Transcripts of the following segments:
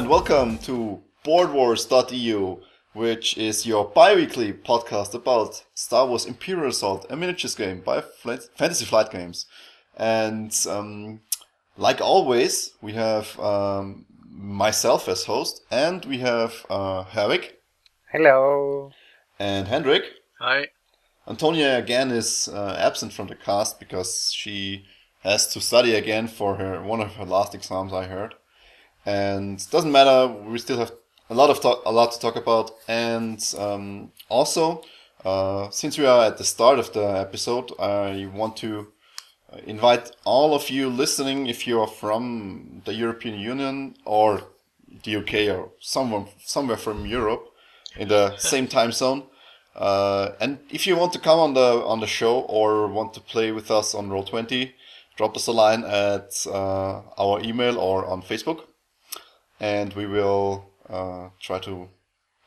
Hello and welcome to BoardWars.eu, which is your bi-weekly podcast about Star Wars Imperial Assault, a miniatures game by Fantasy Flight Games. And um, like always, we have um, myself as host, and we have uh, Herwig Hello. and Hendrik. Hi. Antonia again is uh, absent from the cast because she has to study again for her one of her last exams. I heard, and it doesn't matter. We still have a lot of talk, a lot to talk about, and um, also uh, since we are at the start of the episode, I want to invite all of you listening, if you are from the European Union or the UK or somewhere somewhere from Europe in the same time zone. Uh, and if you want to come on the on the show or want to play with us on Roll Twenty, drop us a line at uh, our email or on Facebook, and we will uh, try to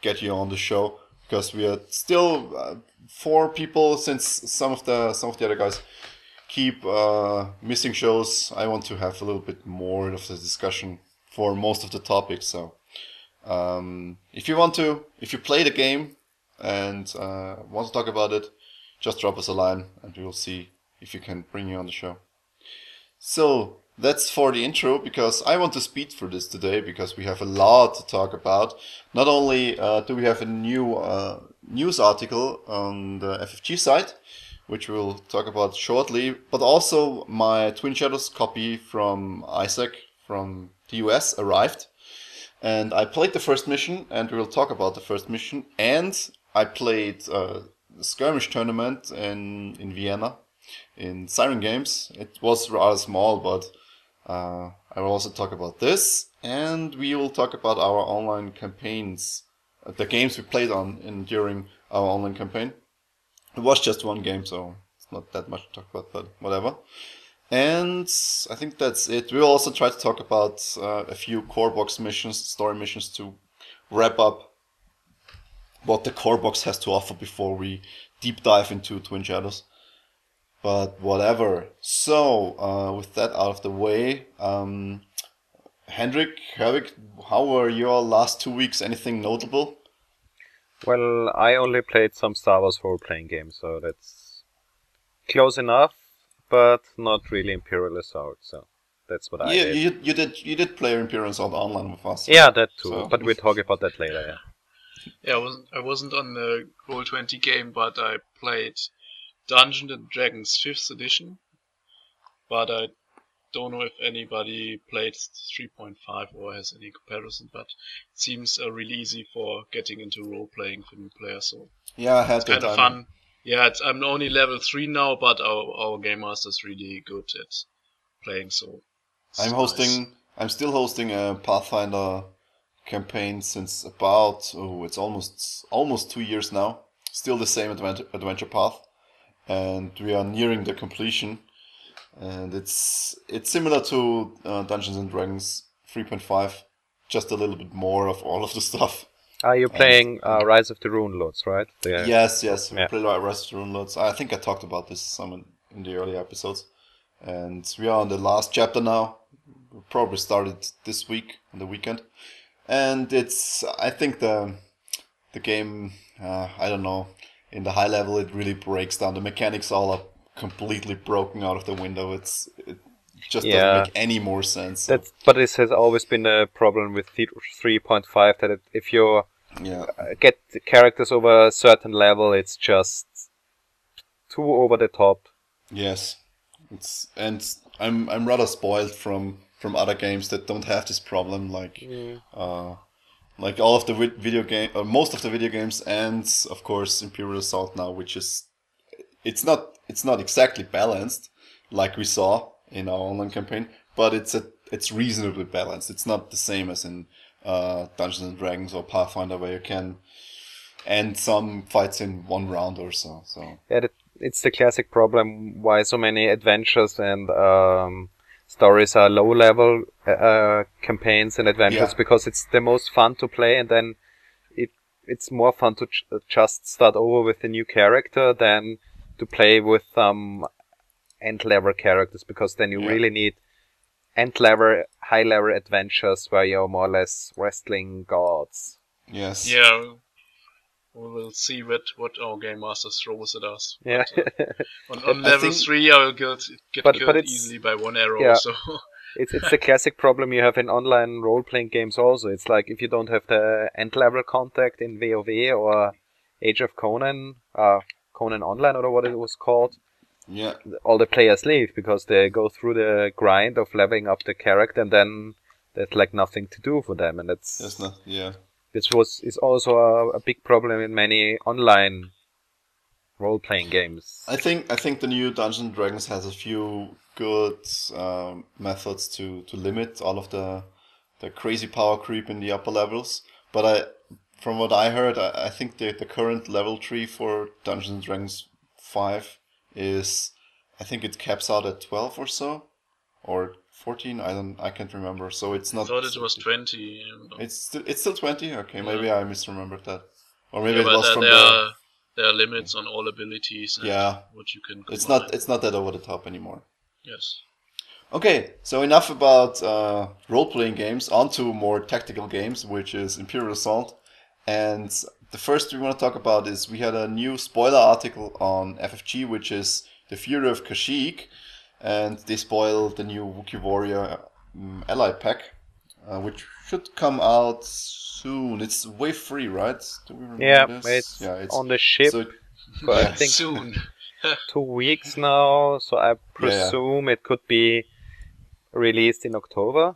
get you on the show because we are still uh, four people since some of the some of the other guys keep uh, missing shows. I want to have a little bit more of the discussion for most of the topics. So um, if you want to, if you play the game and uh, want to talk about it, just drop us a line and we will see if you can bring you on the show. So that's for the intro because I want to speed through this today because we have a lot to talk about. Not only uh, do we have a new uh, news article on the FFG site, which we'll talk about shortly, but also my Twin Shadows copy from Isaac from the US arrived. And I played the first mission, and we will talk about the first mission. And I played uh, the skirmish tournament in, in Vienna in Siren Games. It was rather small, but uh, I will also talk about this. And we will talk about our online campaigns, uh, the games we played on in during our online campaign. It was just one game, so it's not that much to talk about, but whatever. And I think that's it. We'll also try to talk about uh, a few core box missions, story missions to wrap up what the core box has to offer before we deep dive into Twin Shadows. But whatever. So, uh, with that out of the way, um, Hendrik, Herwig, how were your last two weeks? Anything notable? Well, I only played some Star Wars role playing games, so that's close enough, but not really Imperial Assault, so that's what I Yeah, did. you, you did you did play Imperial Assault online with us. Yeah, that too, So- but we'll talk about that later, yeah. Yeah, I wasn't I wasn't on the Roll Twenty game, but I played Dungeons and Dragons Fifth Edition. But I don't know if anybody played 3.5 or has any comparison. But it seems uh, really easy for getting into role playing for new players. So Yeah, I had it's kind of fun. Yeah, it's, I'm only level three now, but our our game master is really good at playing. So I'm nice. hosting. I'm still hosting a Pathfinder campaign since about oh, it's almost almost two years now. Still the same adventure adventure path, and we are nearing the completion. And it's it's similar to uh, Dungeons and Dragons 3.5, just a little bit more of all of the stuff. Are you playing uh, Rise of the Runelords, right? The- Yes, yes, we Yeah. play Rest of the Rune Lords. I think I talked about this some in, in the earlier episodes. And we are on the last chapter now. We probably started this week on the weekend. And it's I think the the game uh, I don't know in the high level it really breaks down. The mechanics all are completely broken out of the window. It's it just Yeah. doesn't make any more sense. That's, but this has always been a problem with th- 3.5 that it, if you yeah. uh, get the characters over a certain level, it's just too over the top. Yes, it's and I'm I'm rather spoiled from from other games that don't have this problem, like uh, like all of the video game, or most of the video games, and of course Imperial Assault now, which is it's not it's not exactly balanced like we saw in our online campaign, but it's a it's reasonably balanced. It's not the same as in uh, Dungeons and Dragons or Pathfinder, where you can end some fights in one round or so. So Yeah, it's the classic problem why so many adventures and um, stories are low level uh, uh, campaigns and adventures Yeah. because it's the most fun to play and then it it's more fun to ch- just start over with a new character than to play with um end level characters because then you Yeah. really need end level, high level adventures where you're more or less wrestling gods. Yes. Yeah, we will see what what our game master throws at us. Yeah. On, on I level think- three, I will get get But- killed but easily by one arrow. Yeah. So it's it's the classic problem you have in online role playing games also. It's like if you don't have the end level contact in WoW or Age of Conan, uh, Conan Online or what it was called, Yeah. all the players leave because they go through the grind of leveling up the character and then there's like nothing to do for them and that's That's not. Yeah. This was is also a, a big problem in many online role playing games. I think I think the new Dungeons and Dragons has a few good um, methods to, to limit all of the the crazy power creep in the upper levels. But I, from what I heard, I, I think the the current level tree for Dungeons and Dragons five is, I think it caps out at twelve or so, or fourteen. I don't. I can't remember. So it's not I thought it was twenty. It's still it's still twenty. Okay, Yeah. maybe I misremembered that, or maybe yeah, it was there, from there, the. are, there are limits on all abilities and Yeah. what you can. It's not. It's not that over the top anymore. Yes. Okay, so enough about uh, role playing games, on to more tactical games, which is Imperial Assault. And the first we want to talk about is we had a new spoiler article on FFG, which is The Fury of Kashyyyk. And they spoil the new Wookiee Warrior um, ally pack, uh, which should come out soon. It's wave free, right? Do we remember yeah, this? it's, yeah, it's on the ship so for I yeah. think Soon. two weeks now, so I presume it could be released in October.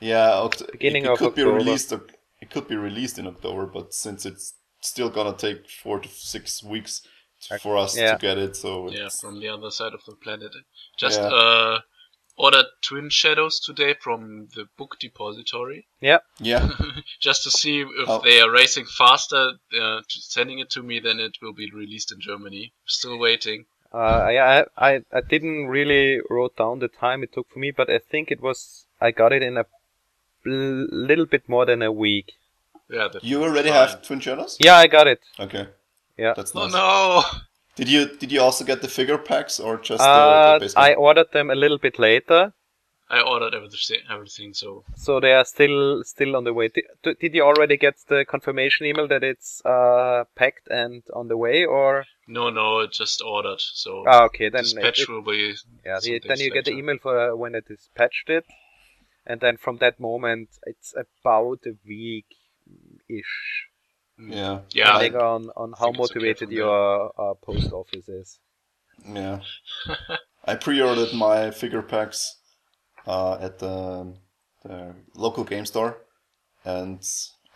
Yeah, Oct- Beginning it, it of could be released. It could be released in October, but since it's still gonna take four to six weeks to, for us Yeah. to get it, so yeah, from the other side of the planet. Just Yeah. uh, ordered Twin Shadows today from the book depository, Yeah, yeah, just to see if Oh. they are racing faster, uh, sending it to me, then it will be released in Germany. Still waiting. uh, yeah, I, I I didn't really wrote down the time it took for me, but I think it was I got it in a little bit more than a week. Yeah. You already fine. have Twin Shadows. Yeah, I got it. Okay, Yeah. that's Oh no! Did you did you also get the figure packs or just Uh, the, the base? I ordered them a little bit later, I ordered everything, everything. So so they are still still on the way. Did, did you already get the confirmation email that it's uh, packed and on the way, or no, no, it just ordered. So ah, okay, then dispatch it- will be. yeah, the- then days you get the email for uh, when it is dispatched it, and then from that moment it's about a week ish, yeah, Yeah. depending on on how think it's okay motivated your uh, post office is. yeah. I pre-ordered my figure packs uh, at the, the local game store, and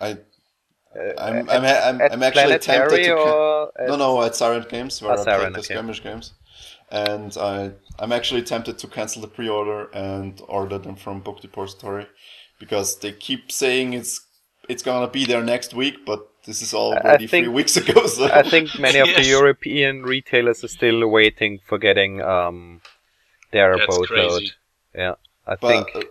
I Uh, I'm at- I'm I'm, at I'm actually tempted Planetary to. ca- No, no, at Siren Games where Ah, I Siren, played the okay. skirmish games, and I I'm actually tempted to cancel the pre-order and order them from Book Depository because they keep saying it's it's gonna be there next week, but this is already think- three weeks ago. So I think many of the European retailers are still waiting for getting um their That's boatload. crazy. Yeah, I but think. uh,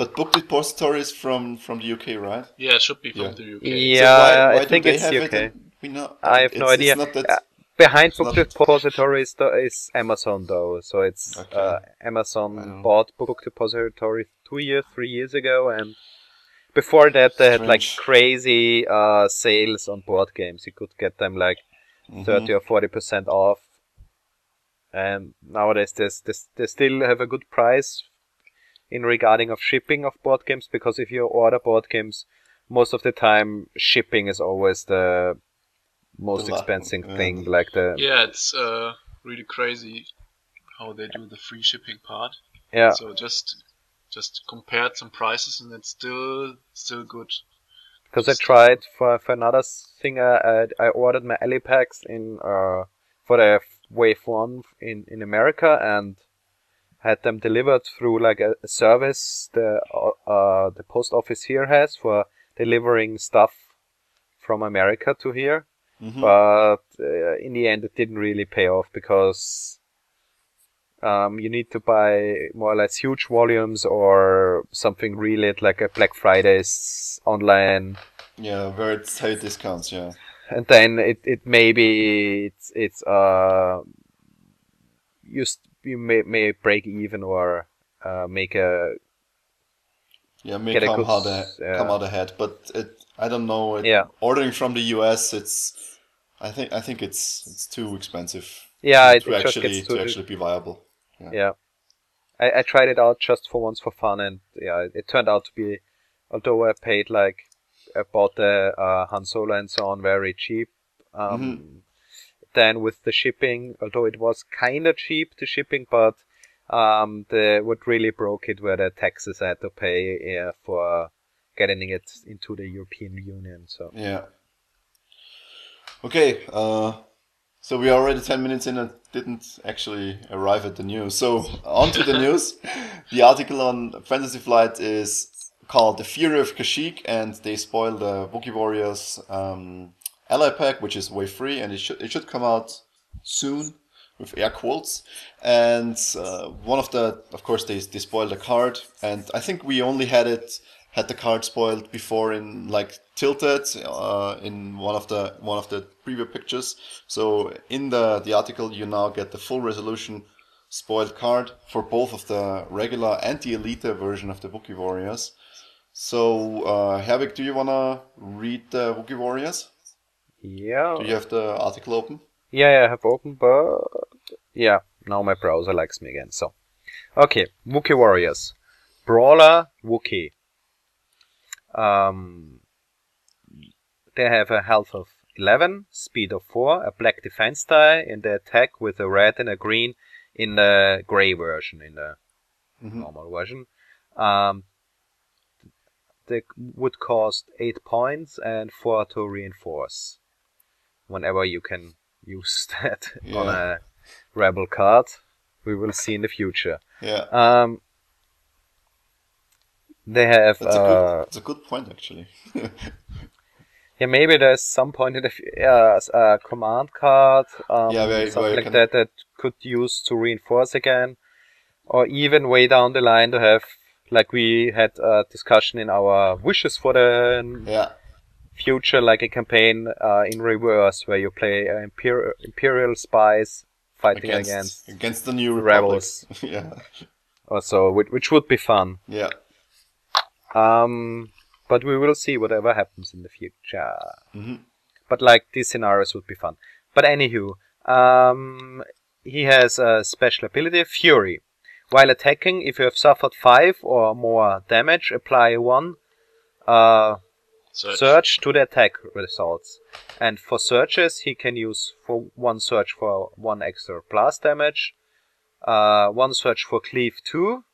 but Book Depository is from from the UK, right? Yeah, it should be from Yeah. the UK. Yeah, I think it's have it UK. and We know. I have no idea. It's not that, Uh, Behind It's Book not- Depository is, the, is Amazon though, so it's Okay. uh, Amazon bought Book Depository two years, three years ago, and before that they had like crazy uh, sales on board games. You could get them like Mhm. 30 or 40 percent off. And nowadays, there's, there's, they still have a good price in regarding of shipping of board games because if you order board games, most of the time shipping is always the most The la- expensive yeah. thing. Like the Yeah, it's uh, really crazy how they do the free shipping part. yeah, So just just compared some prices and it's still still good. because I tried for for another thing. I I, I ordered my alley packs in uh for the wave one in in America and had them delivered through like a, a service the uh, uh the post office here has for delivering stuff from America to here. Mhm. But uh, in the end, it didn't really pay off because um, you need to buy more or less huge volumes or something really like a Black Friday's online Yeah, where it's high discounts. Yeah. and then it, it maybe it's it's uh you st- you may may break even or uh, make a Yeah, may a come good out, s- ahe- come out ahead, but it I don't know. It, Yeah. Ordering from the US, it's I think I think it's it's too expensive Yeah, it, to it actually gets to actually be viable. Yeah. I, I tried it out just for once for fun, and yeah, it, it turned out to be, although I paid like, I bought the uh, Han Solo and so on very cheap. Um, Mm-hmm. Then with the shipping, although it was kind of cheap, the shipping, but um, the what really broke it were the taxes I had to pay uh, for getting it into the European Union. So Yeah. Okay, uh, so we are already 10 minutes in and didn't actually arrive at the news. So, on to the news. The article on Fantasy Flight is called The Fury of Kashyyyk, and they spoil the Wookiee Warriors um, ally pack, which is wave free, and it should, it should come out soon with air quotes. And uh, one of the, of course, they, they spoiled the card, and I think we only had it had the card spoiled before in like tilted uh, in one of the one of the preview pictures. So in the the article, you now get the full resolution spoiled card for both of the regular and the elite version of the Wookiee Warriors. So, uh, Herwig, do you wanna read the Wookiee Warriors? yeah, Do you have the article open? Yeah, yeah, I have open, but yeah, now my browser likes me again. So, okay, Wookiee Warriors, Brawler Wookiee. Um, they have a health of 11, speed of 4, a black defense die, and they attack with a red and a green in the gray version, in the Mhm. normal version. Um, they would cost 8 points and 4 to reinforce. Whenever you can use that on a rebel card, we will see in the future. Yeah, Um, they have that's a uh, good. That's a good point, actually. yeah maybe there's some point in the f- uh, uh, command card um, Yeah, where- something where like can- that that could use to reinforce again, or even way down the line to have like we had a discussion in our wishes for the yeah, future, like a campaign uh, in reverse where you play uh, Imper- imperial spies fighting against against, against the new rebels. Yeah, or so, which, which would be fun. yeah. Um, but we will see whatever happens in the future. Mhm. But like these scenarios would be fun. But anywho, um, he has a special ability, Fury. While attacking, if you have suffered five or more damage, apply one uh, Search. search to the attack results. And for searches, he can use for one search for one extra blast damage, uh, one search for cleave two,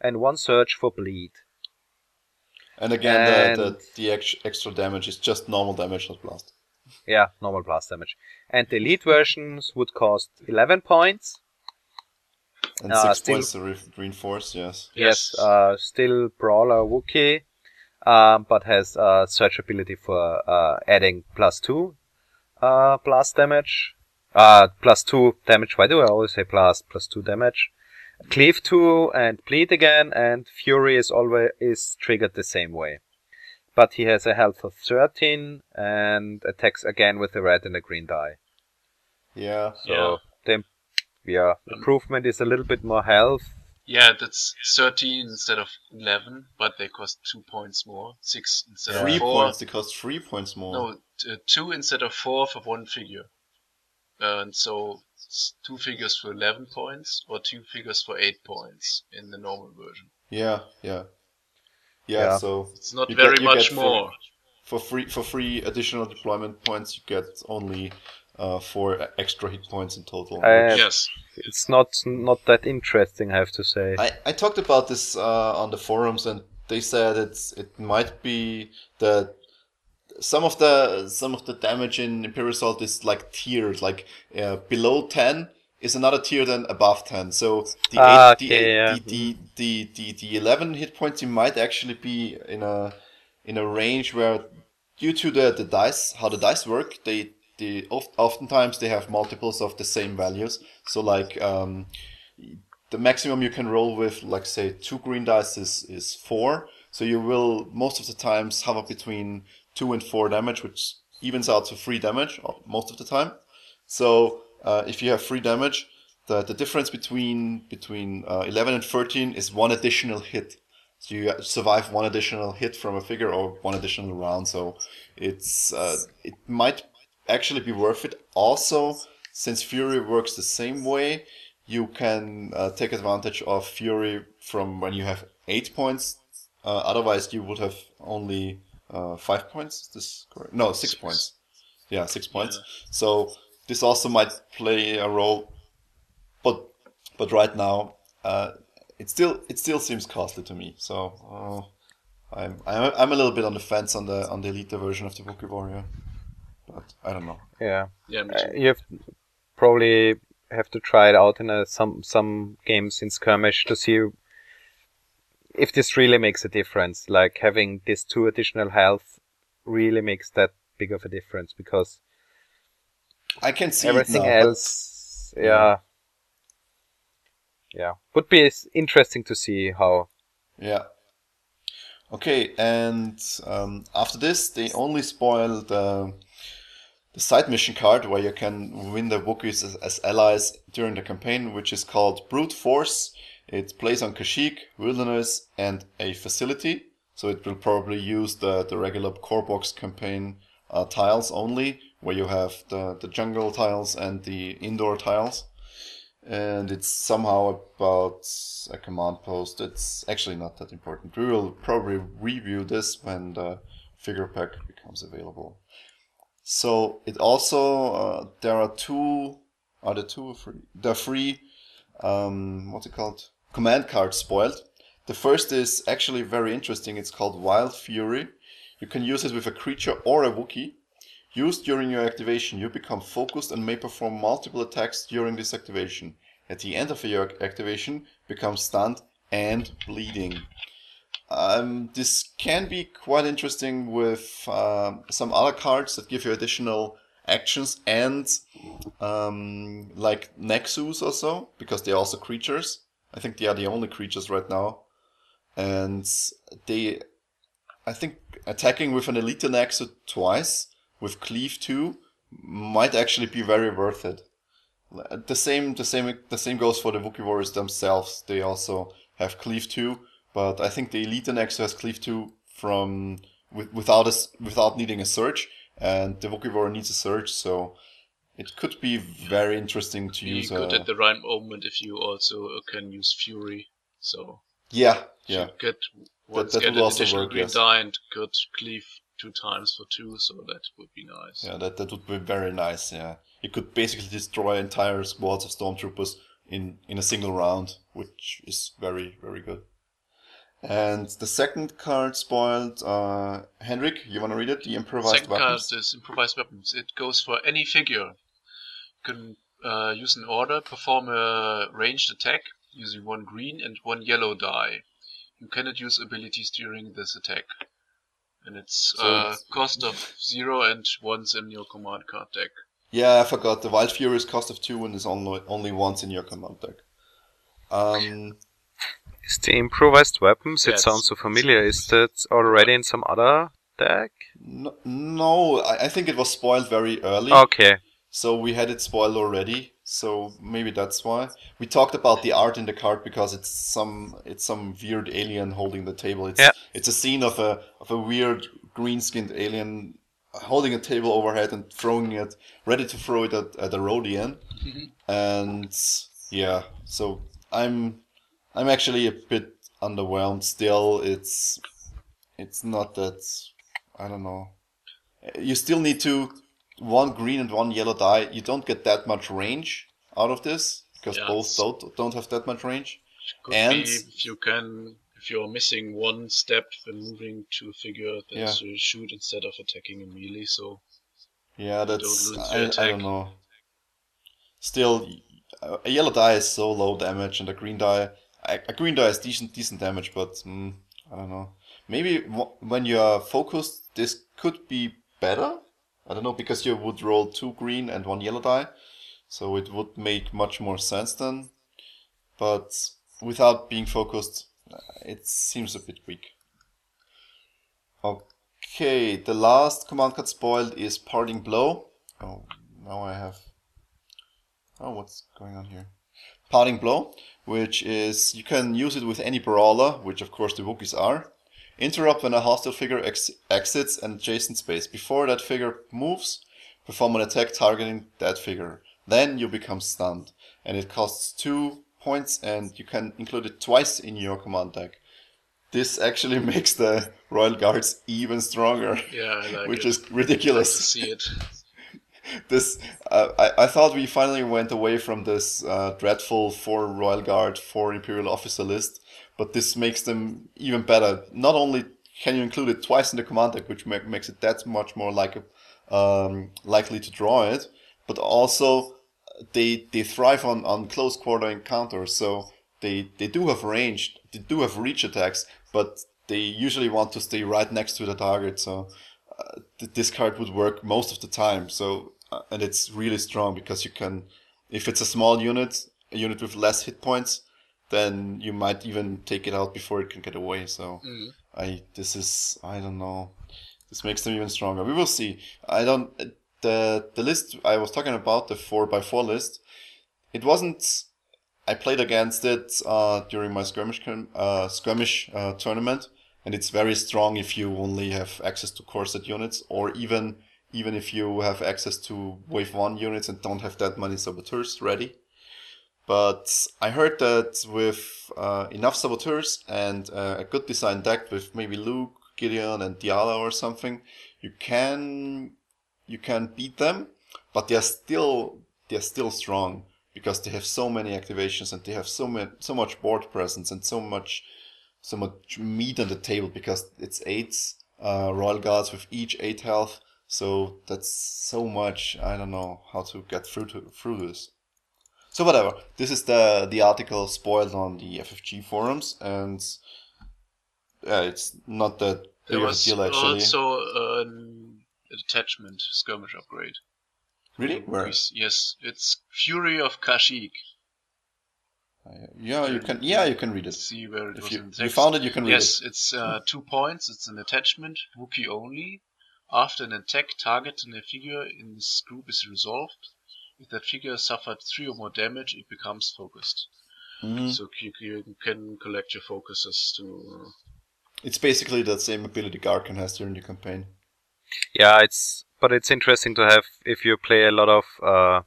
and one search for bleed. And again, the, And- the the ex- extra damage is just normal damage, not blast. Yeah, normal blast damage. And the elite versions would cost 11 points. And Uh, six still- points to re- reinforce. Yes. Yes, uh, still Brawler Wookiee, um, but has uh, search ability for uh, adding plus 2 uh, blast damage. Uh, plus 2 damage. Why do I always say plus? Plus 2 damage. Cleave 2 and bleed again, and Fury is always is triggered the same way. But he has a health of 13 and attacks again with a red and a green die. Yeah. So Yeah. the yeah, improvement is a little bit more health. Yeah, that's 13 instead of 11, but they cost 2 points more. 6 instead Three of 4. points. They cost three points more. No, t- uh, 2 instead of 4 for one figure. and so, s- 2 figures for 11 points, or 2 figures for 8 points in the normal version. Yeah. Yeah. Yeah. Yeah. So It's not You get- very much get more. for free for free additional deployment points, you get only uh, four extra hit points in total. Uh, yes. It's not not that interesting, I have to say. I, I talked about this uh, on the forums, and they said it's it might be that some of the some of the damage in Imperial Assault is like tiered, like uh, below ten is another tier than above ten. So the Ah, eight, the, okay, eight, yeah. the, the, the the the eleven hit points you might actually be in a in a range where due to the, the dice how the dice work they they oft, oftentimes they have multiples of the same values so like um, the maximum you can roll with like say two green dice is, is four so you will most of the times hover between two and four damage which evens out to three damage uh, most of the time so uh, if you have three damage the, the difference between between uh, 11 and 13 is one additional hit So you survive one additional hit from a figure or one additional round. So it's uh, it might actually be worth it. Also, since Fury works the same way, you can uh, take advantage of Fury from when you have eight points. Uh, otherwise, you would have only uh, five points. Is this correct? No, six, Six. points. Yeah, six points. Yeah. So this also might play a role, but but right now, uh, it still it still seems costly to me. So uh, I'm, I'm I'm a little bit on the fence on the on the elite version of the Poke Warrior, but I don't know. Yeah. Yeah, me Uh, you have probably have to try it out in a, some some games in skirmish to see if this really makes a difference. Like having this two additional health really makes that big of a difference because I can see everything now, but- else, yeah, yeah, would be interesting to see how. Yeah. Okay, and um, after this, they only spoiled uh, the side mission card where you can win the Wookiees as, as allies during the campaign, which is called Brute Force. It plays on Kashyyyk, Wilderness, and a facility. So it will probably use the, the regular core box campaign uh, tiles only, where you have the, the jungle tiles and the indoor tiles and it's somehow about a command post. It's actually not that important. We will probably review this when the figure pack becomes available. So it also uh, there are two, are there two or three? Are three. Um, what's it called? Command card spoiled. The first is actually very interesting. It's called Wild Fury. You can use it with a creature or a Wookiee. Used during your activation, you become focused and may perform multiple attacks during this activation. At the end of your activation, become stunned and bleeding. Um, this can be quite interesting with um, some other cards that give you additional actions and um, like Nexus or so, because they're also creatures. I think they are the only creatures right now. And they, I think attacking with an Elite Nexu twice with Cleave 2 might actually be very worth it. The same, the same, the same goes for the Wookiee Warriors themselves. They also have Cleave 2, but I think the Elite Nexu has Cleave 2 from with, without a, without needing a search, and the Wookiee Warrior needs a search, so it could be very interesting to Be use. good a, at the right moment if you also uh, can use Fury. So yeah, yeah. get once that get would an also additional work, green yes. die and could cleave two times for two, so that would be nice. Yeah, that, that would be very nice. Yeah, you could basically destroy entire squads of stormtroopers in in a single round, which is very very good. And the second card spoiled. Uh, Hendrik, you want to read it? The improvised Second card is improvised weapons. It goes for any figure. You can uh, use an order, perform a ranged attack using one green and one yellow die. You cannot use abilities during this attack. And it's So uh, it's- cost of zero and once in your command card deck. Yeah, I forgot. The Wild Fury is cost of two and is only only once in your command deck. Um, Is the improvised weapons? Yeah, it sounds so familiar. Is that already in some other deck? no, no I, I think it was spoiled very early. Okay. So we had it spoiled already. So maybe that's why we talked about the art in the card because it's some it's some weird alien holding the table. It's Yeah. it's a scene of a of a weird green skinned alien holding a table overhead and throwing it, ready to throw it at, at a Rodian. Mm-hmm. And yeah, so I'm I'm actually a bit underwhelmed. Still, it's it's not that I don't know. You still need to one green and one yellow die. You don't get that much range out of this because Yeah, both don't don't have that much range. Could And- if you can, if you're missing one step when moving to a figure, then Yeah. to shoot instead of attacking immediately. So Yeah, that's I, I don't know. Still, a a yellow die is so low damage, and a green die, a, a green die is decent decent damage, but mm, I don't know. Maybe when you are focused, this could be better. I don't know because you would roll two green and one yellow die, so it would make much more sense then. But without being focused, it seems a bit weak. Okay, the last command card spoiled is Parting Blow. Oh, now I have. Oh, what's going on here? Parting Blow, which is you can use it with any brawler, which of course the Wookiees are. Interrupt when a hostile figure ex- exits an adjacent space. Before that figure moves, perform an attack targeting that figure. Then you become stunned, and it costs two points, and you can include it twice in your command deck. This actually makes the Royal Guards even stronger, Yeah, I like which it. is Like to ridiculous. see it. this uh, I, I thought we finally went away from this uh, dreadful four Royal Guard, four Imperial officer list, but this makes them even better. Not only can you include it twice in the command deck, which ma- makes it that much more like um, likely to draw it, but also they they thrive on, on close quarter encounters. So they they do have range, they do have reach attacks, but they usually want to stay right next to the target. So uh, th- this card would work most of the time. So uh, and it's really strong because you can, if it's a small unit, a unit with less hit points, then you might even take it out before it can get away. So Mhm. I this is I don't know. This makes them even stronger. We will see. I don't the the list I was talking about the four by four list. It wasn't. I played against it uh, during my skirmish uh, skirmish uh, tournament, and it's very strong if you only have access to core set units, or even even if you have access to wave one units and don't have that many saboteurs ready. But I heard that with uh, enough saboteurs and uh, a good design deck with maybe Luke, Gideon, and Diala or something, you can you can beat them, but they're still they're still strong because they have so many activations and they have so much so much board presence and so much so much meat on the table because it's eight uh, royal guards with each eight health. So that's so much. I don't know how to get through to through this. So whatever. This is the the article spoiled on the FFG forums, and yeah, it's not that big There of a was deal actually. also an attachment skirmish upgrade. really? Where? Yes, Yes, it's Fury of Kashyyyk. Uh, yeah, you can. Yeah, you can read it. See where it If was you in the you found it, you can read Yes, it. it's uh, two points. It's an attachment, Wookiee only. After an attack target and a figure in this group is resolved, if that figure suffered three or more damage, it becomes focused. Mhm. So you, you can collect your focuses to. It's basically the same ability Gaarkhan has during the campaign. Yeah, it's but it's interesting to have if you play a lot of uh,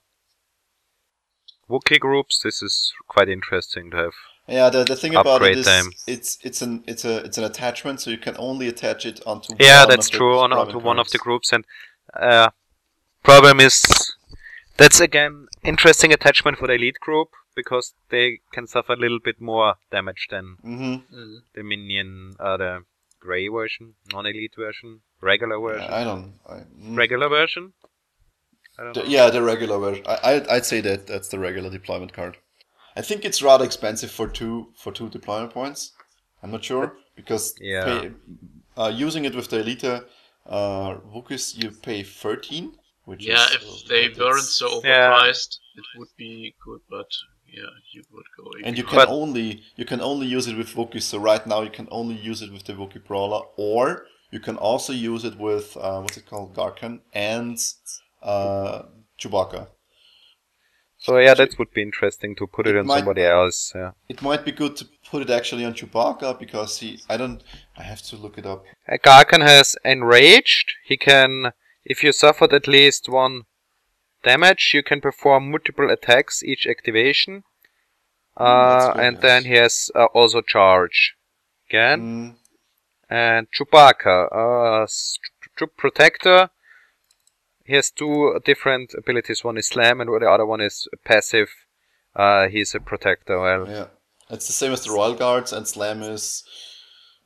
Wookiee groups. This is quite interesting to have. Yeah, the, the thing about it is them. it's it's an it's a it's an attachment, so you can only attach it onto. Yeah, one that's of true. On, private onto one of the groups, and uh, problem is that's again interesting attachment for the elite group because they can suffer a little bit more damage than Mhm. Mm. the minion, uh, the gray version, non-elite version, regular version, I don't. I, mm. regular version. I don't The- yeah, the regular version. I, I'd, I'd say that that's the regular deployment card. I think it's rather expensive for two for two deployment points. I'm not sure because Yeah. pay, uh, using it with the elite uh, Wookiees, you pay thirteen, which Yeah, is, if they weren't it's- so Yeah. overpriced, it would be good. But yeah, you would go. And you can But- only you can only use it with Wookiee. So right now you can only use it with the Wookiee Brawler, or you can also use it with uh, what's it called, Gaarkhan and uh, Chewbacca. So yeah, that would be interesting to put it, It on might- somebody else. Yeah. It might be good to put it actually on Chewbacca because he. I don't. I have to look it up. Uh, Gaarkhan has enraged. He can, if you suffered at least one damage, you can perform multiple attacks each activation. Mm, Uh, good, and yes. then he has uh, also charge again. Mm, And Chewbacca, uh, Protector. He has two different abilities. One is Slam, and the other one is passive. Uh, he's a protector. Well, yeah, it's the same as the Royal Guards, and Slam is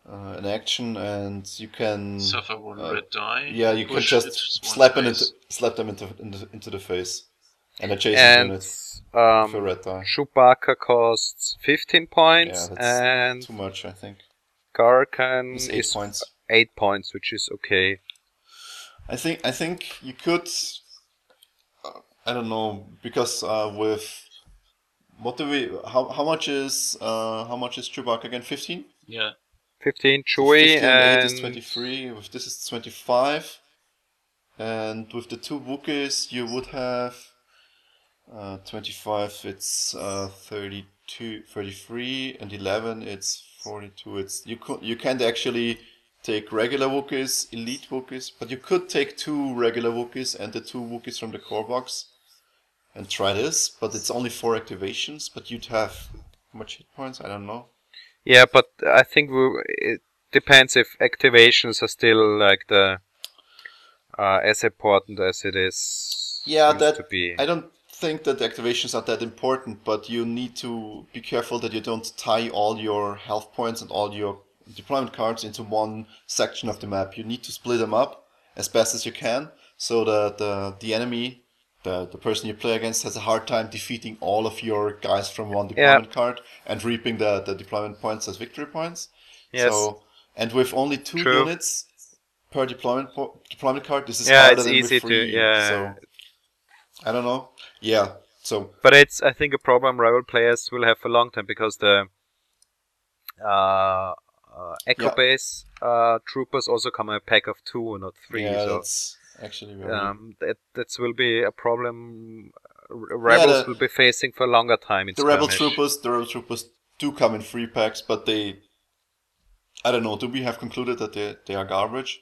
uh, an action, and you can. suffer one uh, red die. Yeah, you can just it one slap it into, slap them into, into into the face, and adjacent and unit for um, red die. Chewbacca costs 15 points, Yeah, that's and Too much, I think. Gaarkhan It's eight is points. 8 points, which is okay. I think I think you could. Uh, I don't know because uh, with what do we? How how much is uh how much is Chewbacca again? Fifteen. Yeah, 15 Chewie 15 and 8 is twenty three. With this is twenty five, and with the two Wookiees you would have. Uh, 25, it's uh, 32, 33, and 11, it's 42. It's you could you can't actually take regular Wookiees, elite Wookiees, but you could take two regular Wookiees and the two Wookiees from the core box and try this. But it's only four activations, but you'd have how much hit points? I don't know. Yeah, but I think we, it depends if activations are still like the uh, as important as it is. Yeah, that to be. I don't think that the activations are that important, but you need to be careful that you don't tie all your health points and all your deployment cards into one section of the map. You need to split them up as best as you can so that the, the enemy, the, the person you play against, has a hard time defeating all of your guys from one deployment card and reaping the, the deployment points as victory points. Yes. So, and with only two True. units per deployment po- deployment card, this is Yeah, harder it's than easy with to- three. yeah. So, I don't know. Yeah. So But it's I think a problem rival players will have for a long time because the uh, uh, Echo Yeah. Base uh, troopers also come in a pack of two, not three. yeah, so that's actually very. um, that that will be a problem. uh, Rebels the- will be facing for a longer time. In the rebel troopers, the rebel troopers do come in free packs, but they. I don't know. Do we have concluded that they they are garbage?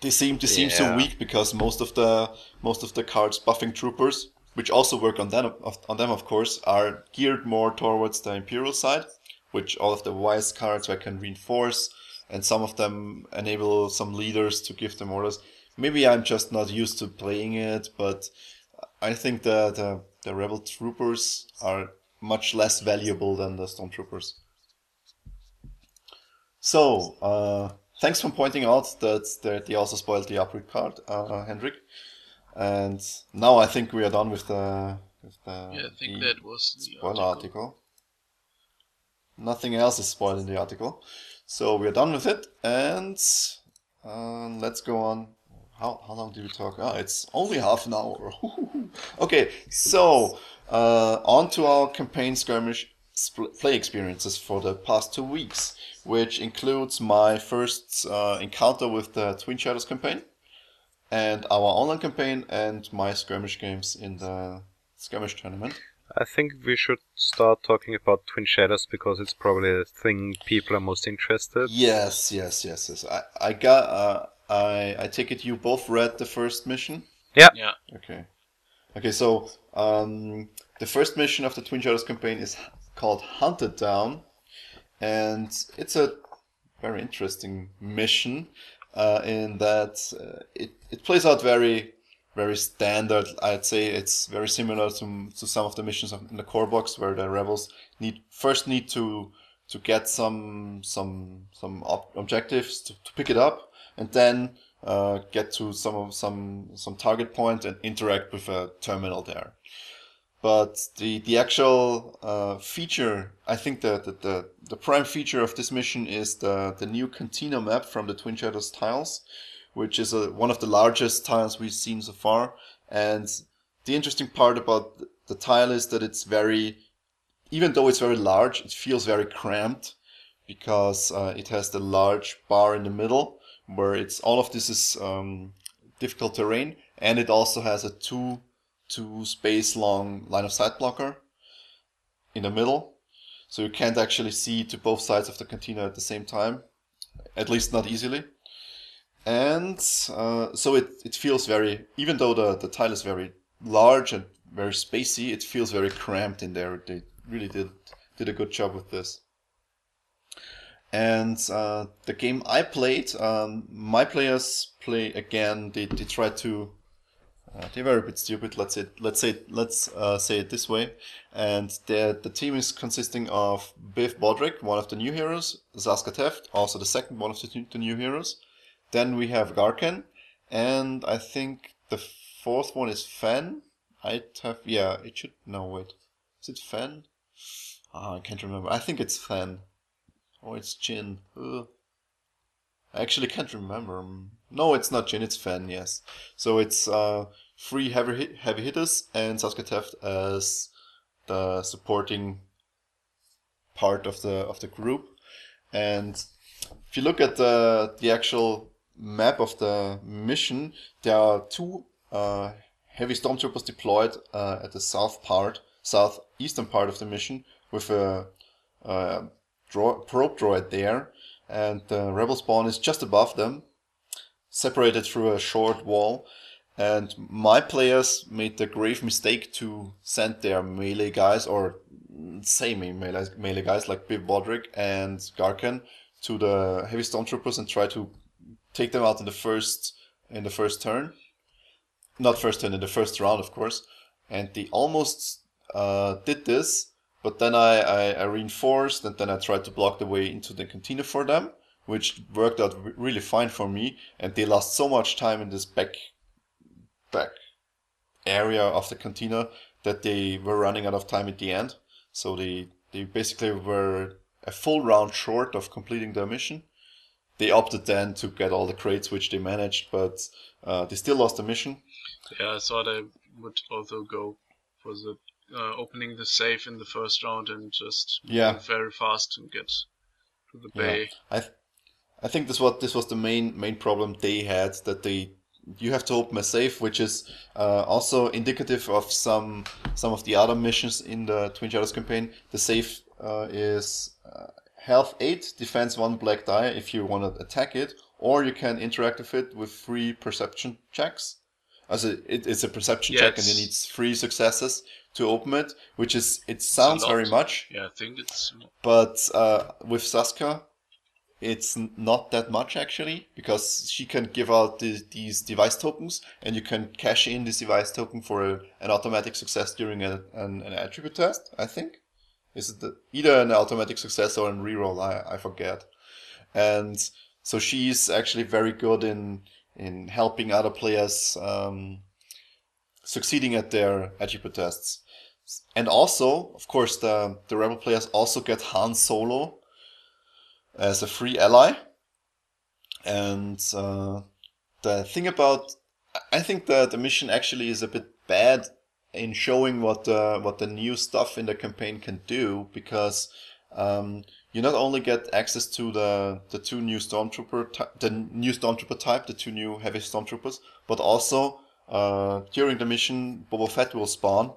They seem they seem so weak because most of the most of the cards buffing troopers, which also work on them on them of course, are geared more towards the imperial side, which all of the wise cards I can reinforce, and some of them enable some leaders to give them orders. Maybe I'm just not used to playing it, but I think that the, the rebel troopers are much less valuable than the stormtroopers. So, uh, thanks for pointing out that, that they also spoiled the upgrade card, uh, Hendrik. And now I think we are done with the with the, Yeah, I think that was the spoiler article. article. Nothing else is spoiled in the article, so we are done with it. And uh, let's go on. How how long did we talk? Ah, it's only half an hour. okay, so uh, on to our campaign skirmish play experiences for the past two weeks, which includes my first uh, encounter with the Twin Shadows campaign, and our online campaign, and my skirmish games in the skirmish tournament. I think we should start talking about Twin Shadows because it's probably the thing people are most interested. Yes, yes, yes, yes. I, I got. Uh, I I take it you both read the first mission. Yeah. Yeah. Okay. Okay, so um, the first mission of the Twin Shadows campaign is called Hunted Down, and it's a very interesting mission uh, in that uh, it, it plays out very very standard. I'd say it's very similar to, to some of the missions in the core box where the rebels need first need to to get some some some ob- objectives to, to pick it up and then uh, get to some of some some target point and interact with a terminal there. But the the actual uh, feature, I think that the, the the prime feature of this mission is the the new Cantina map from the Twin Shadows tiles, which is a, one of the largest tiles we've seen so far. And the interesting part about the, tile is that it's very, even though it's very large, it feels very cramped because uh, it has the large bar in the middle where it's all of this is um, difficult terrain, and it also has a two two space long line of sight blocker in the middle, so you can't actually see to both sides of the cantina at the same time, at least not easily. And uh, so it, it feels very, even though the, the tile is very large and very spacey, it feels very cramped in there. They really did did a good job with this. And uh, the game I played, um, my players play again. They, they try to. Uh, they were a bit stupid. Let's say let's say let's uh, say it this way. And the the team is consisting of Biv Bodhrik, one of the new heroes, Saska Teft, also the second one of the, the new heroes. Then we have Gaarkhan, and I think the fourth one is Fenn. I'd have yeah. It should no wait. Is it Fenn? Ah, I can't remember. I think it's Fenn. Oh, it's Jyn. Ugh. I actually can't remember. No, it's not Jyn. It's Fenn. Yes. So it's uh, three heavy heavy hitters and Saska Teft as the supporting part of the of the group. And if you look at the the actual map of the mission, there are two uh, heavy stormtroopers deployed uh, at the south part, southeastern part of the mission with a, a dro- probe droid there, and the rebel spawn is just above them, separated through a short wall. And my players made the grave mistake to send their melee guys, or semi melee, melee guys like Biv Bodhrik and Gaarkhan, to the heavy stormtroopers and try to take them out in the first in the first turn. Not first turn in the first round, of course. And they almost uh, did this, but then I, I, I, reinforced and then I tried to block the way into the cantina for them, which worked out really fine for me. And they lost so much time in this back back area of the cantina that they were running out of time at the end. So they they basically were a full round short of completing their mission. They opted then to get all the crates, which they managed, but uh, they still lost the mission. Yeah, I thought I would also go for the uh, opening the safe in the first round and just yeah very fast to get to the bay. Yeah. I th- I think this was this was the main main problem they had that they you have to open a safe, which is uh, also indicative of some some of the other missions in the Twin Shadows campaign. The safe uh, is uh, health eight, defense one black die if you want to attack it, or you can interact with it with three perception checks. As it, it's a perception yes. check, and it needs three successes to open it, which is it sounds very much. Yeah, I think it's. But uh, with Saska, it's not that much actually because she can give out the, these device tokens and you can cash in this device token for a, an automatic success during a, an, an, attribute test i think is it the, either an automatic success or a reroll I, I forget and so she's actually very good in in helping other players um, succeeding at their attribute tests and also of course the the rebel players also get han solo as a free ally. And uh, the thing about, I think that the mission actually is a bit bad in showing what the what the new stuff in the campaign can do because um, you not only get access to the the two new stormtrooper the new stormtrooper type, the two new heavy stormtroopers, but also uh, during the mission Boba Fett will spawn,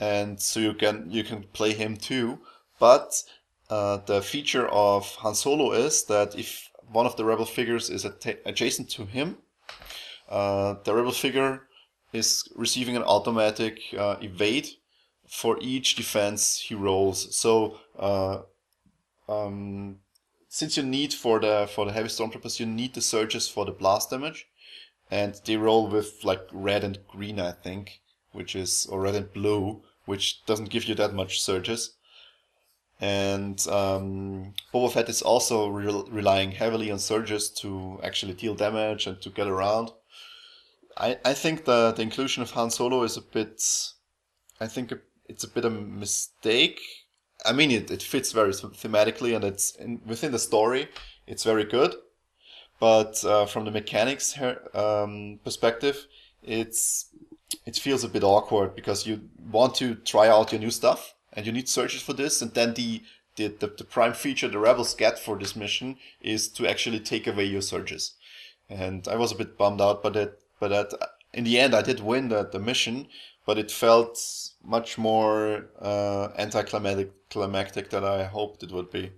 and so you can you can play him too. But uh, the feature of Han Solo is that if one of the rebel figures is adjacent to him, uh, the rebel figure is receiving an automatic uh, evade for each defense he rolls. So uh, um, since you need for the for the heavy stormtroopers, you need the surges for the blast damage, and they roll with like red and green, I think, which is or red and blue, which doesn't give you that much surges. And um, Boba Fett is also re- relying heavily on surges to actually deal damage and to get around. I, I think the, the inclusion of Han Solo is a bit. I think it's a bit of a mistake. I mean, it, it fits very thematically and it's in, within the story, it's very good. But uh, from the mechanics um, perspective, it's it feels a bit awkward because you want to try out your new stuff and you need surges for this. And then the, the, the, the, prime feature the rebels get for this mission is to actually take away your surges. And I was a bit bummed out by that, but that in the end I did win the, the mission, but it felt much more uh, anticlimactic climactic than I hoped it would be.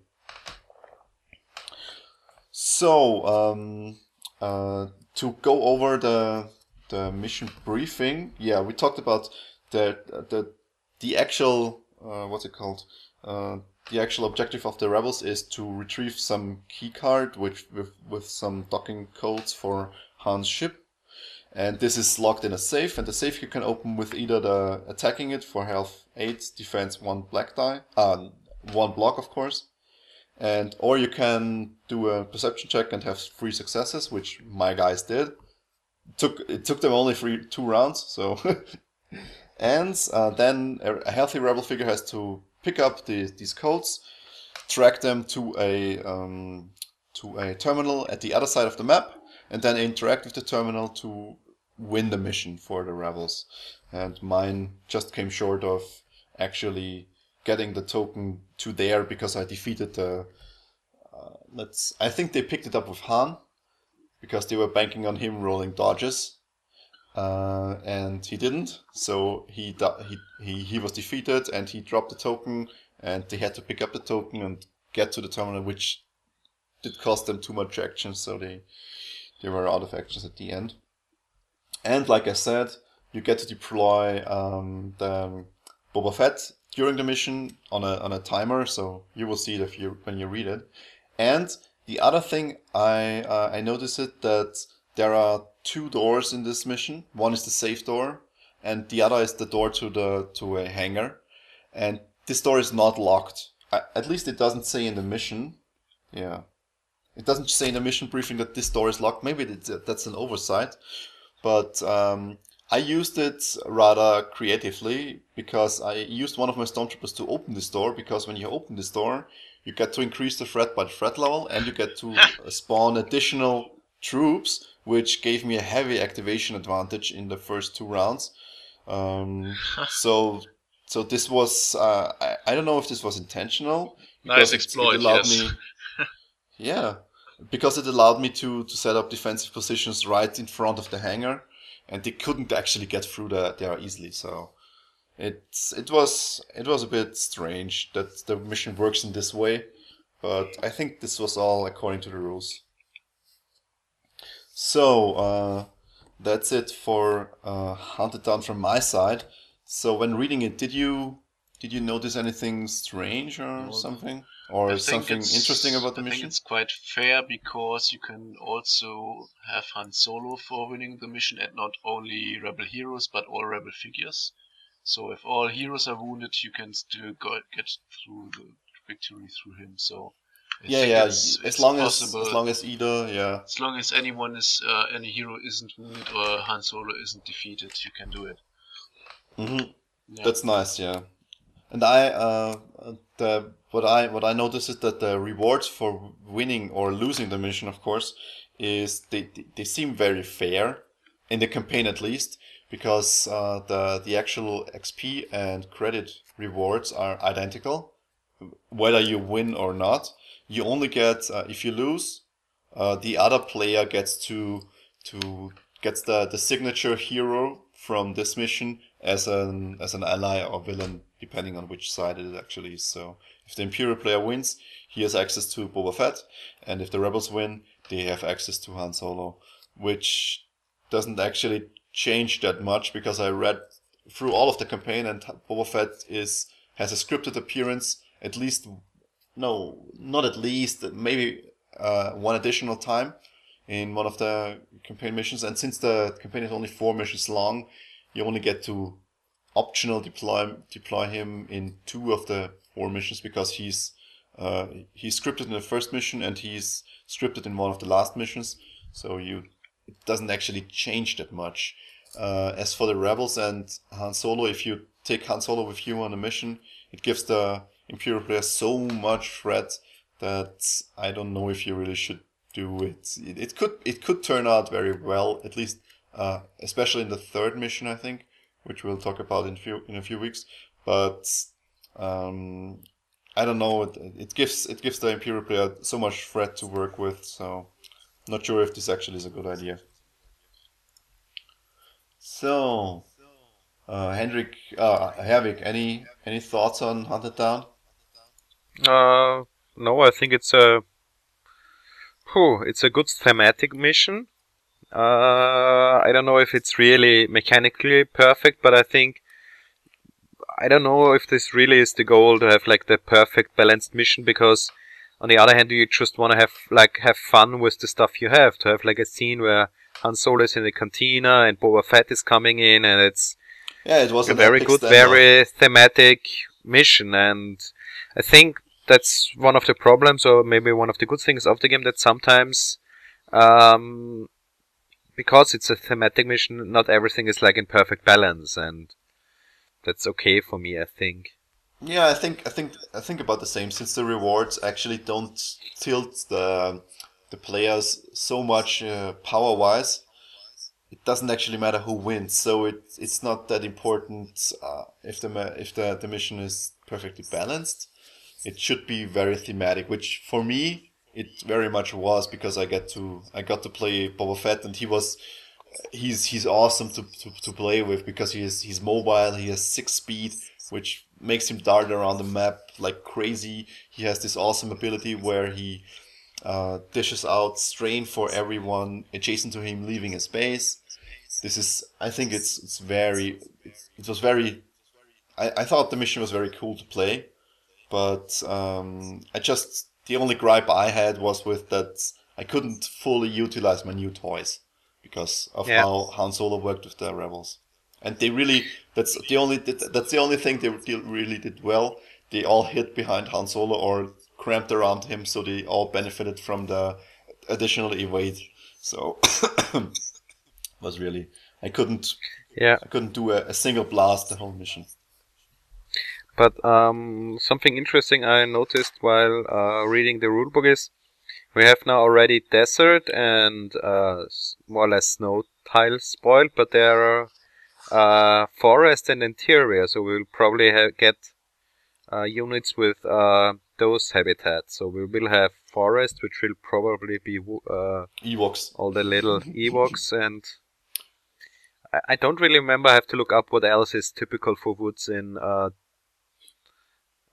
So um, uh, to go over the the mission briefing, yeah, we talked about the the the actual uh, what's it called? Uh, the actual objective of the rebels is to retrieve some keycard which with with some docking codes for Han's ship, and this is locked in a safe. And the safe you can open with either the attacking it for health eight, defense one black die, uh, one block of course, and or you can do a perception check and have three successes, which my guys did. Took it took them only three two rounds, so And uh, then a, healthy rebel figure has to pick up the, these codes, track them to a um, to a terminal at the other side of the map, and then interact with the terminal to win the mission for the rebels. And mine just came short of actually getting the token to there because I defeated the. Uh, let's. I think they picked it up with Han because they were banking on him rolling dodges. uh, and he didn't. So he, he he he was defeated, and he dropped the token, and they had to pick up the token and get to the terminal, which did cost them too much action, so they they were out of actions at the end. And like I said, you get to deploy um, the Boba Fett during the mission on a on a timer, so you will see it if you when you read it. And the other thing I uh, I noticed it that there are two doors in this mission. One is the safe door, and the other is the door to the to a hangar. And this door is not locked. At least it doesn't say in the mission. Yeah, it doesn't say in the mission briefing that this door is locked. Maybe that's an oversight, but um, I used it rather creatively because I used one of my stormtroopers to open this door. Because when you open this door, you get to increase the threat by the threat level, and you get to spawn additional troops, which gave me a heavy activation advantage in the first two rounds. Um, so, so this was uh, I, I don't know if this was intentional. Nice exploit. It allowed yes. me, yeah, because it allowed me to to set up defensive positions right in front of the hangar, and they couldn't actually get through the, there easily. So it's it was it was a bit strange that the mission works in this way, but I think this was all according to the rules. So uh, that's it for uh, Hunted Down from my side. So when reading it, did you did you notice anything strange or well, something? or something interesting about the I mission? I think it's quite fair because you can also have Han Solo for winning the mission and not only rebel heroes but all rebel figures. So if all heroes are wounded, you can still go, get through the victory through him. So I yeah, yeah. It's, as it's long possible, as as long as either, yeah. As long as anyone is uh, any hero isn't wounded or Han Solo isn't defeated, you can do it. Mm-hmm. Yeah. That's nice, yeah. And I, uh, the what I what I notice is that the rewards for winning or losing the mission, of course, is they they seem very fair in the campaign at least because uh, the the actual XP and credit rewards are identical, whether you win or not. You only get uh, if you lose, uh, the other player gets to to gets the the signature hero from this mission as an as an ally or villain depending on which side it actually is. So if the Imperial player wins, he has access to Boba Fett, and if the Rebels win, they have access to Han Solo, which doesn't actually change that much because I read through all of the campaign and Boba Fett is has a scripted appearance at least no not at least maybe uh, one additional time in one of the campaign missions and since the campaign is only four missions long you only get to optional deploy deploy him in two of the four missions because he's uh, he's scripted in the first mission and he's scripted in one of the last missions. So you it doesn't actually change that much. Uh, as for the rebels and Han Solo, if you take Han Solo with you on a mission, it gives the Imperial player so much threat that I don't know if you really should do it. It, it could it could turn out very well, at least uh, especially in the third mission, I think which we'll talk about in few in a few weeks. But um, I don't know. It, it gives it gives the Imperial player so much threat to work with. So not sure if this actually is a good idea. So, uh, Hendrik, uh, Hervik, any any thoughts on Hunted Down? Uh, no, I think it's a, whew, it's a good thematic mission. Uh, I don't know if it's really mechanically perfect, but I think I don't know if this really is the goal to have like the perfect balanced mission because on the other hand you just want to have like have fun with the stuff you have. To have like a scene where Han Solo is in the cantina and Boba Fett is coming in and it's yeah it was a very good very thematic mission and I think that's one of the problems or maybe one of the good things of the game that sometimes um, because it's a thematic mission, not everything is like in perfect balance, and that's okay for me. I think. Yeah, I think I think I think about the same. Since the rewards actually don't tilt the the players so much uh, power wise, it doesn't actually matter who wins. So it it's not that important uh, if the if the the mission is perfectly balanced. It should be very thematic, which for me it very much was because I get to I got to play Boba Fett and he was he's he's awesome to, to, to play with because he is he's mobile. He has six speed, which makes him dart around the map like crazy. He has this awesome ability where he uh, dishes out strain for everyone adjacent to him leaving his base. This is, I think it's it's very, it was very, I, I thought the mission was very cool to play, but um, I just the only gripe I had was with that I couldn't fully utilize my new toys because of Yeah. how Han Solo worked with the rebels, and they really that's the only that's the only thing they really did well. They all hid behind Han Solo or cramped around him, so they all benefited from the additional evade. So was really I couldn't Yeah. I couldn't do a, a single blast the whole mission. But um, something interesting I noticed while uh, reading the rulebook is we have now already desert and uh, more or less snow tiles spoiled, but there are uh, forest and interior, so we'll probably ha- get uh, units with uh, those habitats. So we will have forest, which will probably be uh, Ewoks. all the little Ewoks and. I- I don't really remember. I have to look up what else is typical for woods in uh,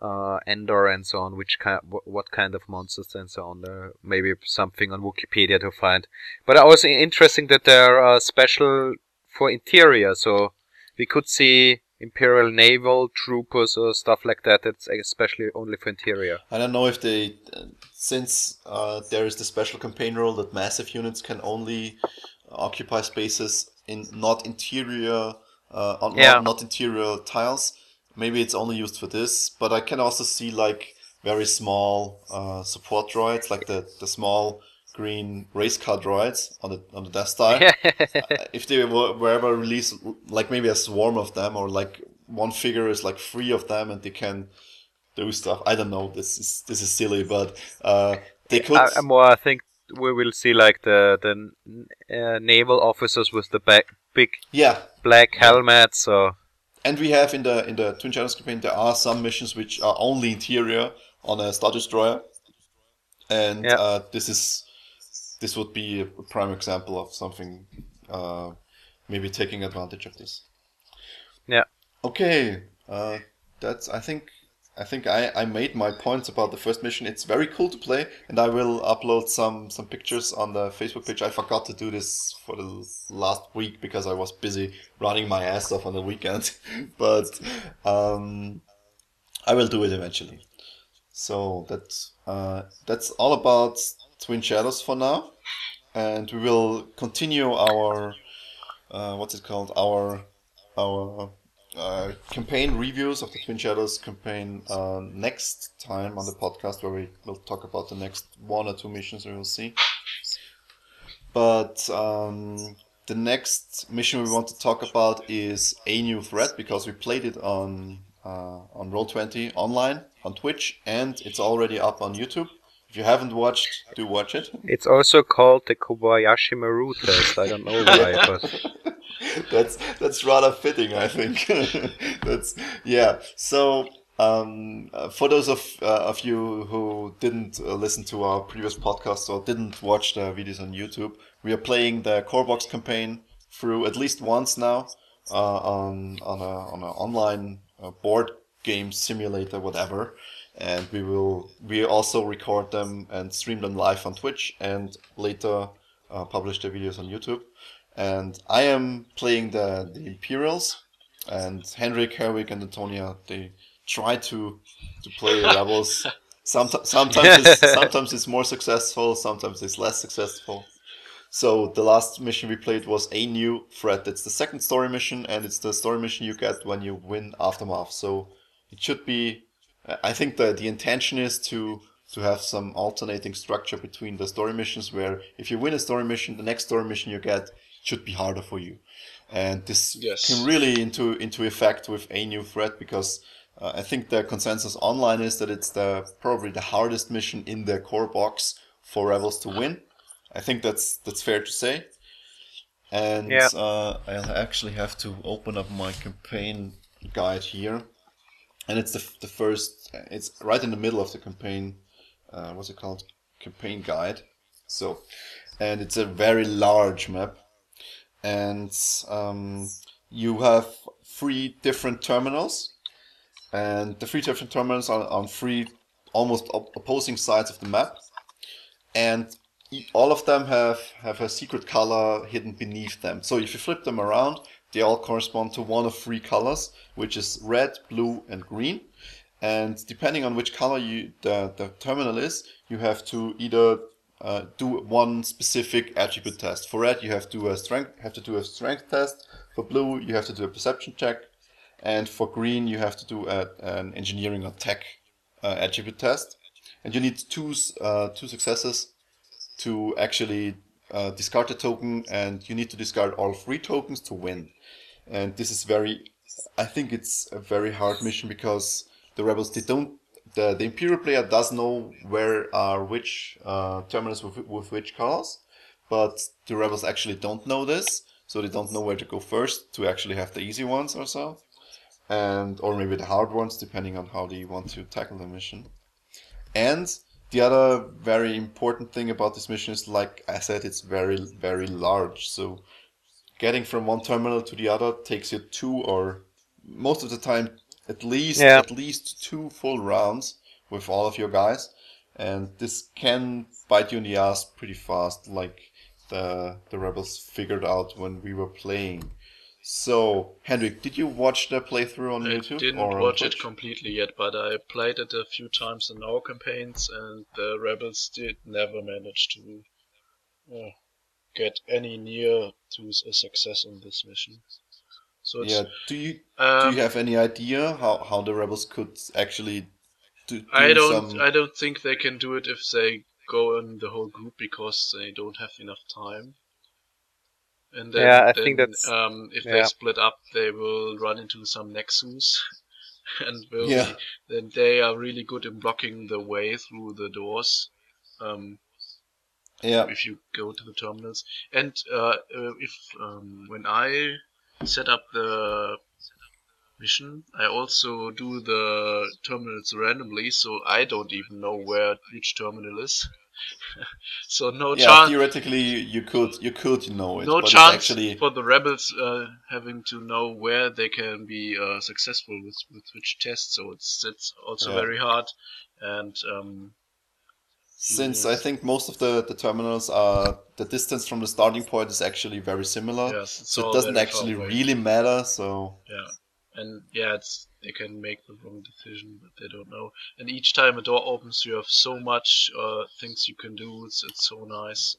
uh, Endor and so on. Which kind, what, what kind of monsters and so on. There maybe something on Wikipedia to find. But also interesting that there are special for interior. So we could see Imperial naval troopers or stuff like that. That's especially only for interior. I don't know if they, uh, since uh, there is the special campaign rule that massive units can only occupy spaces in not interior, uh, on, Yeah. not, not interior tiles. Maybe it's only used for this, but I can also see like very small uh, support droids, like the, the small green race car droids on the on the Death Star. Uh, if they were, were ever released, like maybe a swarm of them, or like one figure is like three of them, and they can do stuff. I don't know. This is this is silly, but uh, they could. I, more I think we will see like the the uh, naval officers with the back, big yeah, black helmets. So and we have in the in the Twin Shadows campaign there are some missions which are only interior on a Star Destroyer, and Yeah. uh, this is this would be a prime example of something uh, maybe taking advantage of this. yeah, Okay, uh, that's I think I think I, I made my points about the first mission. It's very cool to play, and I will upload some some pictures on the Facebook page. I forgot to do this for the last week because I was busy running my ass off on the weekend, but um, I will do it eventually. So that's uh, that's all about Twin Shadows for now, and we will continue our uh, what's it called our our uh, campaign reviews of the Twin Shadows campaign uh, next time on the podcast, where we will talk about the next one or two missions we will see. But um, the next mission we want to talk about is a new threat because we played it on uh, on Roll Twenty online on Twitch, and it's already up on YouTube. You haven't watched, do watch it. it's also called the Kobayashi Maru test. I don't know why, but that's that's rather fitting, I think. that's yeah. So um, uh, for those of uh, of you who didn't uh, listen to our previous podcast or didn't watch the videos on YouTube, we are playing the Core Box campaign through at least once now uh, on on a on an online uh, board game simulator, whatever. And we will we also record them and stream them live on Twitch and later uh, publish the videos on YouTube and I am playing the, the Imperials, and Hendrik, Herwig, and Antonia they try to to play rebels. Somet- sometimes it's, sometimes it's more successful, sometimes it's less successful. So the last mission we played was a new threat. It's the second story mission, and it's the story mission you get when you win aftermath. So it should be. I think the the intention is to to have some alternating structure between the story missions, where if you win a story mission, the next story mission you get should be harder for you, and this Yes. came really into into effect with a new threat because uh, I think the consensus online is that it's the probably the hardest mission in the core box for rebels to win. I think that's that's fair to say. And Yeah. uh, I'll actually have to open up my campaign guide here, and it's the the first. It's right in the middle of the campaign. Uh, what's it called? Campaign guide. So, and it's a very large map, and um, you have three different terminals, and the three different terminals are on three almost op- opposing sides of the map, and all of them have have a secret color hidden beneath them. So if you flip them around, they all correspond to one of three colors, which is red, blue, and green. And depending on which color you the, the terminal is, you have to either uh, do one specific attribute test. For red, you have to do a strength have to do a strength test. For blue, you have to do a perception check, and for green, you have to do a, an engineering or tech uh, attribute test. And you need two uh, two successes to actually uh, discard the token, and you need to discard all three tokens to win. And this is very, I think it's a very hard mission because the rebels they don't. The, the imperial player does know where are which uh, terminals with, with which colors, but the rebels actually don't know this, so they don't know where to go first to actually have the easy ones or so, and or maybe the hard ones depending on how they want to tackle the mission. And the other very important thing about this mission is, like I said, it's very, very large. So getting from one terminal to the other takes you two or most of the time at least Yeah. at least two full rounds with all of your guys. And this can bite you in the ass pretty fast, like the the rebels figured out when we were playing. So, Hendrik, did you watch the playthrough on I YouTube? I didn't or on watch it completely yet, but I played it a few times in our campaigns, and the rebels did never manage to uh, get any near to a success in this mission. So it's, Yeah. Do you do um, you have any idea how, how the rebels could actually do, do I don't. some? I don't think they can do it if they go in the whole group because they don't have enough time. And then, Yeah, I then, think that's- um, if they split up, they will run into some nexus, and will Yeah. be, then they are really good in blocking the way through the doors. Um, yeah. if you go to the terminals. And uh, uh, if um, when I set up the mission, I also do the terminals randomly, so I don't even know where each terminal is. so no Yeah, chance. theoretically you could you could know it, No but chance actually for the rebels uh, having to know where they can be uh, successful with, with which test. So it's it's also Yeah. very hard, and um, since Yes. I think most of the, the terminals are the distance from the starting point is actually very similar. yes, So it doesn't actually really matter. So Yeah, and yeah, it's they can make the wrong decision, but they don't know. And each time a door opens, you have so much uh, things you can do. It's it's so nice.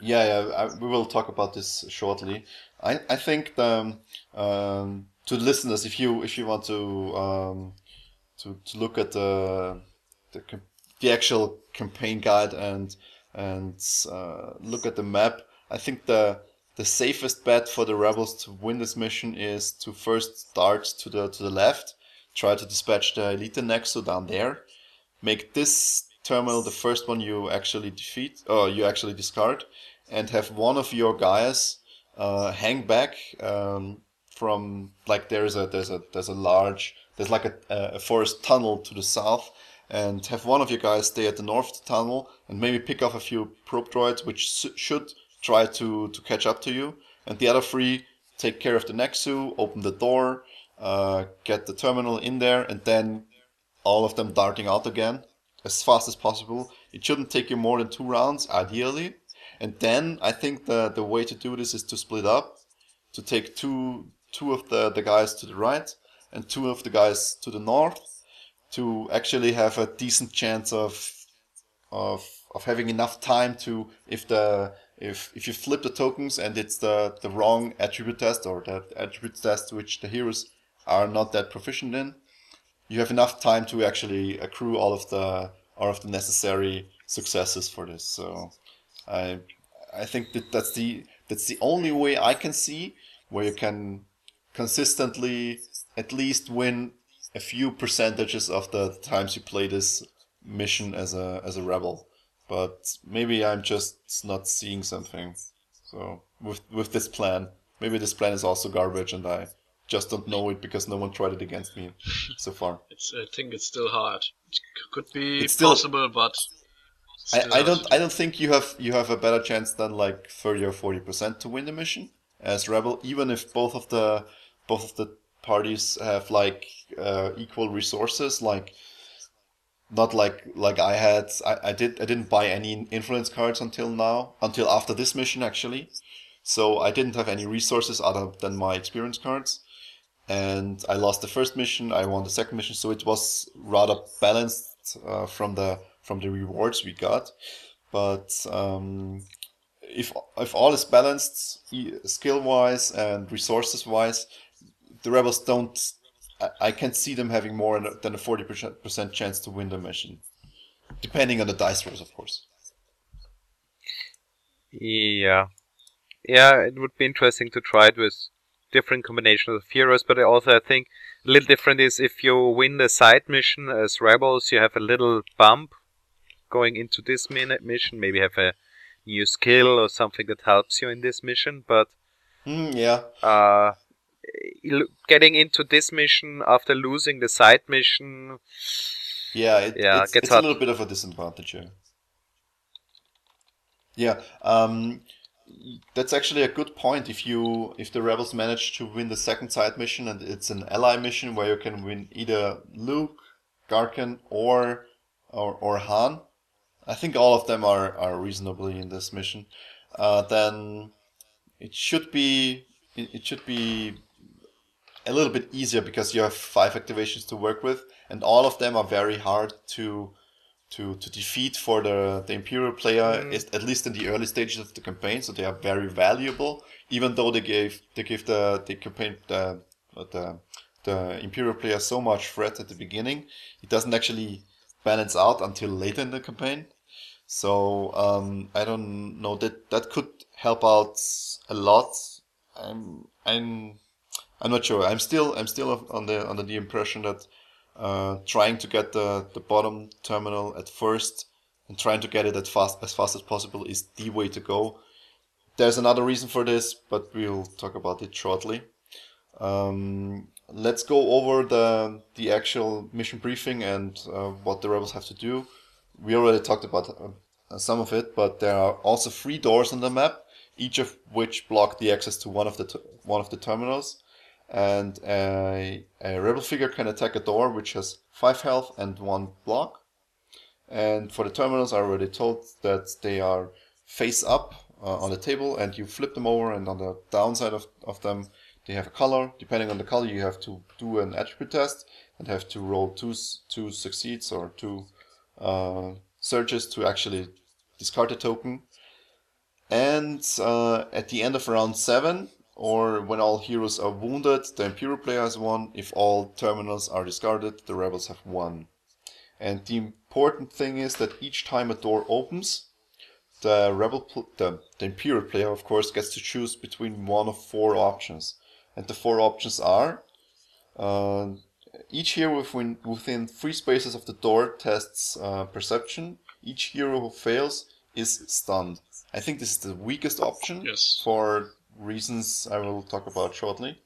yeah, yeah, I, we will talk about this shortly. I, I think the, um, to the listeners, if you if you want to um, to, to look at the the, the actual campaign guide and and uh, look at the map, I think the the safest bet for the rebels to win this mission is to first start to the to the left, try to dispatch the elite nexu down there, make this terminal the first one you actually defeat or you actually discard, and have one of your guys uh, hang back um, from like there's a there's a there's a large there's like a, a forest tunnel to the south and have one of your guys stay at the north tunnel and maybe pick off a few probe droids which should try to to catch up to you. And the other three take care of the nexu open the door uh, get the terminal in there and then all of them darting out again as fast as possible. It shouldn't take you more than two rounds ideally. And then i think the the way to do this is to split up to take two two of the, the guys to the right and two of the guys to the north to actually have a decent chance of of of having enough time to if the if if you flip the tokens and it's the the wrong attribute test or the attribute test which the heroes are not that proficient in you have enough time to actually accrue all of the all of the necessary successes for this. So i i think that that's the that's the only way i can see where you can consistently at least win a few percentages of the times you play this mission as a as a rebel but maybe i'm just not seeing something so with with this plan maybe this plan is also garbage and i just don't know it because no one tried it against me so far It's I think it's still hard. It could be It's still- possible, but I, I don't do. I don't think you have you have a better chance than like thirty or forty percent to win the mission. as rebel, even if both of the both of the parties have like uh, equal resources. Like not like like I had. I, I did I didn't buy any influence cards until now, until after this mission actually. So I didn't have any resources other than my experience cards. And I lost the first mission. I won the second mission, so it was rather balanced uh, from the from the rewards we got. But um, if if all is balanced, skill wise and resources wise, the rebels don't. I, I can't see them having more than a forty percent chance to win the mission, depending on the dice rolls, of course. Yeah, yeah, it would be interesting to try it with different combinations of heroes, but also I think a little different is if you win the side mission as rebels, you have a little bump going into this mission. Maybe have a new skill or something that helps you in this mission. But mm, yeah, uh, getting into this mission after losing the side mission. Yeah, it, yeah, it's, it's a little bit of a disadvantage. Yeah. Yeah. Um, that's actually a good point. If you if the rebels manage to win the second side mission and it's an ally mission where you can win either Luke, Gaarkhan, or or or Han, I think all of them are, are reasonably in this mission. Uh, then it should be it, it should be a little bit easier because you have five activations to work with, and all of them are very hard to to to defeat for the the imperial player mm. at least in the early stages of the campaign. So they are very valuable, even though they gave they give the the campaign the the the imperial player so much threat at the beginning. It doesn't actually balance out until later in the campaign. So um, I don't know that that could help out a lot. I'm I'm I'm not sure. I'm still I'm still on the under the impression that uh, trying to get the the bottom terminal at first and trying to get it as fast as fast as possible is the way to go. There's another reason for this, but we'll talk about it shortly. Um, let's go over the the actual mission briefing and uh, what the rebels have to do we already talked about uh, some of it, but there are also three doors on the map, each of which block the access to one of the one of the terminals. And a, a rebel figure can attack a door which has five health and one block. And for the terminals, I already told that they are face up uh, on the table, and you flip them over, and on the downside of, of them, they have a color. Depending on the color, you have to do an attribute test and have to roll two two succeeds or two uh, searches to actually discard a token. And uh, at the end of round 7, or when all heroes are wounded, the Imperial player has won. If all terminals are discarded, the rebels have won. And the important thing is that each time a door opens, the rebel, the, the Imperial player, of course, gets to choose between one of four options. And the four options are uh, each hero within, within three spaces of the door tests uh, perception. Each hero who fails is stunned. I think this is the weakest option yes. for reasons I will talk about shortly.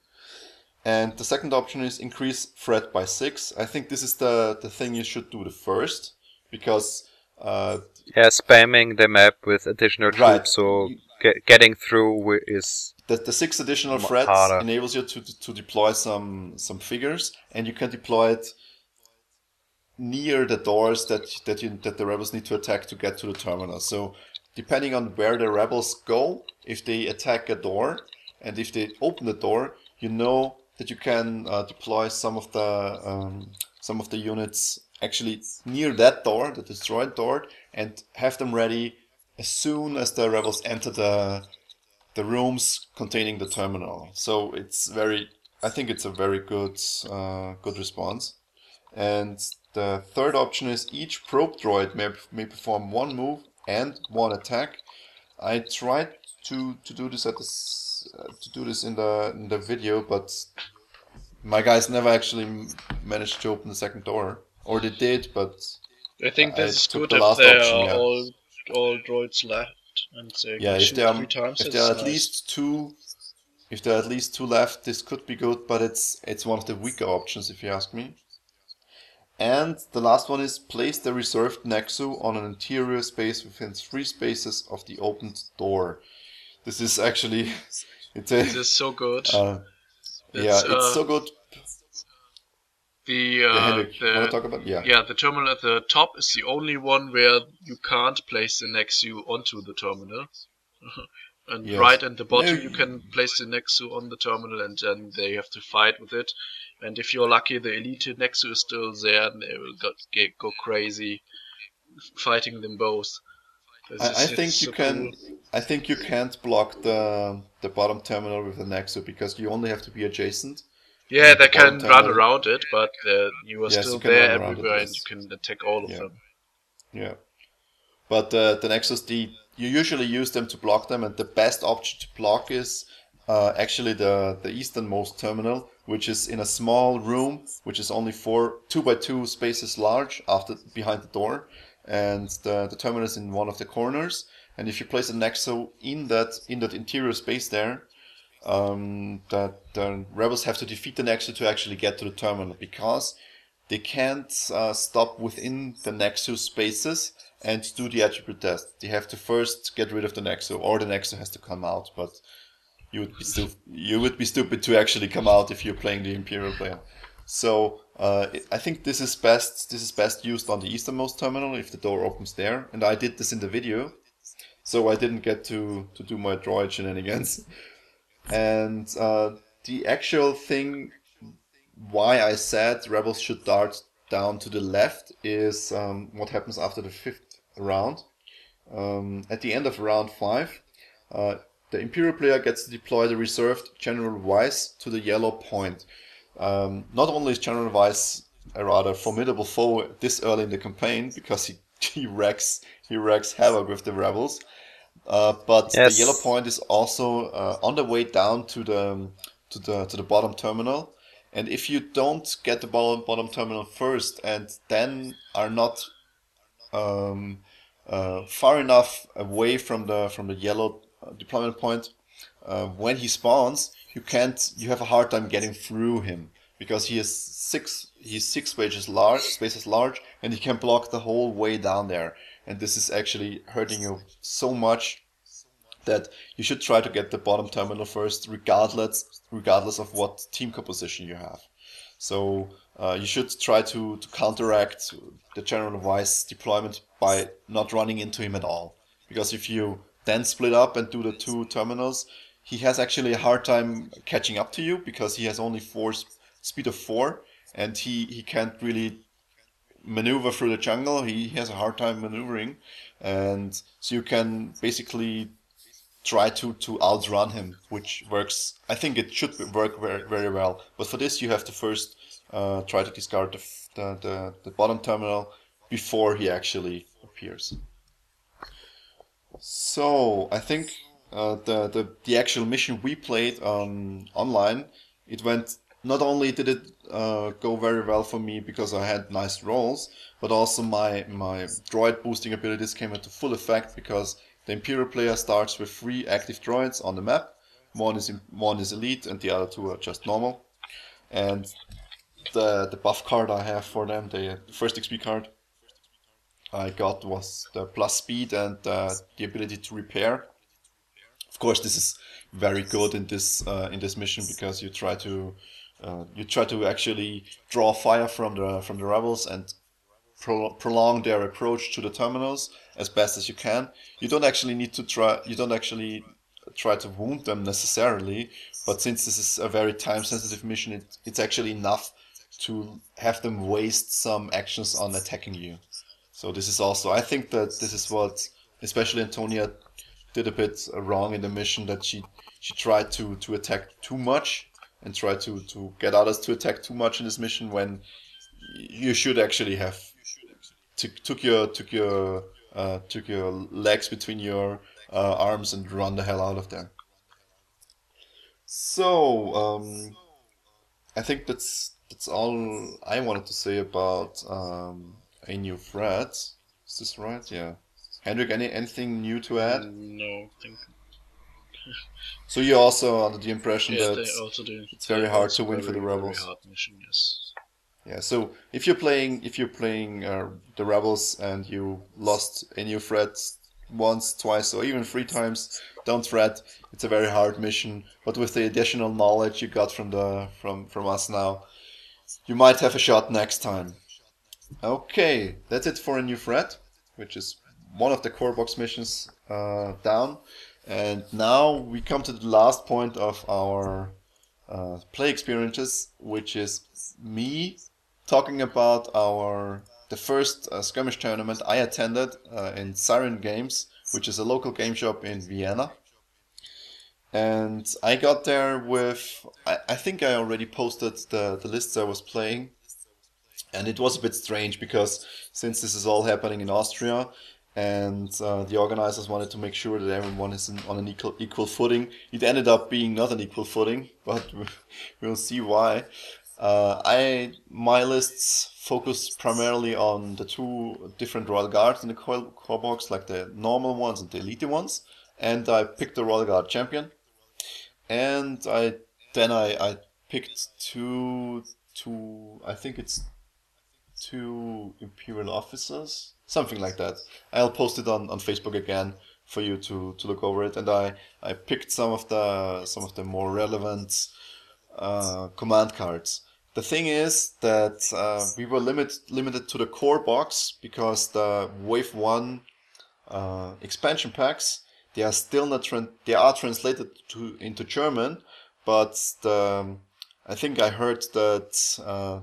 And the second option is increase threat by six. I think this is the, the thing you should do the first because. Uh, yeah, spamming the map with additional troops, right. so get, getting through is the, the six additional threats harder. enables you to, to deploy some some figures, and you can deploy it near the doors that that you that the rebels need to attack to get to the terminal. So depending on where the rebels go, if they attack a door and if they open the door, you know that you can uh, deploy some of the um, some of the units actually near that door, the destroyed door, and have them ready as soon as the rebels enter the the rooms containing the terminal. So it's very, I think it's a very good, uh, good response. And the third option is each probe droid may, may perform one move and one attack. I tried to, to do this at this, uh, to do this in the in the video, but my guys never actually managed to open the second door, or they did, but I think this is good the if there option, are yeah. all all droids left and uh, yeah, if there are, times, if there are at nice. least two, if there are at least two left, this could be good, but it's it's one of the weaker options if you ask me. And the last one is place the reserved Nexu on an interior space within three spaces of the opened door. This is actually It's a, It is so good. uh, yeah, It's, it's uh, so good. the uh, the talk about? Yeah. yeah the terminal at the top is the only one where you can't place the Nexu onto the terminal. and Yes. right at the bottom No. you can place the Nexu on the terminal and then they have to fight with it. And if you're lucky the elite Nexu is still there and they will go, get, go crazy fighting them both. I, I think so you can. cool. I think you can't block the the bottom terminal with the Nexus because you only have to be adjacent. Yeah, they the can run terminal- around it, but uh, you are Yes, still you there run everywhere and you can attack all of Yeah. them. Yeah. But uh, the Nexus D, you usually use them to block them, and the best option to block is uh, actually the the easternmost terminal, which is in a small room, which is only four two by two spaces large after behind the door, and the the terminal is in one of the corners. And if you place a Nexu in that in that interior space there, um, that the rebels have to defeat the Nexu to actually get to the terminal because they can't uh, stop within the Nexu spaces and do the attribute test. They have to first get rid of the Nexu, or the Nexu has to come out. But you would be stu- you would be stupid to actually come out if you're playing the Imperial player. So uh, I think this is best. This is best used on the easternmost terminal if the door opens there, and I did this in the video, so I didn't get to to do my droid shenanigans. And uh, the actual thing why I said rebels should dart down to the left is um, what happens after the fifth round. Um, at the end of round five, uh, the Imperial player gets to deploy the reserved General Weiss to the yellow point. Um, not only is General Weiss a rather formidable foe this early in the campaign because he, he wrecks he wrecks havoc with the rebels, uh, but Yes. the yellow point is also uh, on the way down to the to the to the bottom terminal. And if you don't get the bottom, bottom terminal first and then are not um, uh, far enough away from the from the yellow deployment point uh, when he spawns, you can't. You have a hard time getting through him because he is six. He's six spaces large, spaces large, and he can block the whole way down there. And this is actually hurting you so much that you should try to get the bottom terminal first, regardless regardless of what team composition you have. So uh, you should try to, to counteract the General Weiss deployment by not running into him at all. Because if you then split up and do the two terminals, he has actually a hard time catching up to you because he has only four speed of four, and he, he can't really maneuver through the jungle. He has a hard time maneuvering, and so you can basically try to to outrun him, which works. I think it should work very very well. But for this, you have to first uh, try to discard the, the the the bottom terminal before he actually appears. So I think uh, the, the the actual mission we played um, online, it went. Not only did it uh, go very well for me because I had nice rolls, but also my my droid boosting abilities came into full effect because the Imperial player starts with three active droids on the map. One is one is elite, and the other two are just normal. And the the buff card I have for them, the first XP card I got was the plus speed and uh, the ability to repair. Of course, this is very good in this uh, in this mission because you try to uh, you try to actually draw fire from the from the rebels and pro- prolong their approach to the terminals as best as you can. You don't actually need to try. You don't actually try to wound them necessarily, but since this is a very time sensitive mission, it, it's actually enough to have them waste some actions on attacking you. So this is also, I think that this is what, especially Antonia, did a bit wrong in the mission that she she tried to to attack too much and tried to to get others to attack too much in this mission when you should actually have took took your took your uh, took your legs between your uh, arms and run the hell out of there. So um, I think that's that's all I wanted to say about um, a new threat. Is this right? Yeah. Hendrik, any anything new to add? No, think So you're also under the impression yeah, that it's very hard to win for the rebels. Very hard mission, yes. Yeah, so if you're playing if you're playing uh, the rebels and you lost a new threat once, twice, or even three times, don't fret. It's a very hard mission, but with the additional knowledge you got from the from from us now, you might have a shot next time. Okay, that's it for a new threat, which is one of the core box missions uh, down. And now we come to the last point of our uh, play experiences, which is me talking about our the first uh, skirmish tournament I attended uh, in Siren Games, which is a local game shop in Vienna. And I got there with I, I think I already posted the, the lists I was playing. And it was a bit strange because since this is all happening in Austria, and uh, the organizers wanted to make sure that everyone is in, on an equal equal footing. It ended up being not an equal footing, but we'll see why. Uh, I my lists focus primarily on the two different royal guards in the core, core box, like the normal ones and the elite ones, and I picked the royal guard champion, and I then I, I picked two two I think it's two imperial officers something like that. I'll post it on, on Facebook again for you to, to look over it. And I, I picked some of the some of the more relevant uh, command cards. The thing is that uh, we were limit, limited to the core box because the Wave One uh, expansion packs they are still not tra- they are translated to into German, but the I think I heard that uh,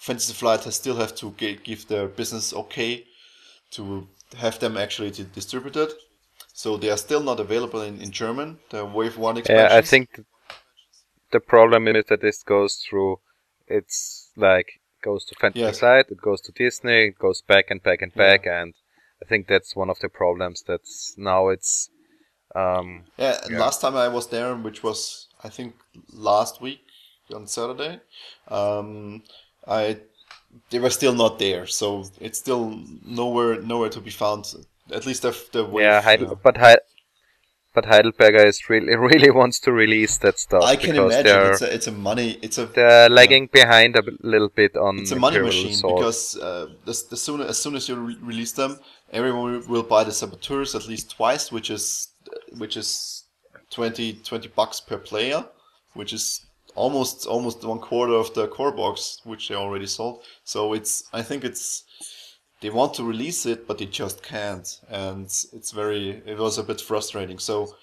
Fantasy Flight has still have to g- give their business okay to have them actually distributed. So they are still not available in, in German. The Wave One expansion. Yeah, I think the problem is that this goes through. It's like goes to Fantasy yes. Flight, it goes to Disney, it goes back and back and back, yeah. and I think that's one of the problems. That's now it's. Um, yeah, yeah, last time I was there, which was I think last week on Saturday, um, I they were still not there, so it's still nowhere nowhere to be found. At least the, the way. Yeah, Heidel, but Heidel, but Heidelberger is really really wants to release that stuff. I can imagine it's a, it's a money it's a they're lagging behind a little bit on. It's a money machine because uh, the, the sooner as soon as you re- release them, everyone will buy the saboteurs at least twice, which is which is 20, 20 bucks per player, which is almost almost one quarter of the core box which they already sold. So it's I think it's they want to release it but they just can't, and it's very it was a bit frustrating. So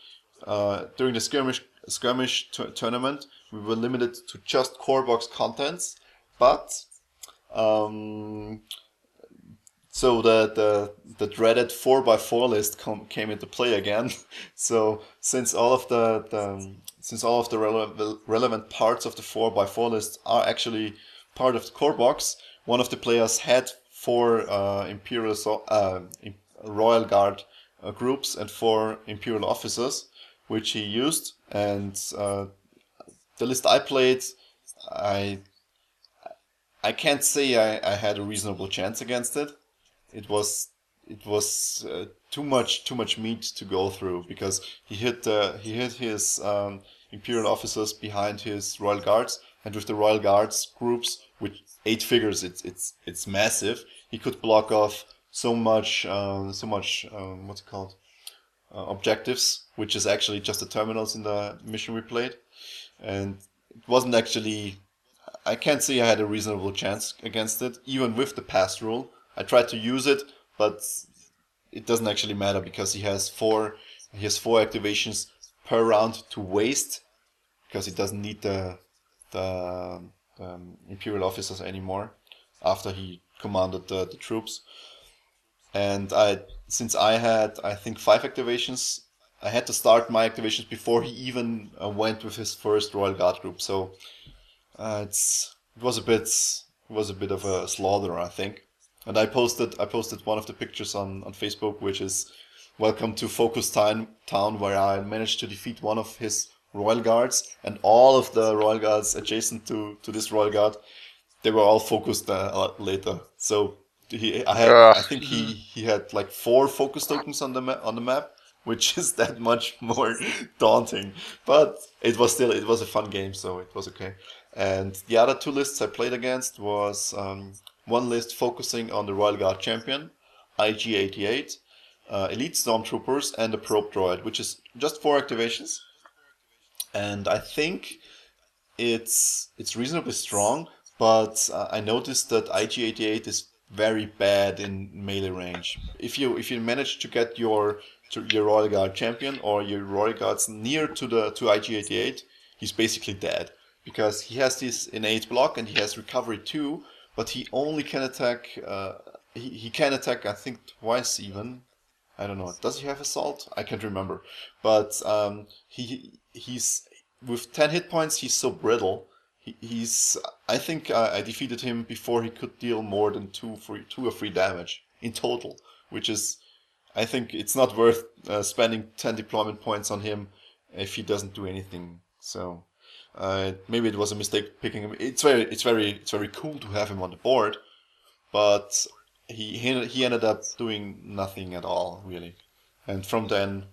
uh, during the skirmish skirmish t- tournament, we were limited to just core box contents, but um, so the, the the dreaded four x four list com- came into play again. so since all of the, the since all of the rele- relevant parts of the 4x4 list are actually part of the core box, one of the players had four uh, Imperial so- uh, Royal Guard uh, groups and four Imperial officers, which he used. And uh, the list I played, I I can't say I, I had a reasonable chance against it. It was it was uh, too much too much meat to go through because he hit uh, he hit his um, imperial officers behind his royal guards, and with the royal guards groups with eight figures, it's it's it's massive. He could block off so much uh, so much um, what's it called uh, objectives, which is actually just the terminals in the mission we played, and it wasn't actually. I can't say I had a reasonable chance against it, even with the pass rule. I tried to use it, but it doesn't actually matter because he has four he has four activations per round to waste because he doesn't need the the um, imperial officers anymore after he commanded the, the troops. And I since I had I think five activations, I had to start my activations before he even uh, went with his first royal guard group. So uh, it's it was a bit it was a bit of a slaughter, I think. And I posted I posted one of the pictures on, on Facebook, which is welcome to Focus Town, town where I managed to defeat one of his royal guards, and all of the royal guards adjacent to, to this royal guard, they were all focused uh, later. So he, I had, I think he, he had like four focus tokens on the ma- on the map, which is that much more daunting. But it was still it was a fun game, so it was okay. And the other two lists I played against was um, one list focusing on the Royal Guard champion, IG88, uh, elite stormtroopers, and a probe droid, which is just four activations. And I think it's it's reasonably strong, but uh, I noticed that IG88 is very bad in melee range. If you if you manage to get your to your Royal Guard champion or your Royal Guards near to the to IG88, he's basically dead because he has this innate block and he has recovery too, but he only can attack. Uh, he, he can attack I think twice even. I don't know. Does he have assault? I can't remember. But um, he he's with ten hit points. He's so brittle. He, he's. I think I, I defeated him before he could deal more than two, three, two or three damage in total, which is. I think it's not worth uh, spending ten deployment points on him if he doesn't do anything. So uh, maybe it was a mistake picking him. It's very, it's very, it's very cool to have him on the board, but he he, he ended up doing nothing at all really, and from then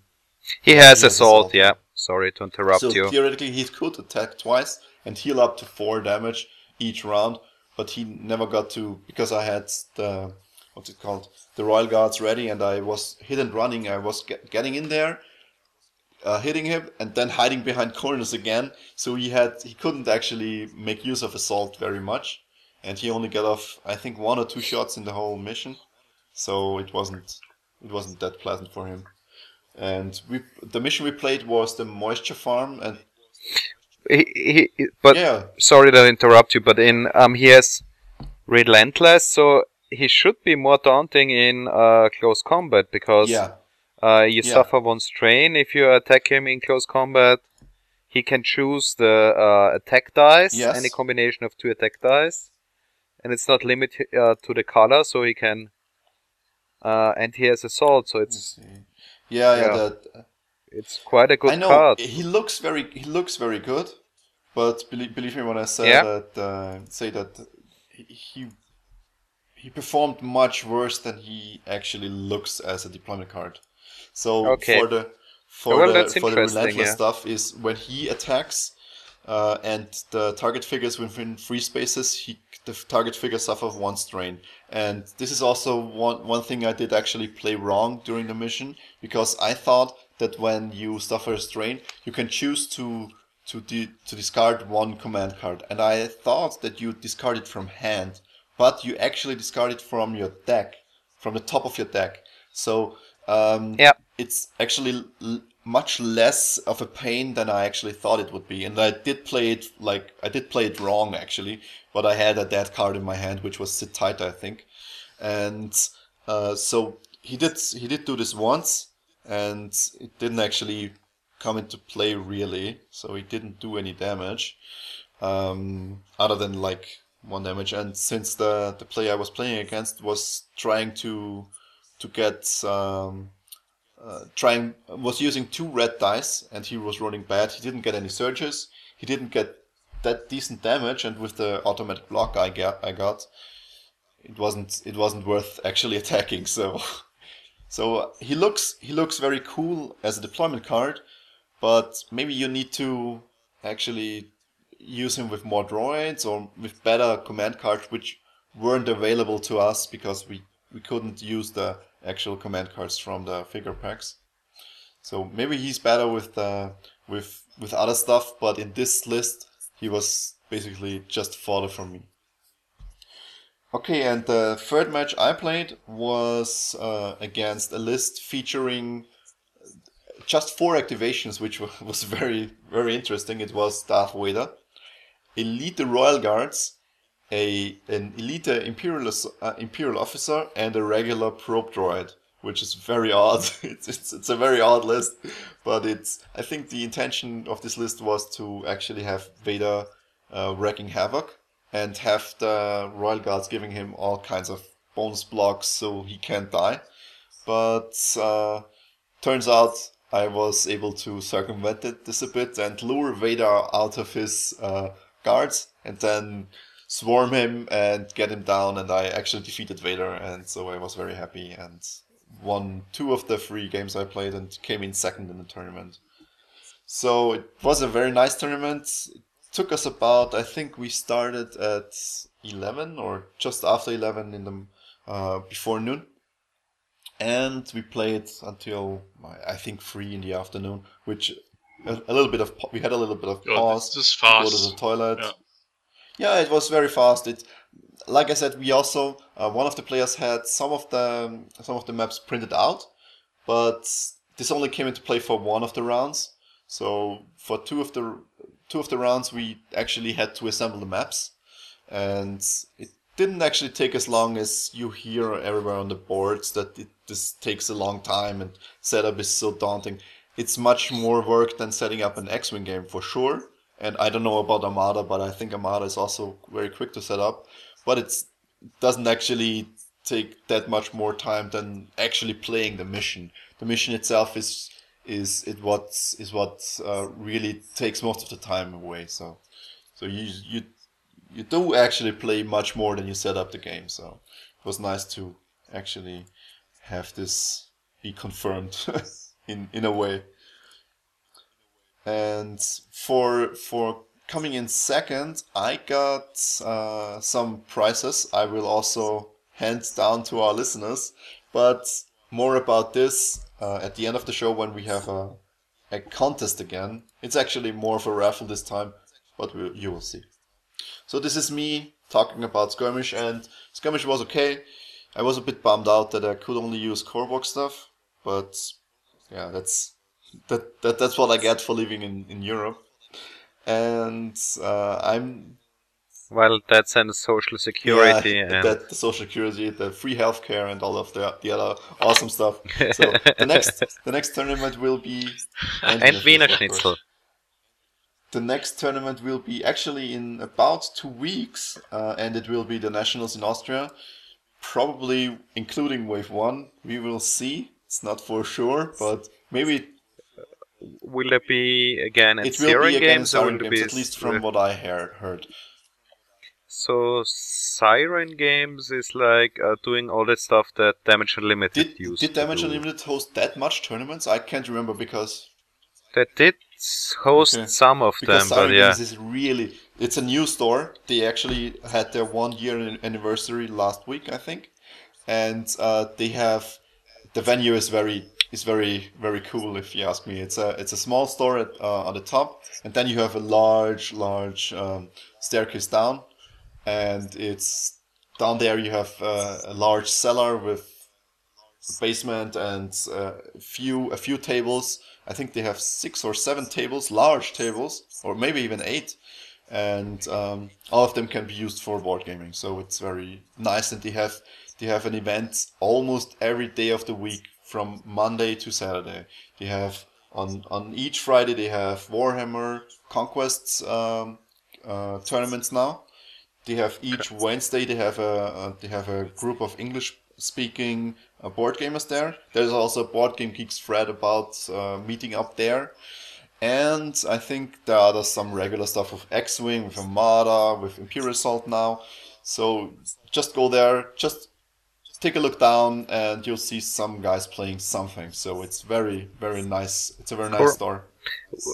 he has he assault. Assault. Yeah, sorry to interrupt so you. theoretically, he could attack twice and heal up to four damage each round, but he never got to because I had the what's it called the royal guards ready and I was hit and running. I was get, getting in there uh, hitting him and then hiding behind corners again. So he had he couldn't actually make use of assault very much, and he only got off I think one or two shots in the whole mission. So it wasn't it wasn't that pleasant for him. And we the mission we played was the moisture farm and. He, he, but yeah. sorry to interrupt you, but in um he has relentless, so he should be more daunting in uh, close combat because yeah uh, you yeah. suffer one strain if you attack him in close combat. He can choose the uh, attack dice, yes. any combination of two attack dice, and it's not limited uh, to the color, so he can. Uh, and he has assault, so it's. Yeah, yeah. yeah that, it's quite a good I know card. he looks very he looks very good, but believe, believe me when I say yeah. that uh, say that he he performed much worse than he actually looks as a deployment card. So okay. for the for well, the for the relentless yeah. stuff is when he attacks uh, and the target figures within free spaces, he the target figure suffer one strain. And this is also one one thing I did actually play wrong during the mission because I thought that when you suffer a strain, you can choose to to de- to discard one command card, and I thought that you discard it from hand, but you actually discard it from your deck, from the top of your deck. So um, yeah it's actually l- much less of a pain than I actually thought it would be. And I did play it like I did play it wrong actually, but I had a dead card in my hand, which was sit tight, I think. And uh, so he did he did do this once, and it didn't actually come into play really. So he didn't do any damage, um, other than like one damage. And since the the player I was playing against was trying to to get um, uh, trying was using two red dice and he was rolling bad. He didn't get any surges. He didn't get that decent damage, and with the automatic block I got, I got, it wasn't it wasn't worth actually attacking. So, so he looks he looks very cool as a deployment card, but maybe you need to actually use him with more droids or with better command cards, which weren't available to us because we we couldn't use the actual command cards from the figure packs. So maybe he's better with uh, with with other stuff, but in this list he was basically just fodder for me. Okay, and the third match I played was uh, against a list featuring just four activations, which was very very interesting. It was Darth Vader, Elite the Royal Guards, a an elite imperial uh, imperial officer and a regular probe droid, which is very odd. it's, it's it's a very odd list, but it's I think the intention of this list was to actually have Vader uh, wreaking havoc and have the royal guards giving him all kinds of bonus blocks so he can't die. But uh, turns out I was able to circumvent it this a bit and lure Vader out of his uh, guards and then swarm him and get him down. And I actually defeated Vader, and so I was very happy and won two of the three games I played and came in second in the tournament. So it was a very nice tournament. It took us about, I think we started at 11 or just after 11 in the uh, before noon. and we played until I think three in the afternoon, which a, a little bit of we had a little bit of pause this is to go to the toilet. Yeah. Yeah, it was very fast. It, like I said, we also uh, one of the players had some of the some of the maps printed out, but this only came into play for one of the rounds. So for two of the two of the rounds, we actually had to assemble the maps, and it didn't actually take as long as you hear everywhere on the boards that it this takes a long time and setup is so daunting. It's much more work than setting up an X-wing game for sure. And I don't know about Armada, but I think Armada is also very quick to set up. But it doesn't actually take that much more time than actually playing the mission. The mission itself is is it what is what uh, really takes most of the time away. So so you you you do actually play much more than you set up the game. So it was nice to actually have this be confirmed in in a way. And for for coming in second, I got uh, some prizes. I will also hand down to our listeners, but more about this uh, at the end of the show when we have a a contest again. It's actually more of a raffle this time, but we, you will see. So this is me talking about skirmish, and skirmish was okay. I was a bit bummed out that I could only use core box stuff, but yeah, that's that, that that's what I get for living in, in Europe. And uh, I'm Well, that's in social security yeah, and that the social security, the free healthcare, and all of the the other awesome stuff. So the next the next tournament will be and Wiener Wiener. Schnitzel. The next tournament will be actually in about two weeks, uh, and it will be the nationals in Austria, probably including Wave One. We will see. It's not for sure, but maybe Will it be again at it will Siren be Games Siren games, be at least from what I heard. heard. So Siren Games is like uh, doing all that stuff that Damage Unlimited Did used did Damage do. Unlimited host that much tournaments? I can't remember because They did host Okay. some of because them, but Siren yeah, Games is really it's a new store. They actually had their one year anniversary last week, I think, and uh, they have the venue is very is very very cool if you ask me. It's a it's a small store at, uh, on the top, and then you have a large large um, staircase down, and it's down there you have uh, a large cellar with basement and uh, a few a few tables. I think they have six or seven tables, large tables, or maybe even eight, and um, all of them can be used for board gaming. So it's very nice, and they have they have an event almost every day of the week from Monday to Saturday. They have on on each Friday they have Warhammer Conquests um, uh, tournaments now. They have each Wednesday they have a, they have a group of English speaking uh, board gamers there. There's also a board game geeks thread about uh, meeting up there. And I think there are some regular stuff with X-Wing, with Armada, with Imperial Assault now. So just go there, just take a look down, and you'll see some guys playing something. So it's very, very nice. It's a very nice Cool. store.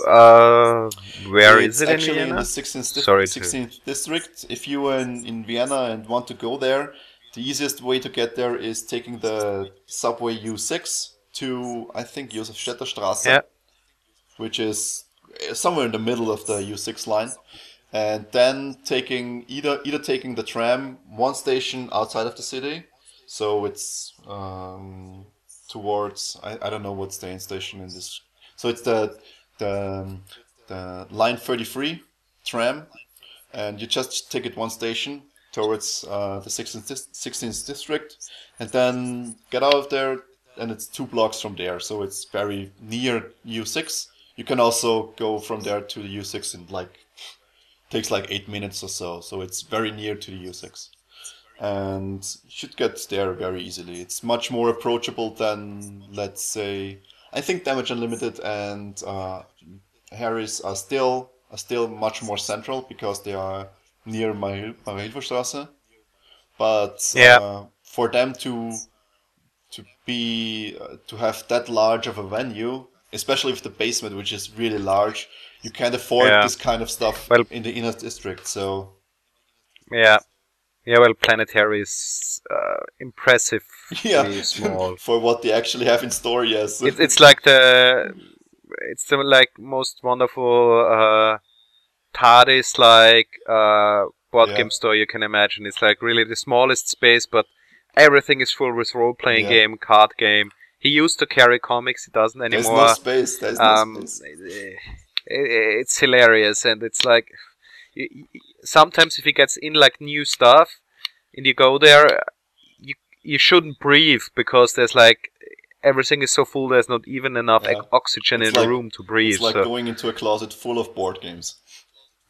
uh, where It's is it actually in, Vienna? the 16th, di- Sorry to- 16th district. If you are in, in Vienna and want to go there, the easiest way to get there is taking the subway U6 to, I think, Josef Josefstädter Straße, Yeah. which is uh, somewhere in the middle of the U6 line. And then taking either either taking the tram one station outside of the city, so it's um, towards I, I don't know what's the end station in this. So it's the the the line 33 tram, and you just take it one station towards uh, the 16th, 16th district, and then get out of there, and it's two blocks from there, so it's very near U6. You can also go from there to the U6 in like takes like eight minutes or so, so it's very near to the U6 and should get there very easily. It's much more approachable than, let's say, I think Damage Unlimited and uh, Harris are still are still much more central because they are near my Marienhilferstraße. But Yeah. uh, for them to to be uh, to have that large of a venue, especially with the basement, which is really large, you can't afford Yeah. this kind of stuff Well- in the inner district. So Yeah. Yeah, well, Planetary is uh, impressive. yeah, small. for what they actually have in store. Yes, It, it's like the it's the like most wonderful uh, TARDIS like uh, board Yeah. game store you can imagine. It's like really the smallest space, but everything is full with role playing Yeah. game, card game. He used to carry comics, he doesn't anymore. there's no space. There's no um, space. i- it's hilarious, and it's like y- y- sometimes if he gets in like new stuff, and you go there, you you shouldn't breathe because there's like everything is so full. There's not even enough Yeah. ox- oxygen It's in the room to breathe. It's like so going into a closet full of board games.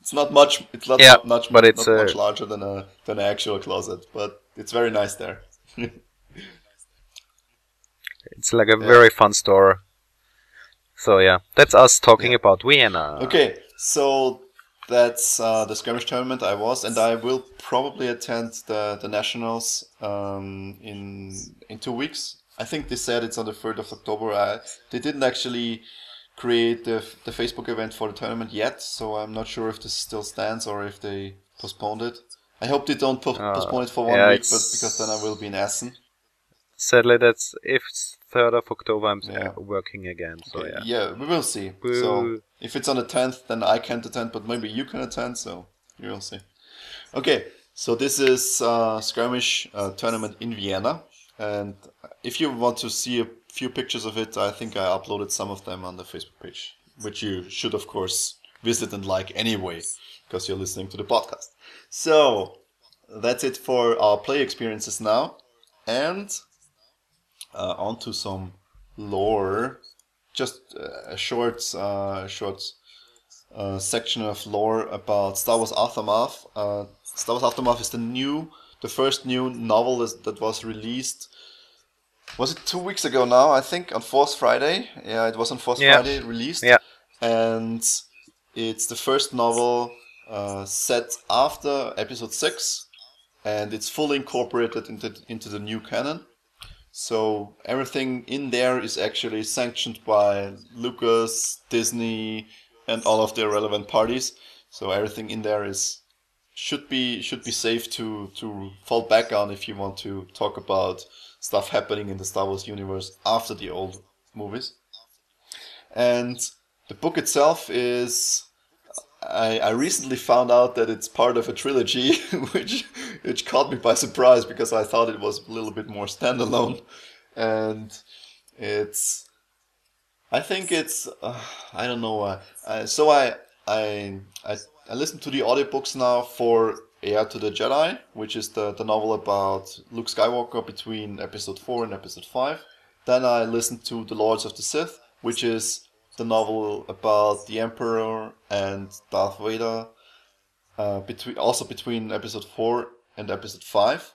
It's not much. It's not, Yeah, not much, but it's, not uh, much larger than a than an actual closet, but it's very nice there. it's like a very fun store. So yeah, that's us talking Yeah. about Vienna. okay, so that's uh, the skirmish tournament I was, and I will probably attend the the nationals um, in in two weeks. I think they said it's on the third of October. I, they didn't actually create the the Facebook event for the tournament yet, so I'm not sure if this still stands or if they postponed it. I hope they don't po- Uh, postpone it for one yeah, week, but because then I will be in Essen. Sadly, that's if third of October, I'm uh, Yeah. working again. So Okay, yeah. yeah, we will see. So Boo. If it's on the tenth, then I can't attend, but maybe you can attend. So you will see. Okay, so this is uh, skirmish uh, tournament in Vienna, and if you want to see a few pictures of it, I think I uploaded some of them on the Facebook page, which you should of course visit and like anyway, because you're listening to the podcast. So that's it for our play experiences now, and uh, on to some lore. Just uh, a short, uh, short uh, section of lore about Star Wars Aftermath. Uh, Star Wars Aftermath is the new, the first new novel that, that was released. Was it two weeks ago now? I think on Force Friday. Yeah, it was on Force Yeah. Friday released. Yeah. And it's the first novel uh, set after Episode Six, and it's fully incorporated into into the new canon. So everything in there is actually sanctioned by Lucas, Disney, and all of the relevant parties. So everything in there is should be should be safe to to fall back on if you want to talk about stuff happening in the Star Wars universe after the old movies. And the book itself is I, I recently found out that it's part of a trilogy, which which caught me by surprise because I thought it was a little bit more standalone, and it's I think it's uh, I don't know why. uh, so I I I I listen to the audiobooks now for Heir to the Jedi, which is the, the novel about Luke Skywalker between episode 4 and episode 5. Then I listened to The Lords of the Sith, which is the novel about the Emperor and Darth Vader, uh, between also between episode 4 and episode 5.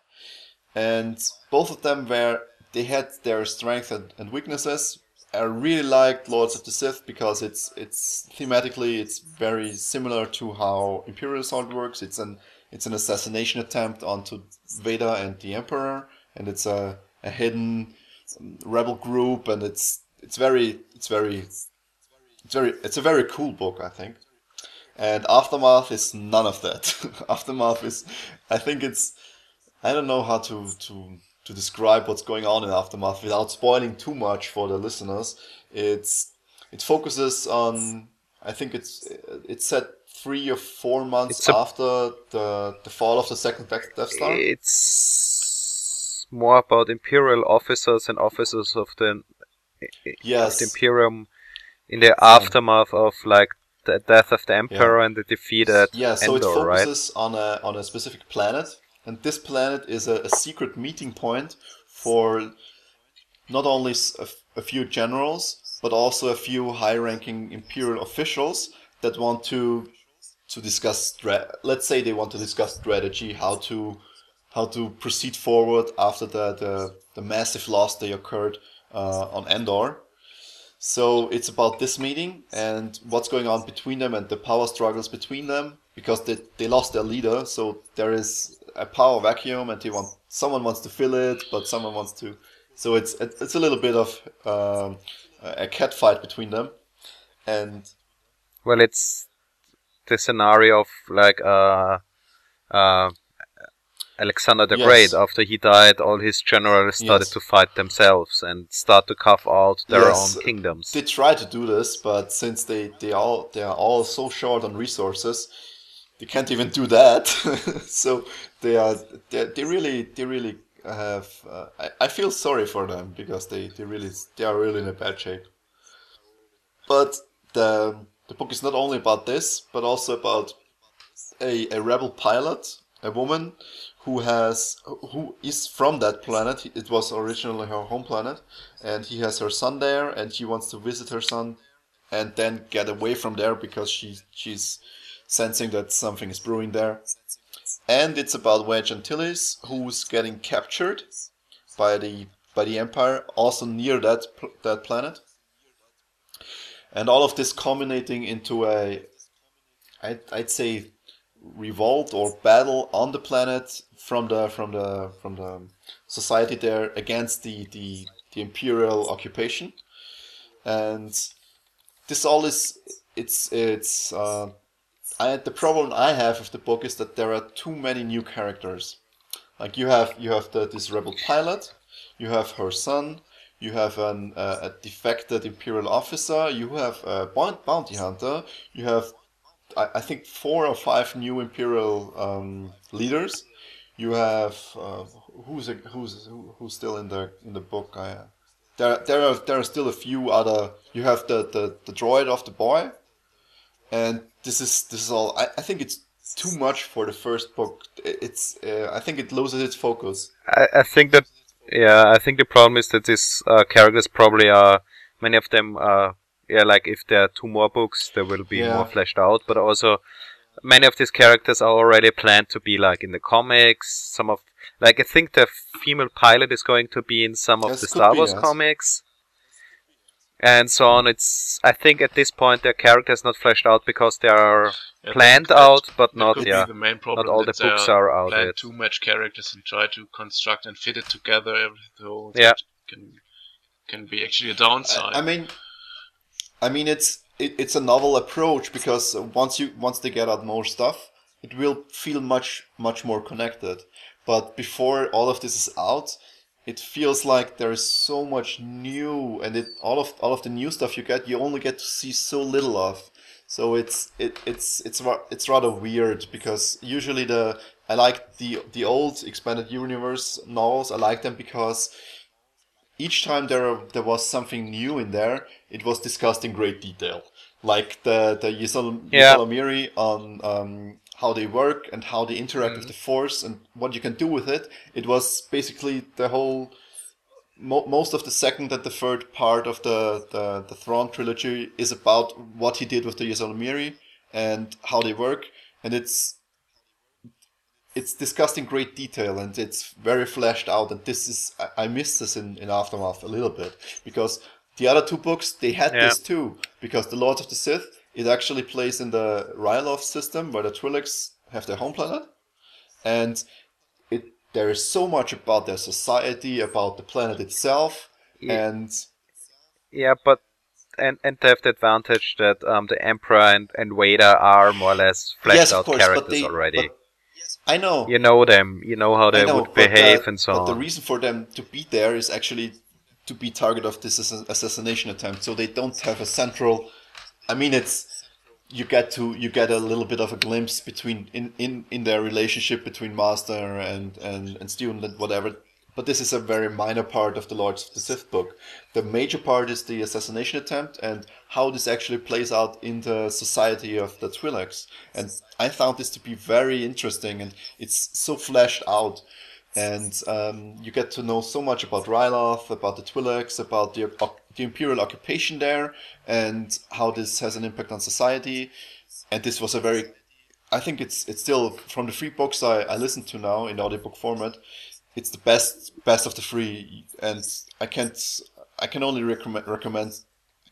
And both of them were they had their strengths and, and weaknesses. I really liked Lords of the Sith because it's it's thematically it's very similar to how Imperial Assault works. It's an it's an assassination attempt onto Vader and the Emperor, and it's a, a hidden rebel group, and it's it's very it's very it's very it's a very cool book, I think. And Aftermath is none of that. Aftermath is, I think it's, I don't know how to to to describe what's going on in Aftermath without spoiling too much for the listeners. It's it focuses on, I think it's it's set three or four months It's a- after the the fall of the second Death Star. It's more about imperial officers and officers of the of Yes. the Imperium in the aftermath of like the death of the Emperor and the defeat at Yeah, so Endor, it right? focuses on a on a specific planet, and this planet is a, a secret meeting point for not only a few generals, but also a few high-ranking imperial officials that want to to discuss. Stra- let's say they want to discuss strategy, how to how to proceed forward after the the, the massive loss that occurred uh, on Endor. So it's about this meeting and what's going on between them and the power struggles between them because they, they lost their leader. So there is a power vacuum and they want someone wants to fill it, but someone wants to. So it's it's a little bit of um, a cat fight between them, and Well, it's the scenario of like uh, uh, Alexander the Yes. Great, after he died, all his generals started Yes. to fight themselves and start to carve out their Yes. own kingdoms. They try to do this, but since they they all they are all so short on resources, they can't even do that. so they are they, they really they really have. Uh, I, I feel sorry for them because they, they really they are really in a bad shape. But the the book is not only about this, but also about a, a rebel pilot, a woman who has who is from that planet. It was originally her home planet, and he has her son there, and she wants to visit her son, and then get away from there because she she's sensing that something is brewing there. And it's about Wedge Antilles, who's getting captured by the by the Empire, also near that that planet. And all of this culminating into a, I'd, I'd say, revolt or battle on the planet from the from the from the society there against the the, the imperial occupation. And this all is it's it's uh, I, the problem I have with the book is that there are too many new characters. Like you have you have the this rebel pilot you have her son you have an uh, a defected imperial officer you have a bounty hunter you have I, I think four or five new imperial um, leaders. You have uh, who's a, who's who's still in the in the book. I, there there are there are still a few other. You have the, the, the droid of the boy, and this is this is all. I, I think it's too much for the first book. It- It's uh, I think it loses its focus. I, I think that yeah, I think the problem is that these uh, characters probably are many of them are yeah like if there are two more books there will be Yeah. more fleshed out, but also many of these characters are already planned to be like in the comics. Some of like I think the female pilot is going to be in some of Yes, the could Star be, Wars yes. comics. And so on. It's I think at this point their characters not fleshed out because they are Yeah, planned that- out, but that not could yeah. be the main problem. all that the books are out plan yet. too much characters and try to construct and fit it together. every- So Yeah. can can be actually a downside. I, I mean, I mean it's it, it's a novel approach because once you once they get out more stuff, it will feel much much more connected. But before all of this is out, it feels like there is so much new, and it all of all of the new stuff you get, you only get to see so little of. So it's it it's it's it's rather weird because usually the I like the the old expanded universe novels. I like them because each time there there was something new in there, it was discussed in great detail. Like the the Yisal- Yeah. On um, how they work and how they interact with the Force and what you can do with it. It was basically the whole. Mo- most of the second and the third part of the, the, the Thrawn trilogy is about what he did with the Ysalamiri and how they work, and it's it's discussed in great detail and it's very fleshed out and this is I, I miss this in, in aftermath a little bit because the other two books they had Yeah. this too because the lords of the sith it actually plays in the ryloth system where the twi'leks have their home planet and it there is so much about their society about the planet itself Yeah. and Yeah, but and and they have the advantage that um the Emperor and, and Vader are more or less fleshed yes out course characters they already. but i know you know them, you know how they know, would uh, behave the- and so but on. the reason for them to be there is actually to be target of this assassination attempt. So they don't have a central. I mean, it's you get to you get a little bit of a glimpse between in in in their relationship between master and and and student and whatever. But this is a very minor part of the Lords of the Sith book. The major part is the assassination attempt and how this actually plays out in the society of the Twi'leks. And I found this to be very interesting, and it's so fleshed out and um, you get to know so much about Ryloth, about the Twi'leks, about the, the Imperial occupation there, and how this has an impact on society. And this was a very, I think it's it's still from the three books I, I listened to now in audiobook format, it's the best best of the three, and I can't I can only recommend recommend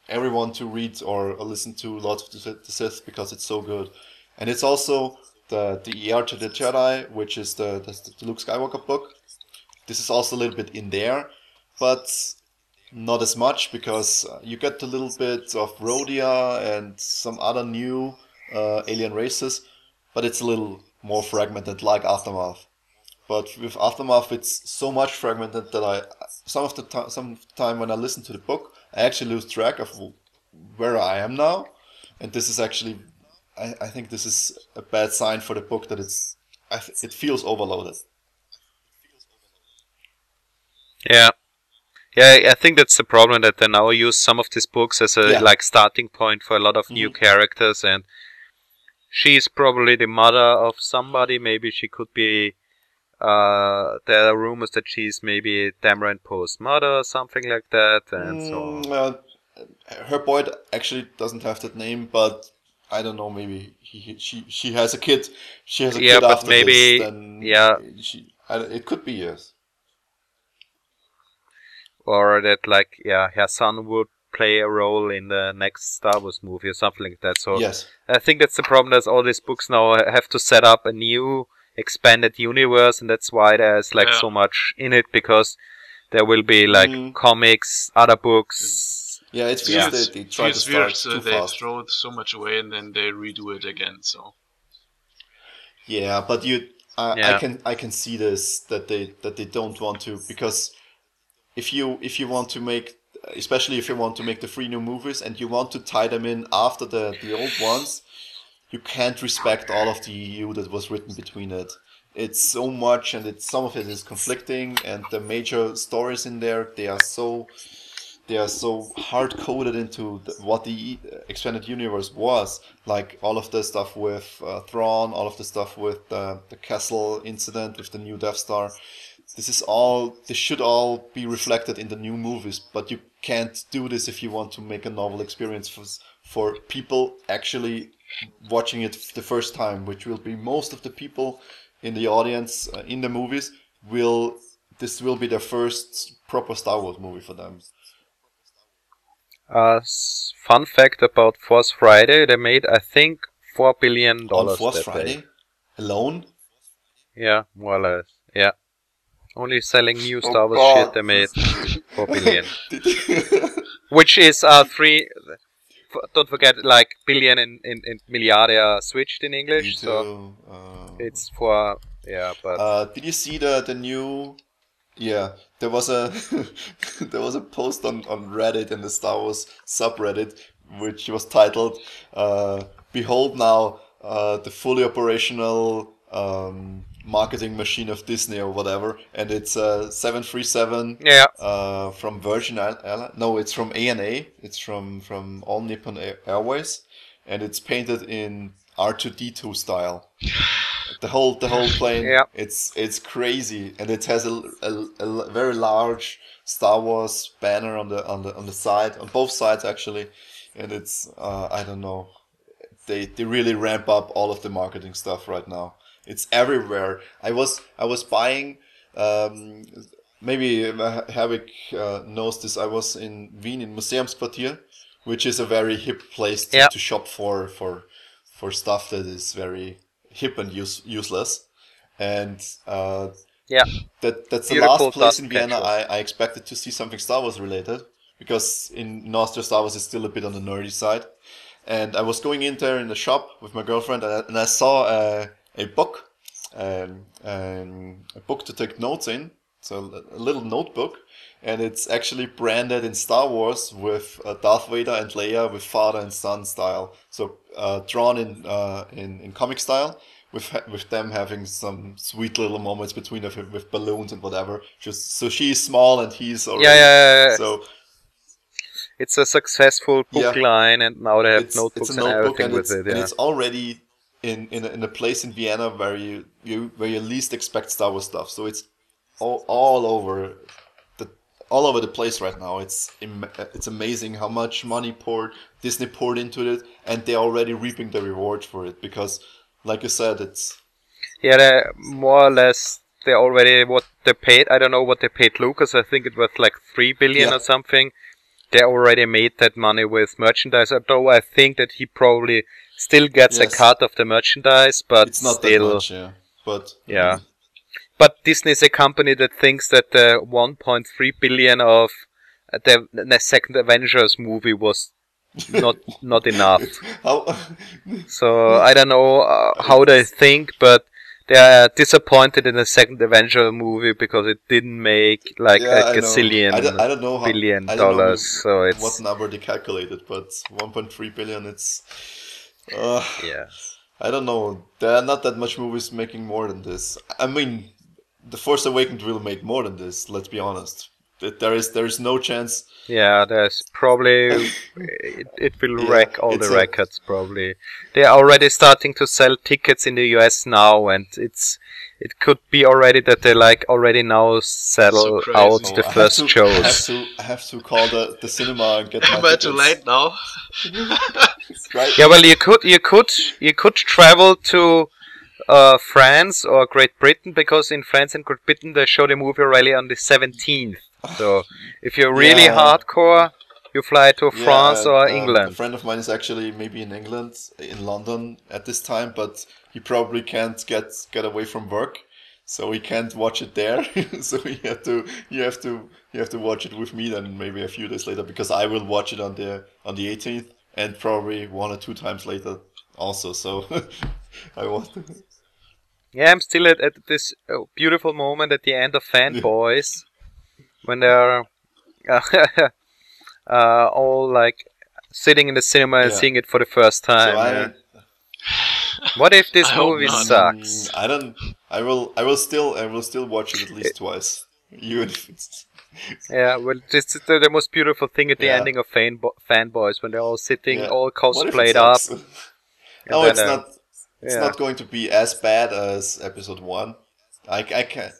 everyone to read or, listen to Lords of the Sith- because it's so good, and it's also the the Heir to the Jedi, which is the, the the Luke Skywalker book. This is also a little bit in there, but not as much because uh, you get a little bit of Rhodia and some other new uh, alien races, but it's a little more fragmented, like Aftermath. But with Aftermath, it's so much fragmented that I some of the time some time when I listen to the book, I actually lose track of where I am now, and this is actually, I, I think this is a bad sign for the book that it's I, it feels overloaded. Yeah. Yeah, I think that's the problem that they now use some of these books as a Yeah. like starting point for a lot of new Mhm. characters and she's probably the mother of somebody, maybe she could be uh there are rumors that she's maybe Dameron Poe's mother or something like that and so Mm, uh, her boy actually doesn't have that name, but I don't know. Maybe he, he- she she has a kid. She has a Yeah, kid but after maybe- this. Then yeah. she, I, it could be yes. or that like yeah, her son would play a role in the next Star Wars movie or something like that. So Yes. I think that's the problem. That all these books now have to set up a new expanded universe, and that's why there's like Yeah. so much in it because there will be like Mhm. comics, other books. Yeah, it feels Yeah. that they try to start weird, so too they fast. throw so much away and then they redo it again. So Yeah, but you, I, I can I can see this that they that they don't want to because if you if you want to make especially if you want to make the three new movies and you want to tie them in after the the old ones, you can't respect all of the EU that was written between it. It's so much and it's some of it is conflicting and the major stories in there they are so they are so hard coded into the, what the expanded universe was. Like all of the stuff with uh, Thrawn, all of the stuff with uh, the Castle incident with the new Death Star. This is all. This should all be reflected in the new movies, but you can't do this if you want to make a novel experience for for people actually watching it the first time, which will be most of the people in the audience uh, in the movies. Will this will be their first proper Star Wars movie for them? Uh, fun fact about Force Friday: they made I think four billion on dollars Force that Friday day. alone. Yeah, more or less. Yeah, only selling new Oh, Star Wars God. shit they made four billion. Which is uh three. Don't forget, like billion in in, in milliarde are switched in English, so uh, it's for yeah. But Uh, did you see the the new? Yeah, there was a there was a post on on Reddit in the Star Wars subreddit, which was titled uh, "Behold now uh, the fully operational um, marketing machine of Disney or whatever," and it's a seven three seven yeah, uh, from Virgin Airlines. No, it's from ANA. It's from from All Nippon Airways, and it's painted in R two D two style. The whole the whole plane. Yeah. It's it's crazy, and it has a, a, a very large Star Wars banner on the on the on the side on both sides actually, and it's uh, I don't know. They they really ramp up all of the marketing stuff right now. It's everywhere. I was I was buying. Um, maybe Herwig uh, knows this. I was in Wien in Museumsquartier, which is a very hip place to, Yeah. to shop for for for stuff that is very hip and use, useless. And uh, yeah. that that's the Beautiful last place in Vienna. I, I expected to see something Star Wars related because in, Austria Star Wars is still a bit on the nerdy side. And I was going in there in the shop with my girlfriend and I, and I saw a, a book, um, um, a book to take notes in. So a, little notebook, and it's actually branded in Star Wars with uh, Darth Vader and Leia with father and son style. So uh, drawn in, uh, in in comic style, with ha- with them having some sweet little moments between them with balloons and whatever. Just so she's small and he's already Yeah, yeah, yeah, so It's a successful book line, and now they have it's, notebooks it's and everything and with it. and it's already in, in, a, in a place in Vienna where you, you where you least expect Star Wars stuff. So it's all, all over the all over the place right now. It's im- it's amazing how much money poured Disney poured into it, and they're already reaping the reward for it because, like you said, it's Yeah, more or less they already what they paid. I don't know what they paid Lucas. I think it was like three billion Yeah. or something. They already made that money with merchandise. Although I think that he probably still gets Yes. a cut of the merchandise, but it's not still, that much, yeah. But Yeah. But Disney is a company that thinks that the 1.3 billion of the, the second Avengers movie was not not enough. So I don't know uh, how they think, but they are disappointed in the second Avenger movie because it didn't make like Yeah, a gazillion I don't, I don't know how, billion don't know dollars. So what it's number they calculated, but 1.3 billion. It's. Uh, yeah. I don't know. There are not that much movies making more than this. I mean, The Force Awakens will make more than this. Let's be honest. There is there is no chance. Yeah, there's probably it, it will Yeah, wreck all the records probably. They are already starting to sell tickets in the US now and it's it could be already that they like already now sell So out Oh, the I have first to, I have to I have to call the, the cinema and get my Am I too late now? Right? Yeah, well you could you could you could travel to uh, France or Great Britain because in France and Great Britain they show the movie already on the 17th. So if you're really Yeah. hardcore, you fly to Yeah, France or uh, A friend of mine is actually maybe in England, in London at this time, but he probably can't get get away from work, so he can't watch it there. so you have to you have to you have to watch it with me then maybe a few days later because I will watch it on the on the 18th and probably one or two times later also. So I want. To... Yeah, I'm still at, at this uh, beautiful moment at the end of Fanboys when they're uh, uh, all like sitting in the cinema and Yeah. seeing it for the first time. so I, yeah. What if this I movie not. sucks? Mm, I don't. I will. I will still. I will still watch it at least twice. Even if it's. Yeah, well, this is the, the most beautiful thing at the Yeah. ending of Fanbo- Fanboys when they're all sitting, Yeah. all What if cosplayed up. sucks? and no, then, it's uh, not. It's yeah. not going to be as bad as episode one. I, I can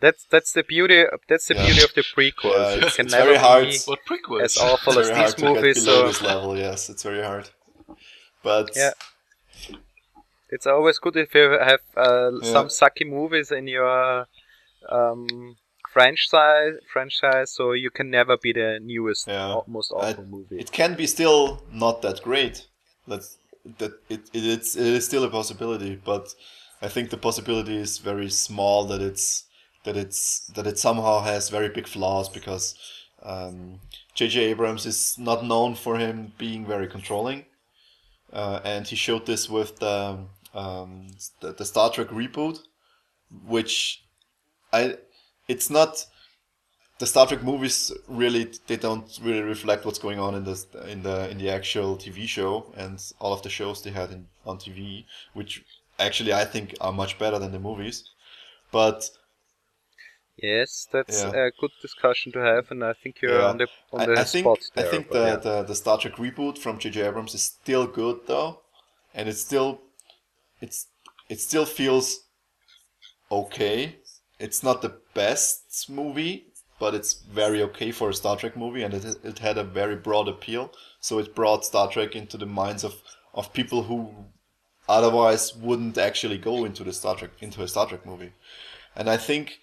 That's that's the beauty. That's the Yeah. beauty of the prequels. Yeah, it it's- can it's never very hard. be What prequels? as awful It's as very these movies. So this level. Yes, it's very hard. But Yeah. It's always good if you have uh, Yeah. some sucky movies in your um, franchise franchise, so you can never be the newest, Yeah. most I- awful movie. it can be still not that great. Let's that it, it it's it is still a possibility, but I think the possibility is very small that it's that it's that it somehow has very big flaws because um, J.J. Abrams is not known for him being very controlling, uh, and he showed this with the, um, the the Star Trek reboot, which I it's not the Star Trek movies really they don't really reflect what's going on in the in the in the actual TV show and all of the shows they had in, on TV, which actually I think are much better than the movies. But yes, that's Yeah. a good discussion to have, and I think you're Yeah. on the on I, the I think spot I there. think but the, yeah. the the Star Trek reboot from J.J. Abrams is still good though, and it's still it's it still feels okay. It's not the best movie, but it's very okay for a Star Trek movie, and it it had a very broad appeal. So it brought Star Trek into the minds of of people who otherwise wouldn't actually go into the Star Trek into a Star Trek movie. And I think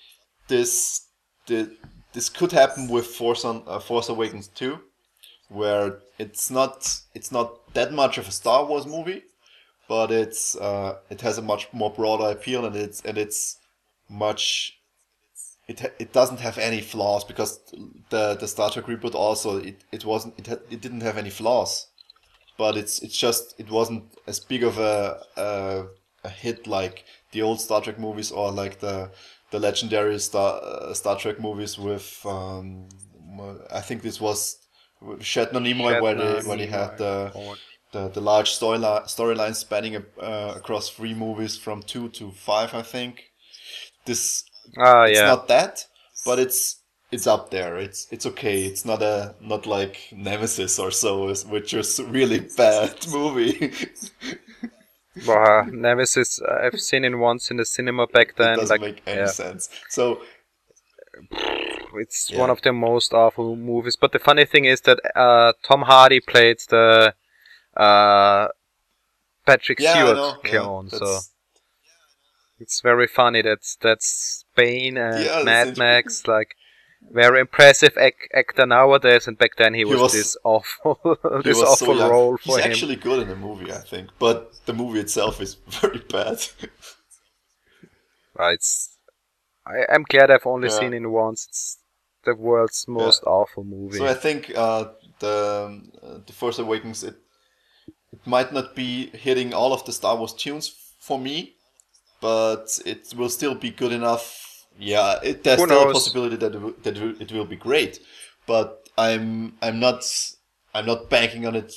this the, this could happen with Force on uh, Force Awakens 2 where it's not it's not that much of a Star Wars movie but it's uh, it has a much more broader appeal and it's and it's much it it doesn't have any flaws because the the Star Trek reboot also it, it wasn't it had, it didn't have any flaws. But it's it's just it wasn't as big of a, a a hit like the old Star Trek movies or like the the legendary Star uh, Star Trek movies with um, I think this was Shatner Nimoy where they Shatner, where they had the the, the large storyline storyline spanning uh, across three movies from two to five I think this ah it's yeah. not that but it's it's up there it's it's okay it's not a not like Nemesis or so which is a really bad movie Wow, Nemesis, uh, I've seen it once in the cinema back it then. doesn't Like, make any yeah. sense so It's Yeah. one of the most awful movies. But the funny thing is that uh, Tom Hardy played the uh, Patrick yeah Stewart know, yeah, clone, so it's very funny. That's that's Bane and Yeah, Mad. Max, like very impressive ac- actor nowadays, and back then he was, was- this awful, this so awful young. role he's for him. actually good in the movie I think but the movie itself is very bad It's I, I'm glad I've only Yeah. seen it once. It's the world's most awful movie. So I think uh, the um, uh, the Force Awakens it it might not be hitting all of the Star Wars tunes for me, but it will still be good enough. Yeah, it, there's Who still a possibility that it, will- that it will- it will be great, but I'm I'm not I'm not banking on it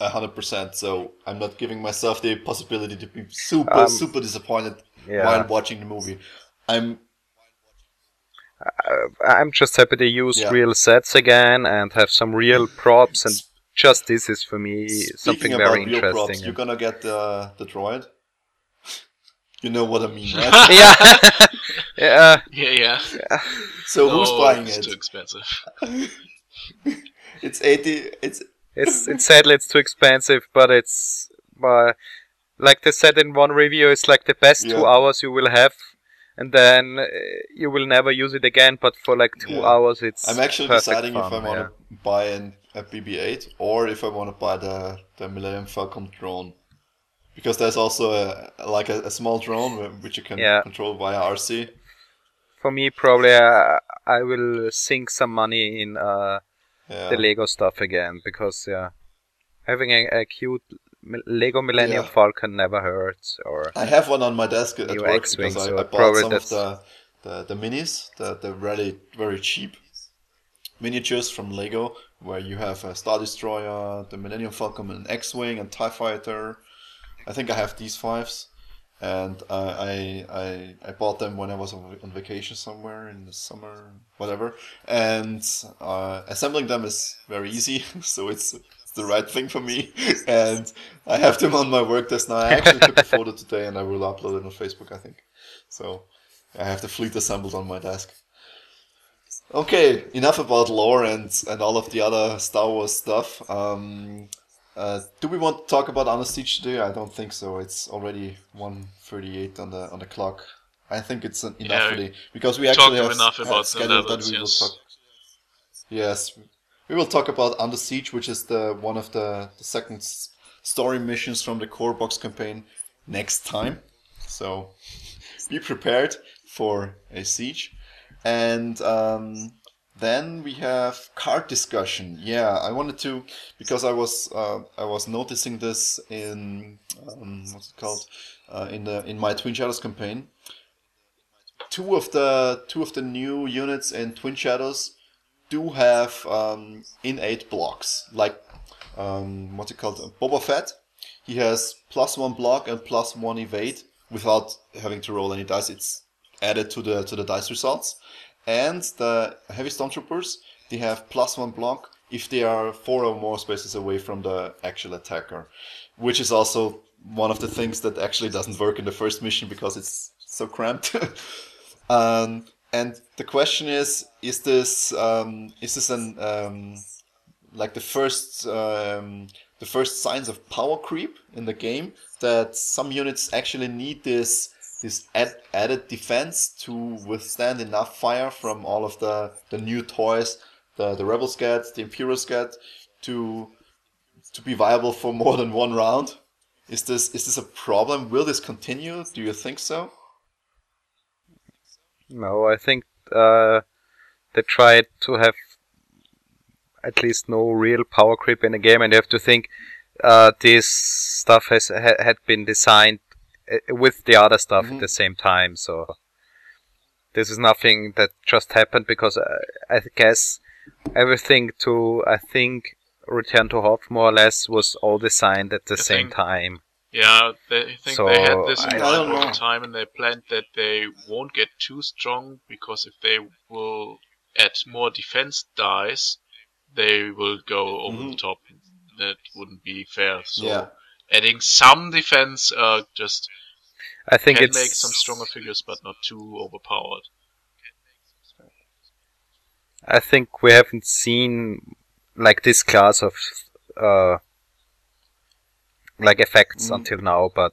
hundred percent. So I'm not giving myself the possibility to be super Um, super disappointed Yeah. while watching the movie. I'm I'm just happy they use Yeah. real sets again and have some real props, and just this is for me something very about interesting. props. You're gonna get the the droid. You know what I mean, right? yeah, yeah. Yeah, yeah. so who's buying it's it? too expensive. It's eighty. It's It's it's sadly it's too expensive, but it's uh, like they said in one review, it's like the best two hours you will have, and then uh, you will never use it again. But for like two Yeah. hours, it's I'm actually perfect deciding if I want yeah. to buy an, a BB-8 or if I want to buy the the Millennium Falcon drone, because there's also a like a, a small drone which you can Yeah. control via RC. For me, probably uh, I will sink some money in uh, Yeah. the Lego stuff again because yeah, having a, a cute Lego Millennium Yeah. Falcon never hurts. Or I have one on my desk at work X-Wing, because I, I bought some of the, the the minis, the the really very cheap miniatures from Lego, where you have a Star Destroyer, the Millennium Falcon, an X-wing, and Tie Fighter. I think I have these fives, and uh, I I I bought them when I was on on vacation somewhere in the summer, whatever. And uh, assembling them is very easy, so it's. it's The right thing for me, and I have them on my work desk now. I actually took a photo today, and I will upload it on Facebook. I think so. I have the fleet assembled on my desk. Okay, enough about lore and and all of the other Star Wars stuff. Um, uh, do we want to talk about Under Siege today? I don't think so. It's already 1.38 on the on the clock. I think it's en- enough Yeah, today because we actually have, enough about levels, that we will talk. Yes, we will talk about Under Siege, which is the one of the, the second story missions from the core box campaign next time. So be prepared for a siege. And um, then we have card discussion. Yeah, I wanted to because I was uh, I was noticing this in um, what's it called uh, in the in my Twin Shadows campaign. Two of the two of the new units in Twin Shadows do have um, innate blocks, like um, what's it called, Boba Fett. He has plus one block and plus one evade without having to roll any dice. It's added to the to the dice results. And the heavy stormtroopers, they have plus one block if they are four or more spaces away from the actual attacker, which is also one of the things that actually doesn't work in the first mission because it's so cramped. um, and the question is: Is this um, is this an um, like the first um, the first signs of power creep in the game that some units actually need this this add, added defense to withstand enough fire from all of the the new toys the the rebels get the imperials get to to be viable for more than one round? Is this is this a problem? Will this continue? Do you think so? No, I think uh, they tried to have at least no real power creep in the game, and you have to think uh, this stuff has ha- had been designed with the other stuff Mhm. at the same time. So this is nothing that just happened because uh, I guess everything to I think Return to Hoth more or less was all designed at the I same think- time. Yeah, they I think they had this in I- I mind don't all the time, and they planned that they won't get too strong because if they will add more defense dice, they will go over Mhm. the top. That wouldn't be fair. So Yeah. Adding some defense uh, just I think can it's make some stronger figures, but not too overpowered. I think we haven't seen like this class of uh, like effects Mhm. until now, but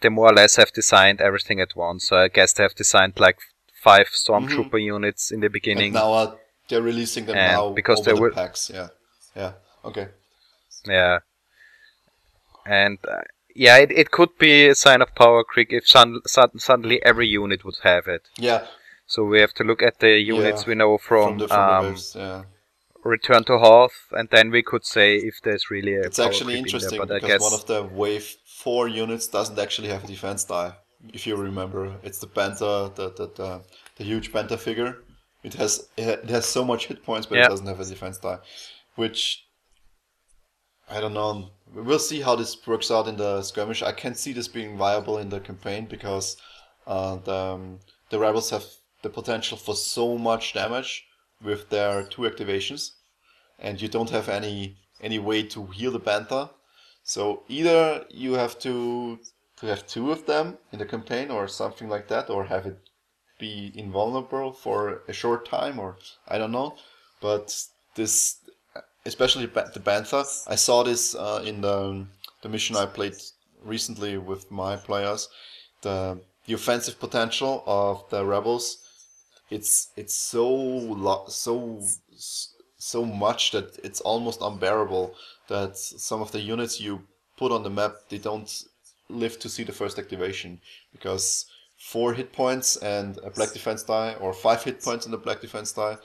they more or less have designed everything at once. So I guess they have designed like five stormtrooper units in the and beginning. now uh, they're releasing them And now because over they the will- packs yeah yeah okay Yeah, and uh, yeah, it, it could be a sign of power creep if sun, sun, suddenly every unit would have it. yeah So we have to look at the units Yeah, we know from, from um, yeah Return to Hoth, and then we could say if there's really a It's power actually there, interesting but I because guess one of the wave four units doesn't actually have a defense die, if you remember, it's the Bantha, the the, the, the huge Bantha figure. It has it has so much hit points, but Yeah. it doesn't have a defense die, which I don't know. We'll see how this works out in the skirmish. I can't see this being viable in the campaign because uh, the um, the rebels have the potential for so much damage with their two activations, and you don't have any any way to heal the Bantha. So either you have to to have two of them in the campaign or something like that, or have it be invulnerable for a short time, or I don't know. But this, especially the Bantha, I saw this uh, in the the mission I played recently with my players. The the offensive potential of the rebels, it's it's so lo- so so much that it's almost unbearable that some of the units you put on the map they don't live to see the first activation because four hit points and a black defense die or five hit points and a black defense die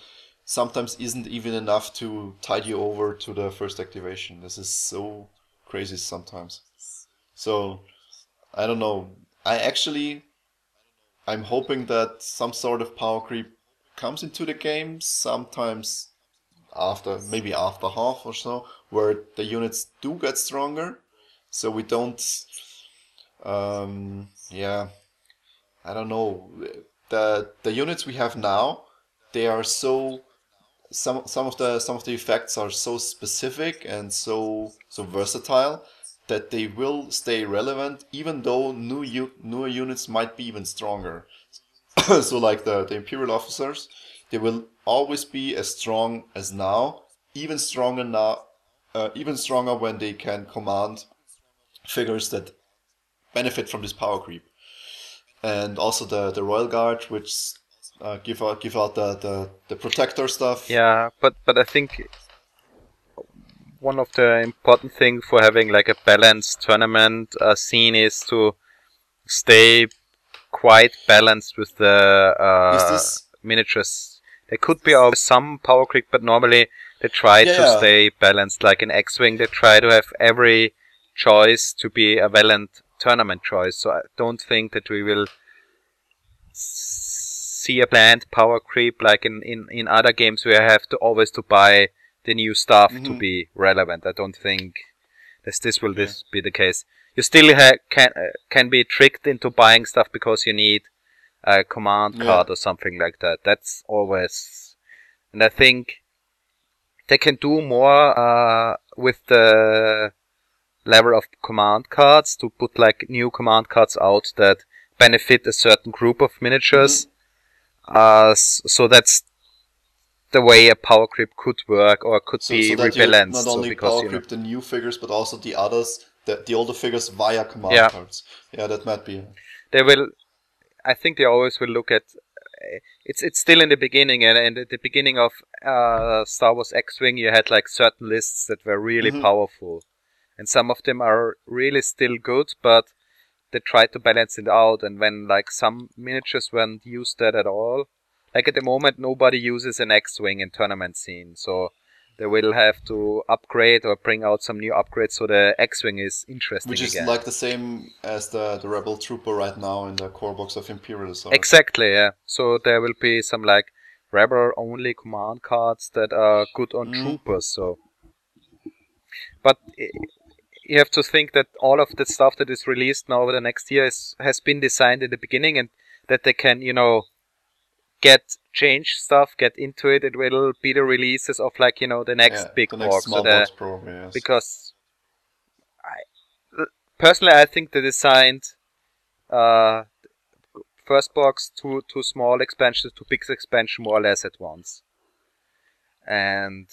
sometimes isn't even enough to tide you over to the first activation. This is so crazy sometimes. So i don't know. I actually i'm hoping that some sort of power creep comes into the game sometimes after maybe after half or so where the units do get stronger. So we don't um yeah i don't know. The the units we have now they are so some some of the some of the effects are so specific and so so versatile that they will stay relevant even though new u- newer units might be even stronger. So like the, the imperial officers they will always be as strong as now even stronger now uh, even stronger when they can command figures that benefit from this power creep. And also the the royal guard which uh, give out give out the, the the protector stuff Yeah, but but I think one of the important things for having like a balanced tournament uh, scene is to stay quite balanced with the uh, this- miniatures. There could be always some power creep, but normally they try to Yeah. stay balanced. Like in X-wing, they try to have every choice to be a valent tournament choice. So I don't think that we will see a planned power creep like in, in, in other games where I have to always to buy the new stuff to Mhm. be relevant. I don't think this this will this be the case. You still ha- can uh, can be tricked into buying stuff because you need a command Yeah. card or something like that. That's always, and I think they can do more uh, with the level of command cards to put like new command cards out that benefit a certain group of miniatures. Uh, so that's the way a power creep could work or could so, be so rebalanced. not so only because, power you know- creep the new figures but also the others the, the older figures via command Yeah. cards yeah that might be they will i think they always will look at it's it's still in the beginning and, and at the beginning of uh, star wars x-wing you had like certain lists that were really Mhm. powerful and some of them are really still good but they tried to balance it out and when like some miniatures weren't used that at all like at the moment nobody uses an x-wing in tournament scene so they will have to upgrade or bring out some new upgrades so the x-wing is interesting which is again like the same as the, the rebel trooper right now in the core box of imperial Assault. Exactly, yeah. So there will be some like rebel only command cards that are good on Mm. troopers. So, but you have to think that all of the stuff that is released now over the next year is, has been designed in the beginning, and that they can, you know, get change stuff, get into it. It will be the releases of like you know the next Yeah, big the next box. small so the, box probably yes. because I personally I think they designed uh, first box two two small expansions, two big expansion more or less at once, and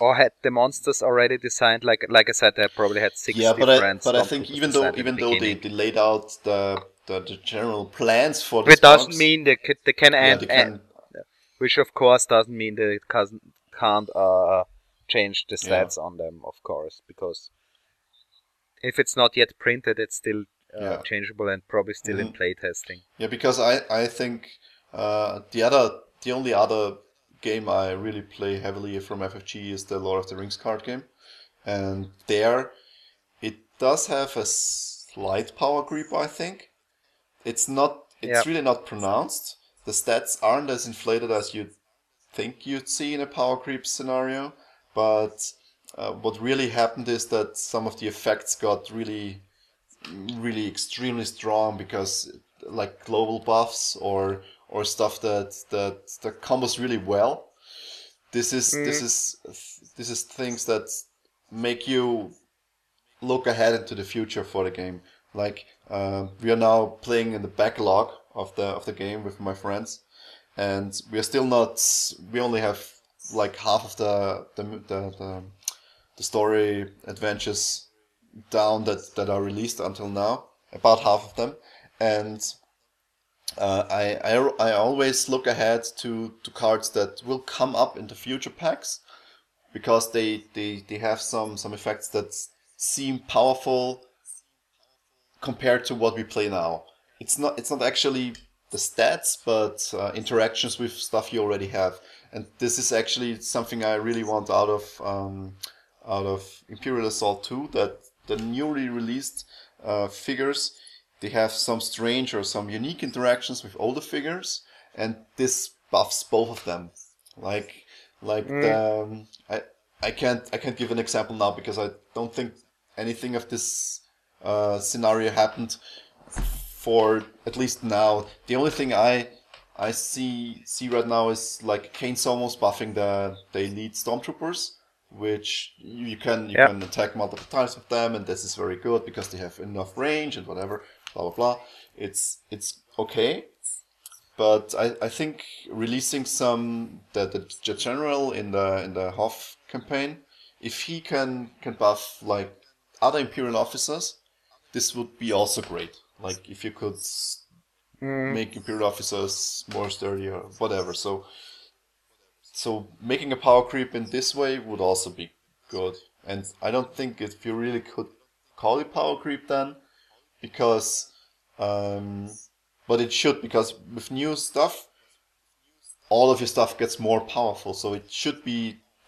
or had the monsters already designed like like I said they probably had six yeah but I, but I think even though even the though they, beginning. they laid out the, the the general plans for this it doesn't mean they can, they can yeah, end, end- which of course doesn't mean they can't can't uh, change the Yeah. stats on them, of course, because if it's not yet printed, it's still uh, Yeah. changeable and probably still in Mhm. playtesting. Yeah, because I I think uh, the other the only other game I really play heavily from FFG is the Lord of the Rings card game, and there it does have a slight power creep. I think it's not. It's Yeah. really not pronounced. The stats aren't as inflated as you'd think you'd see in a power creep scenario. But uh, what really happened is that some of the effects got really, really extremely strong because like global buffs or or stuff that that that combos really well. This is this is this is things that make you look ahead into the future for the game. Like uh, we are now playing in the backlog of the of the game with my friends, and we are still not. We only have like half of the the the, the, the story adventures down that that are released until now. About half of them, and uh, I, I I always look ahead to to cards that will come up in the future packs because they, they, they have some, some effects that seem powerful compared to what we play now. It's not it's not actually the stats, but uh, interactions with stuff you already have. And this is actually something I really want out of um, out of Imperial Assault 2. That the newly released uh, figures they have some strange or some unique interactions with older figures, and this buffs both of them. Like like the, um, I I can't I can't give an example now because I don't think anything of this uh, scenario happened for at least now. The only thing I I see see right now is like Kayn Somos buffing the the elite stormtroopers, which you, you can you Yeah. can attack multiple times with them, and this is very good because they have enough range and whatever. Blah blah blah. It's it's okay, but I, I think releasing some the, the general in the in the Hoth campaign, if he can can buff like other Imperial officers, this would be also great. Like if you could s- mm. make Imperial officers more sturdy or whatever. So so making a power creep in this way would also be good. And I don't think if you really could call it power creep then, because um, but it should because with new stuff, all of your stuff gets more powerful. So it should be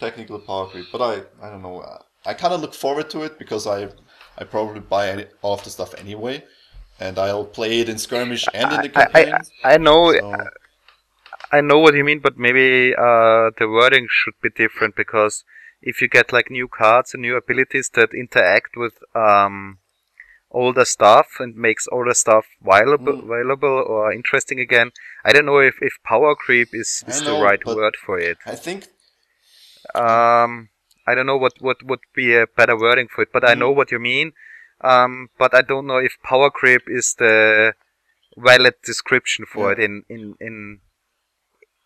technical power creep. But I I don't know. I kind of look forward to it because I I probably buy any, all of the stuff anyway, and I'll play it in skirmish and in the I. I, I know so, I know what you mean, but maybe uh, the wording should be different because if you get like new cards and new abilities that interact with um, older stuff and makes older stuff viable, Mm. viable or interesting again, I don't know if, if power creep is, is know, the right word for it. I think Um, I don't know what, what would be a better wording for it, but I know Mm. what you mean. Um, but I don't know if power creep is the valid description for Yeah. it. In, in, in,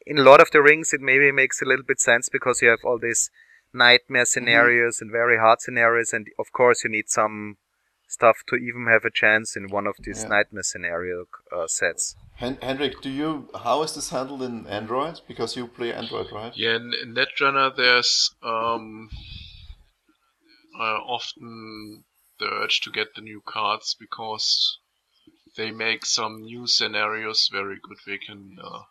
in Lord of the Rings, it maybe makes a little bit sense because you have all these nightmare scenarios and very hard scenarios, and of course you need some stuff to even have a chance in one of these Yeah. nightmare scenario uh, sets. Hen- Hendrik, do you how is this handled in Android? Because you play Android, right? Yeah, in, in Netrunner there's um, uh, often the urge to get the new cards because they make some new scenarios very good. We can uh,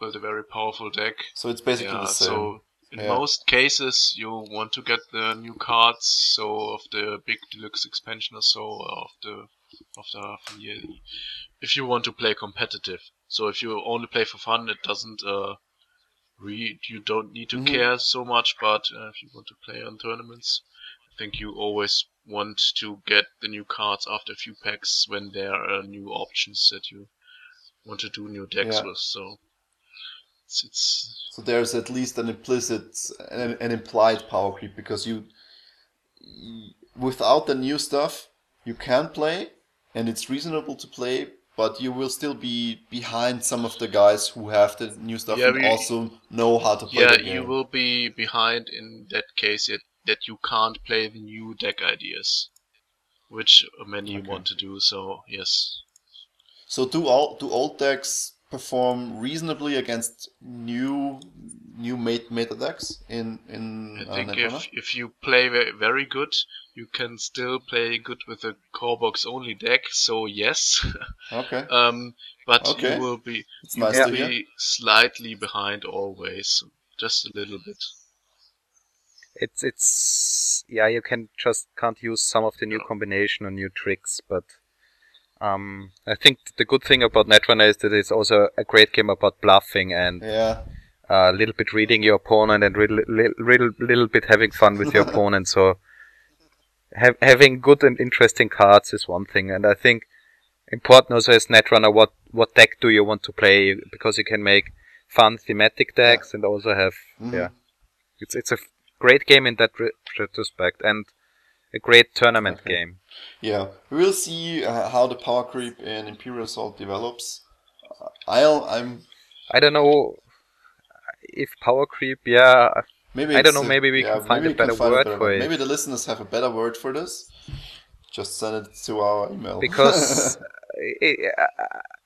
build a very powerful deck. So it's basically yeah, the same. so in Yeah. most cases you want to get the new cards, so of the big deluxe expansion or so of the of the half year, if you want to play competitive. So if you only play for fun, it doesn't. Uh, re- you don't need to Mhm. care so much, but uh, if you want to play on tournaments, I think you always want to get the new cards after a few packs when there are new options that you want to do new decks Yeah. with. So it's, it's So there's at least an implicit, an, an implied power creep because you, without the new stuff, you can play, and it's reasonable to play, but you will still be behind some of the guys who have the new stuff Yeah, and we- also know how to play yeah, the game. you will be behind in that case yet that you can't play the new deck ideas, which many Okay. want to do. So yes, So do all do old decks perform reasonably against new new meta, meta decks in in I uh, think Netrunner? if if you play very good, you can still play good with a core box only deck. So yes, Okay, um, but Okay. you will be it's you nice will be slightly behind always, just a little bit. It's it's yeah, you can just can't use some of the new combination or new tricks, but Um, I think the good thing about Netrunner is that it's also a great game about bluffing and Yeah. a little bit reading your opponent and little, little, little bit having fun with your opponent. So ha- having good and interesting cards is one thing, and I think important also is Netrunner, what what deck do you want to play? Because you can make fun thematic decks and also have Mhm. yeah, it's it's a great game in that re- retrospect and a great tournament Okay. game. Yeah, we will see uh, how the power creep in Imperial Assault develops. Uh, I'll, I'm I don't know if power creep. Yeah, maybe I don't know, maybe we can find a better find word better for it. Maybe the listeners have a better word for this. Just send it to our email. because I,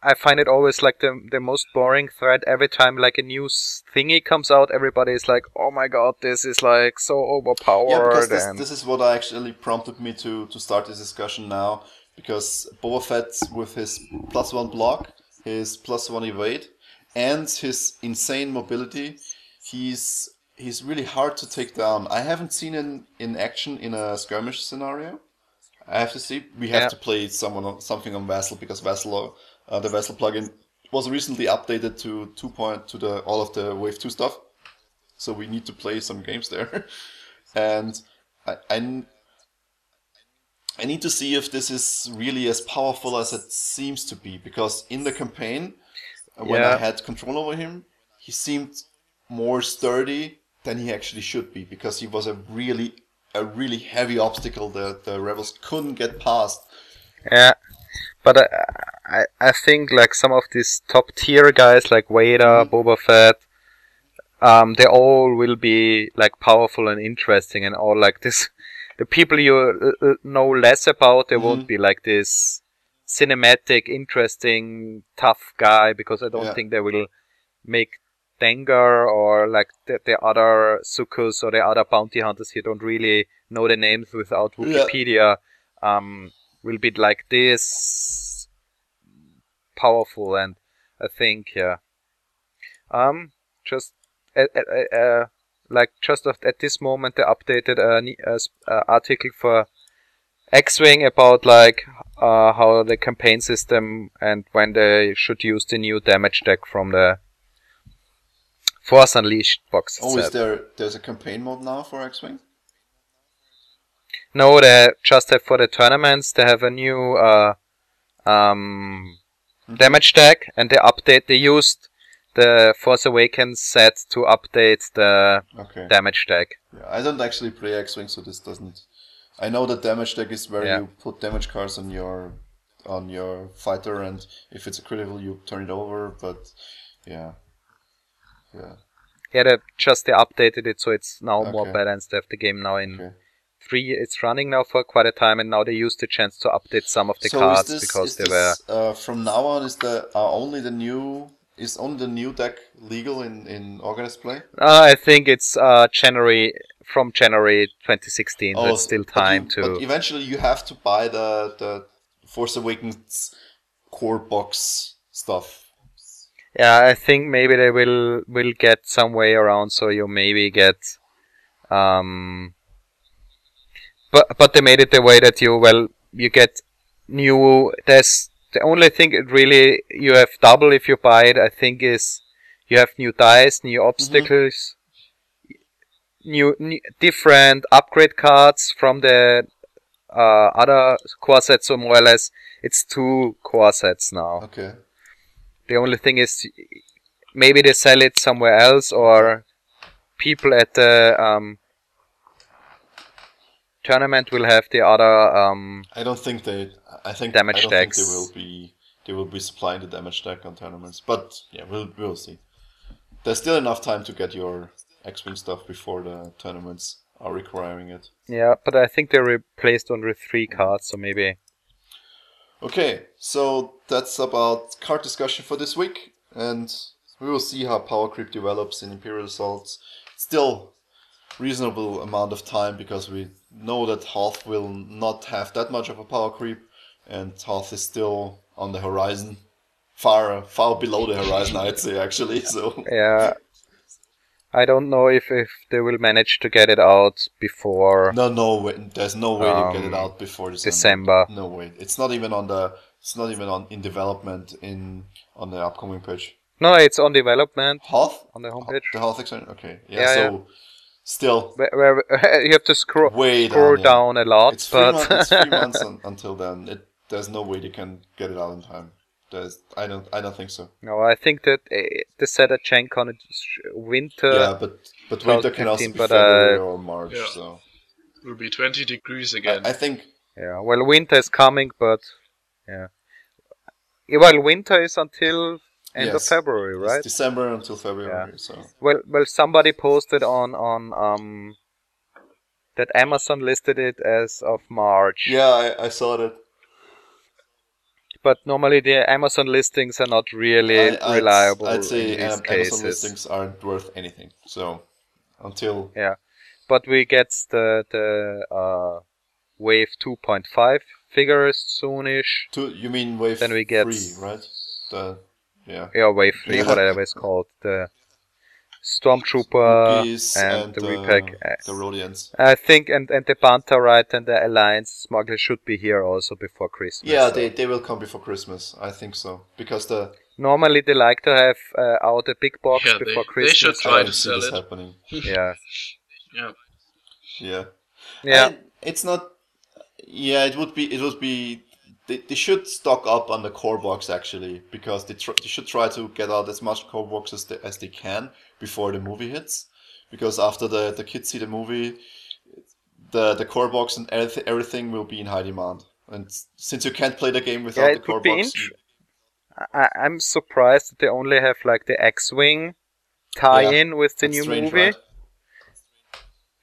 I find it always like the the most boring thread. Every time like a new thingy comes out, everybody is like, "Oh my god, this is like so overpowered." yeah, because this, and this is what actually prompted me to to start this discussion now. Because Boba Fett with his plus one block, his plus one evade, and his insane mobility, he's he's really hard to take down. I haven't seen him in action in a skirmish scenario. I have to see. We have Yeah. to play someone on, something on Vassal because Vassal, uh, the Vassal plugin was recently updated to two point to the all of the Wave two stuff. So we need to play some games there, and I, I I need to see if this is really as powerful as it seems to be because in the campaign uh, when I had control over him, he seemed more sturdy than he actually should be because he was a really a really heavy obstacle that the rebels couldn't get past. yeah, but I, I I think like some of these top tier guys like Vader, Mhm. Boba Fett, um, they all will be like powerful and interesting, and all like this. The people you uh, uh, know less about, they Mhm. won't be like this cinematic, interesting, tough guy because I don't Yeah. think they will make Dengar or like the, the other Zuckuss or the other bounty hunters you don't really know the names without Yeah. Wikipedia um, will be like this powerful and I think yeah um just uh, uh, uh, like just at, at this moment they updated an article for X-Wing about like uh, how the campaign system and when they should use the new damage deck from the Force Unleashed box Oh, is there there's a campaign mode now for X-wing? No, they just have for the tournaments. They have a new uh, um, damage deck, and they update. They used the Force Awakens set to update the Okay. damage deck. Yeah, I don't actually play X-wing, so this doesn't. I know that damage deck is where Yeah. you put damage cards on your on your fighter, and if it's a critical, you turn it over. But yeah, yeah, Yeah, they just they updated it so it's now more balanced. They have the game now in okay. Three. It's running now for quite a time, and now they used the chance to update some of the so cards this, because they were. uh, from now on is the are only the new is only the new deck legal in in organized play? Uh, I think it's uh, January from January 2016. so it's still Oh, time you- to. But eventually, you have to buy the the Force Awakens core box stuff. Yeah, I think maybe they will will get some way around, so you maybe get, um, but but they made it the way that you well you get new. There's the only thing it really you have double if you buy it. I think is you have new dice, new obstacles, new, new different upgrade cards from the uh, other core sets. So more or less, it's two core sets now. Okay. The only thing is maybe they sell it somewhere else or people at the um, tournament will have the other um, I don't think they. I think Damage I don't decks. think they will be. They will be supplying the damage deck on tournaments, but yeah, we'll we'll see. There's still enough time to get your X-wing stuff before the tournaments are requiring it. yeah but I think they replaced only three cards so maybe Okay, so that's about card discussion for this week, and we will see how power creep develops in Imperial Assaults. Still reasonable amount of time because we know that Hoth will not have that much of a power creep, and Hoth is still on the horizon, far far below the horizon, I'd say actually. So yeah I don't know if, if they will manage to get it out before no, no, way, there's no way to get it Um, out before December. December. No way. It's not even on the It's not even on in development in on the upcoming page. No, it's on development Hoth on the homepage. the health extension. Okay, yeah. Yeah, so yeah. Still Where, where you have to scroll way scroll down. yeah. down a lot, It's three, but months, it's three months un, until then. It there's no way they can get it out in time. There's I don't I don't think so. no, I think that uh, they said a Gen Con is winter. yeah, but but winter can also 2015, be but, February uh, or March. Yeah. So it Will be 20 degrees again. I, I think Yeah, well, winter is coming, but yeah. Yeah, Well, winter is until end of Yes. February, it's right? December until February. So Well, well, somebody posted on on um that Amazon listed it as of March. yeah, I, I saw that. But normally the Amazon listings are not really I, I'd, reliable I'd say Amazon cases. listings aren't worth anything. So until Yeah, but we get the the uh, Wave 2.5 figures soonish. two, you mean wave Then we get- three, right? The yeah. Yeah, Wave 3, Yeah. whatever it's called. The Stormtrooper Geese and, the uh, repack. the Rodians. I think, and, and the Bantha Ride and the Alliance smuggler should be here also before Christmas. Yeah, so- they, they will come before Christmas. I think so because the Normally they like to have uh, out a big box Yeah, they- before they Christmas. should I try don't to see sell this it. happening. Yeah, yeah. Yeah. yeah. And it's not. Yeah, it would be. It would be. They, they should stock up on the core box actually because they, tr- they should try to get out as much core box as they, as they can before the movie hits. Because after the, the kids see the movie, the the core box and everything, everything will be in high demand. And since you can't play the game without Yeah, the core box, int- I, I'm surprised that they only have like the X-wing tie-in with the new strange, movie right?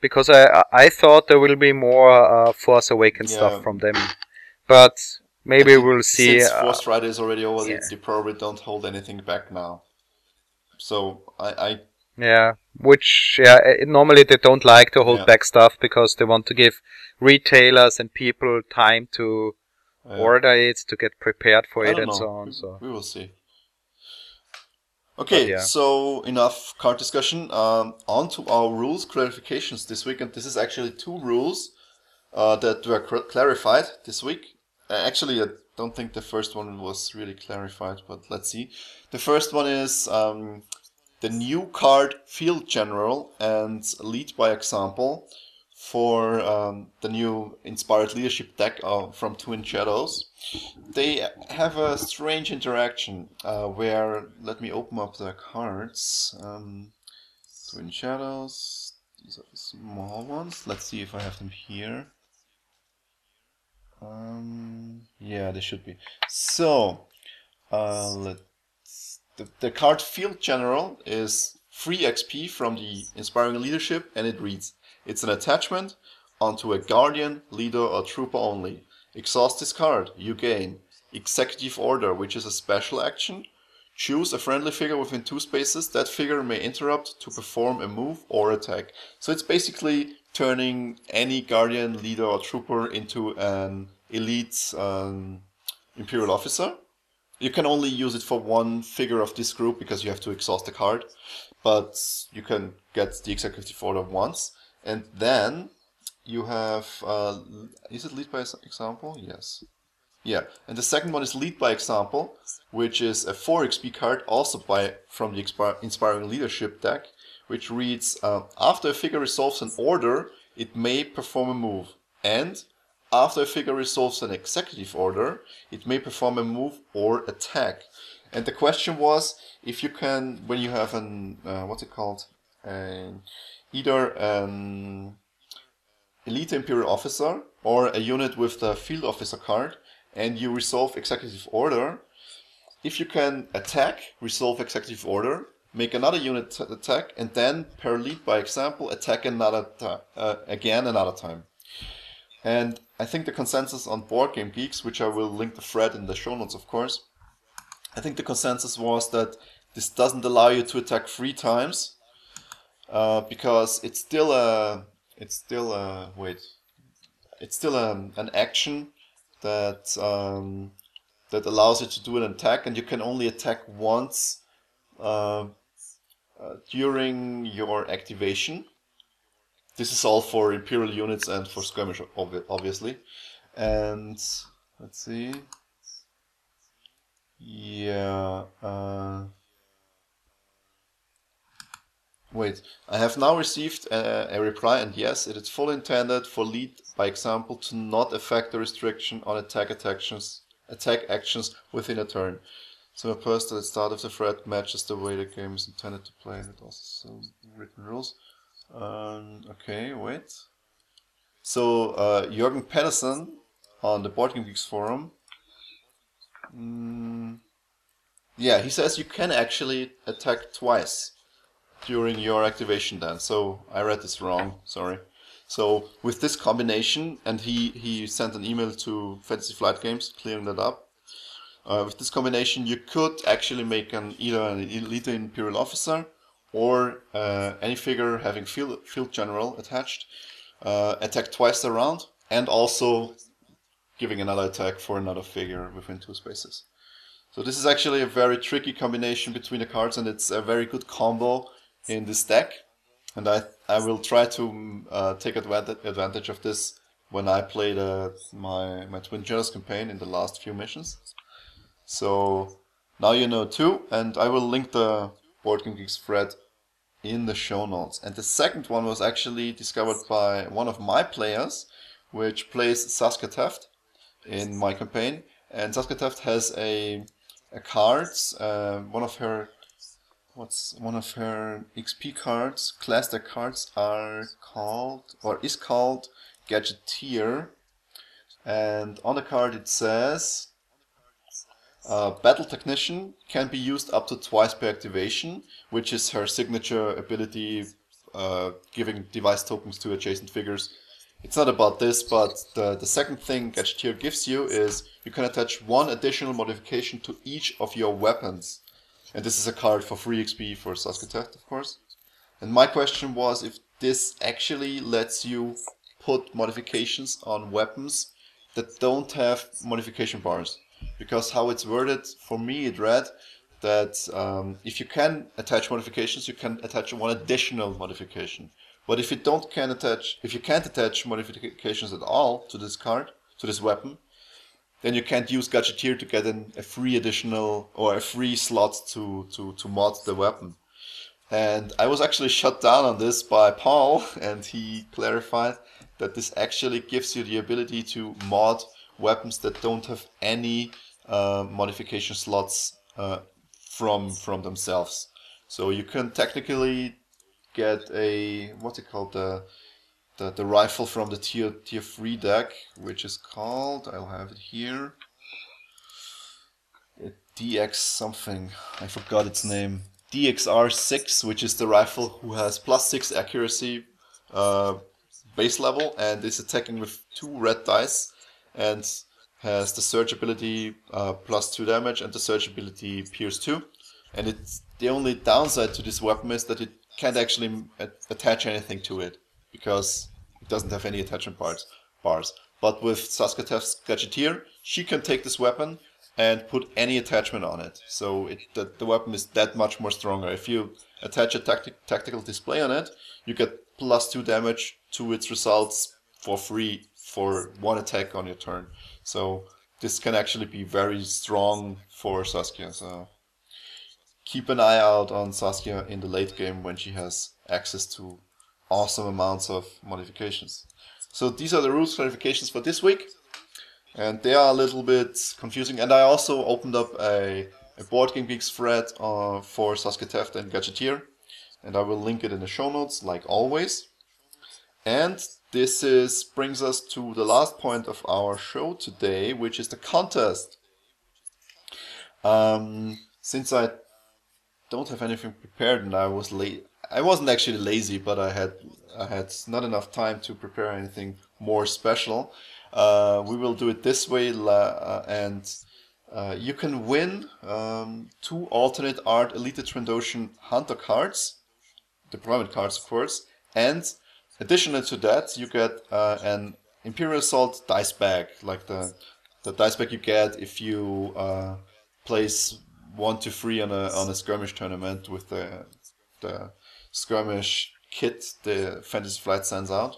because I I thought there will be more uh, Force Awakens Yeah. stuff from them, but maybe we'll see. Since uh, Force Friday is already over, they- yeah. they probably don't hold anything back now. So I, I Yeah, which yeah, eh, normally they don't like to hold Yeah. back stuff because they want to give retailers and people time to uh, order it, to get prepared for I it, and know. so on. So We will see. Okay, yeah. so enough card discussion. Um, on to our rules clarifications this week, and this is actually two rules uh, that were cl- clarified this week. Uh, actually, I don't think the first one was really clarified, but let's see. The first one is um, the new card Field General and Lead by Example for um, the new Inspired Leadership deck uh, from Twin Shadows. They have a strange interaction uh, where let me open up the cards um, twin shadows these are the small ones. Let's see if i have them here um, yeah they should be so uh, let's the, the card field general is free xp from the inspiring leadership and it reads it's an attachment onto a guardian leader or trooper only Exhaust this card. You gain Executive Order, which is a special action. Choose a friendly figure within two spaces. That figure may interrupt to perform a move or attack. So it's basically turning any Guardian, Leader, or Trooper into an elite um, Imperial Officer. You can only use it for one figure of this group because you have to exhaust the card, but you can get the Executive Order once. And then you have uh, is it lead by example yes yeah and the second one is lead by example which is a 4 xp card also by from the inspiring leadership deck which reads uh, after a figure resolves an order it may perform a move. And after a figure resolves an executive order it may perform a move or attack. And the question was if you can when you have an uh, what's it called? Either an elite imperial officer or a unit with the field officer card and you resolve executive order if you can attack resolve executive order make another unit t- attack and then per lead by example attack another uh, again another time. And i think the consensus on board game geeks which i will link the thread in the show notes of course i think the consensus was that this doesn't allow you to attack three times uh, because it's still a it's still a wait it's still a, an action that um, that allows you to do an attack and you can only attack once uh, uh, during your activation this is all for imperial units and for skirmish obvi- obviously and let's see Yeah. Uh, wait, I have now received a, a reply, and yes, it is fully intended for lead by example to not affect the restriction on attack actions, attack actions within a turn. So person at the start of the thread matches the way the game is intended to play. It also written rules. Um, okay, wait. So uh, Jürgen Pedersen on the Board Game Geeks forum. Mm, yeah, he says you can actually attack twice during your activation then. So I read this wrong, sorry. So with this combination, and he, he sent an email to Fantasy Flight Games clearing that up. Uh, with this combination, you could actually make an either an elite imperial officer or uh, any figure having field, field general attached uh, attack twice around, and also giving another attack for another figure within two spaces. So this is actually a very tricky combination between the cards, and it's a very good combo in this deck. And I I will try to uh, take advantage advantage of this when I play the, my my Twin Generals campaign in the last few missions. So now you know too, and I will link the Board Game Geeks thread in the show notes. And the second one was actually discovered by one of my players, which plays Saska Teft in my campaign. And Saska Teft has a a cards, uh, one of her what's one of her XP cards, deck cards are called or is called Gadgeteer. And on the card it says uh, Battle Technician can be used up to twice per activation, which is her signature ability, uh, giving device tokens to adjacent figures. It's not about this, but the, the second thing Gadgeteer gives you is you can attach one additional modification to each of your weapons. And this is a card for free XP for Saska Teft, of course. And my question was if this actually lets you put modifications on weapons that don't have modification bars because how it's worded for me it read that um, if you can attach modifications you can attach one additional modification. But if you don't can attach if you can't attach modifications at all to this card to this weapon then you can't use gadgeteer to get an, a free additional or a free slot to, to, to mod the weapon. And I was actually shut down on this by Paul, and he clarified that this actually gives you the ability to mod weapons that don't have any uh, modification slots uh, from from themselves. So you can technically get a what's it called the the, the rifle from the tier tier three deck, which is called I'll have it here. DX something I forgot its name. DXR6, which is the rifle who has plus six accuracy uh, base level and is attacking with two red dice and has the surge ability uh, plus 2 damage and the surge ability pierce 2. And it's the only downside to this weapon is that it can't actually attach anything to it because it doesn't have any attachment parts bars. But with Saska Teft's Gadgeteer, she can take this weapon and put any attachment on it. So it, the, the weapon is that much more stronger. If you attach a tactic, tactical display on it, you get plus 2 damage to its results for free for one attack on your turn. So this can actually be very strong for Saska. So keep an eye out on Saska in the late game when she has access to awesome amounts of modifications. So these are the rules clarifications for this week. And they are a little bit confusing. And I also opened up a, a Board Game Geeks thread uh, for Saska Teft and Gadgeteer. And I will link it in the show notes, like always. And this is brings us to the last point of our show today, which is the contest. Um, since I don't have anything prepared and I was late, I wasn't actually lazy, but I had I had not enough time to prepare anything more special. Uh, we will do it this way, uh, and uh, you can win um, two alternate art Elite Trandoshan Hunter cards, deployment cards, of course, and Additionally to that, you get uh, an Imperial Assault dice bag, like the the dice bag you get if you uh, place one to three on a on a skirmish tournament with the the skirmish kit the Fantasy Flight sends out.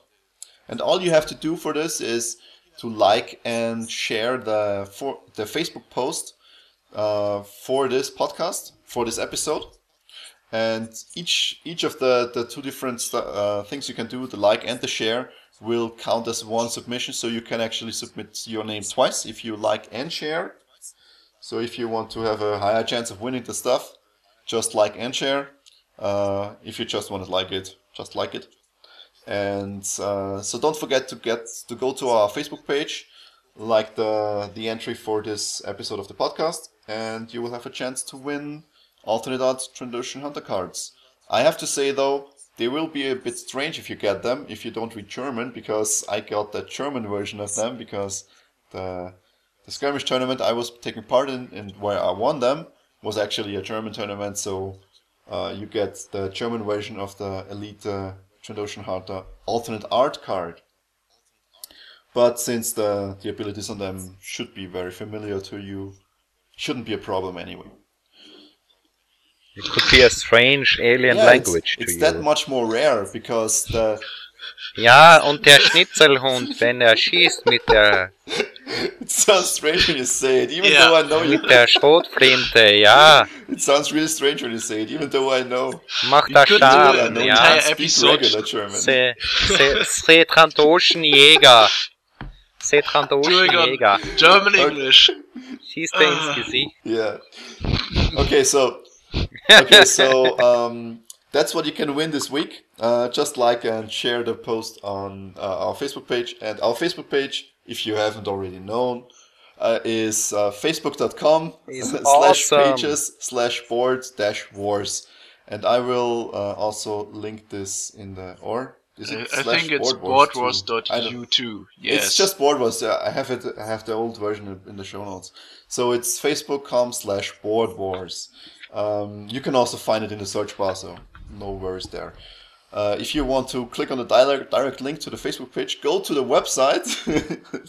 And all you have to do for this is to like and share the for the Facebook post uh, for this podcast, for this episode. And each each of the, the two different uh, things you can do, the like and the share, will count as one submission. So you can actually submit your name twice if you like and share. So if you want to have a higher chance of winning the stuff, just like and share. Uh, if you just want to like it, just like it. And uh, so don't forget to get to go to our Facebook page, like the the entry for this episode of the podcast, and you will have a chance to win alternate Trandoshan Hunter cards. I have to say though, they will be a bit strange if you get them if you don't read German, because I got the German version of them because the the skirmish tournament I was taking part in and where I won them was actually a German tournament, so uh, you get the German version of the Elite uh, Trandoshan Hunter alternate art card. But since the, the abilities on them should be very familiar to you, shouldn't be a problem anyway. It could be a strange alien Yeah, language it's, to it's you. that much more rare because the Ja, und der Schnitzelhund, wenn er schießt mit der, it sounds strange when you say it, even Yeah. though I know you. mit der Schrotflinte, ja, It sounds really strange when you say it, even though I know. macht er it. Schaden, ja. entire episode. German. Se, se, Setrandoschenjäger. Setrandoschenjäger. German Okay. English. Schießt er Ah. ins Gesicht. Yeah. Okay, so okay, so um, that's what you can win this week. Uh, just like and share the post on uh, our Facebook page. And our Facebook page, if you haven't already known, uh, is uh, facebook.com Is slash awesome. pages slash board dash wars. And I will uh, also link this in the or is I, it I think it's board wars too? I don't- too. Yes. it's just board wars. I have it. I have the old version in- in the show notes. So it's facebook.com slash board wars. Um, you can also find it in the search bar, so no worries there. Uh, if you want to click on the direct, direct link to the Facebook page, go to the website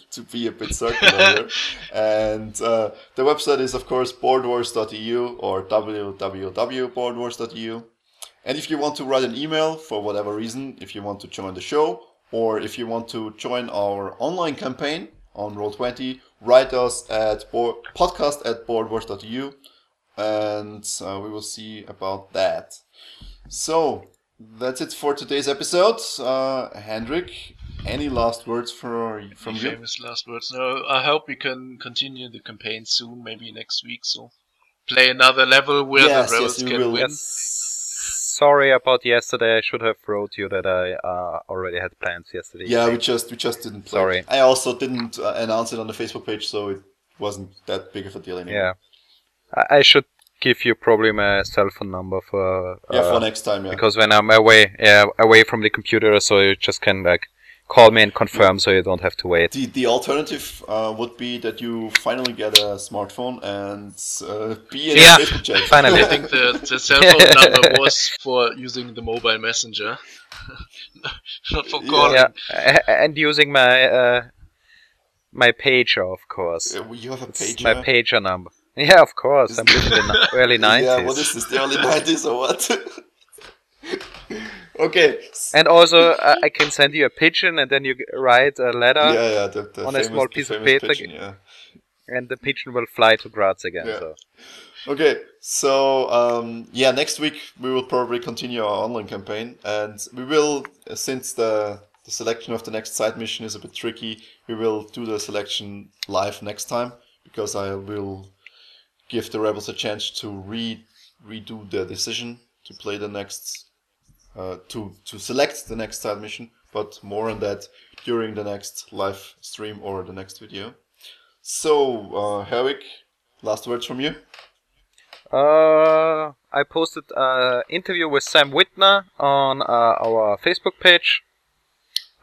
to be a bit circular here. And uh, the website is, of course, boardwars.eu or www.boardwars.eu. And if you want to write an email for whatever reason, if you want to join the show, or if you want to join our online campaign on Roll20, write us at board, podcast at boardwars.eu and uh, we will see about that. So, that's it for today's episode. Uh, Hendrik, any last words for, from you? famous last words. No, I hope we can continue the campaign soon, maybe next week. So play another level where Yes, the rebels yes, we can will. win. Yes. Sorry about yesterday. I should have wrote you that I uh, already had plans yesterday. Yeah, we just we just didn't play. Sorry. I also didn't uh, announce it on the Facebook page, so it wasn't that big of a deal anymore. Yeah. I, I should give you probably my cell phone number for. Uh, Yeah, for next time. Yeah. because when I'm away, yeah, away from the computer, so you just can like call me and confirm, so you don't have to wait. The, the alternative uh, would be that you finally get a smartphone and uh, be in Yeah, a Facebook chat. finally. I think the, the cell phone number was for using the mobile messenger, not for calling. Yeah, a- and using my uh, my pager, of course. Uh, you have a page. My pager number. Yeah, of course. I'm living in the early Yeah, what 90s. is this? The early 90s or what? okay. And also, uh, I can send you a pigeon, and then you write a letter, yeah, yeah. The, the on a small piece of paper. pigeon, yeah. and the pigeon will fly to Graz again. Yeah. So Okay, so um, yeah, next week we will probably continue our online campaign, and we will, uh, since the the selection of the next side mission is a bit tricky, we will do the selection live next time because I will give the rebels a chance to re redo their decision to play the next uh, to to select the next side mission. But more on that during the next live stream or the next video. So, uh, Herwig, last words from you. Uh, I posted an interview with Sam Witwer on uh, our Facebook page.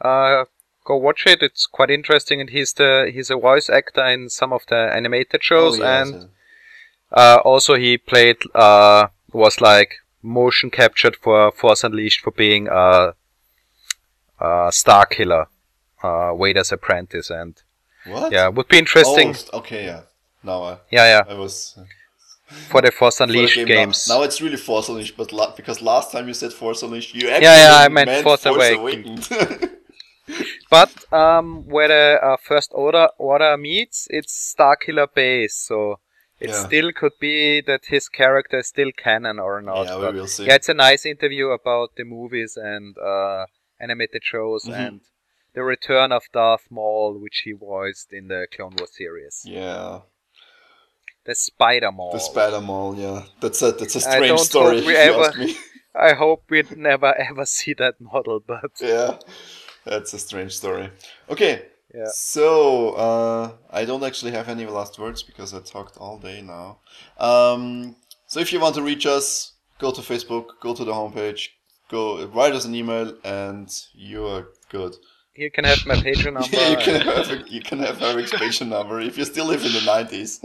Uh, go watch it; it's quite interesting, and he's the he's a voice actor in some of the animated shows, Oh, yes, and uh, also he played uh, was like motion captured for Force Unleashed for being a, a Star Killer, uh, Vader's apprentice, and What? yeah, would be interesting. Oh, okay, yeah. Now I, Yeah, yeah, I was for the Force for the Unleashed game games. Now, now it's really Force Unleashed, but la- because last time you said Force Unleashed, you actually yeah, I meant Force Awakened. But um, where the uh, first order order meets, it's Star Killer base. So It Yeah. still could be that his character is still canon or not. yeah, we will see. yeah, it's a nice interview about the movies and uh, animated shows Mhm. and the return of Darth Maul, which he voiced in the Clone Wars series. Yeah, The Spider Maul. the Spider Maul, Yeah, that's a that's a strange story. hope ever-. I hope we never ever see that model, but yeah, that's a strange story. Okay. Yeah. So uh, I don't actually have any last words because I talked all day now. Um, so if you want to reach us, go to Facebook, go to the homepage, go write us an email, and you are good. you can have my Patreon number. Yeah, you can have a, you can have Eric's patient number if you still live in the nineties.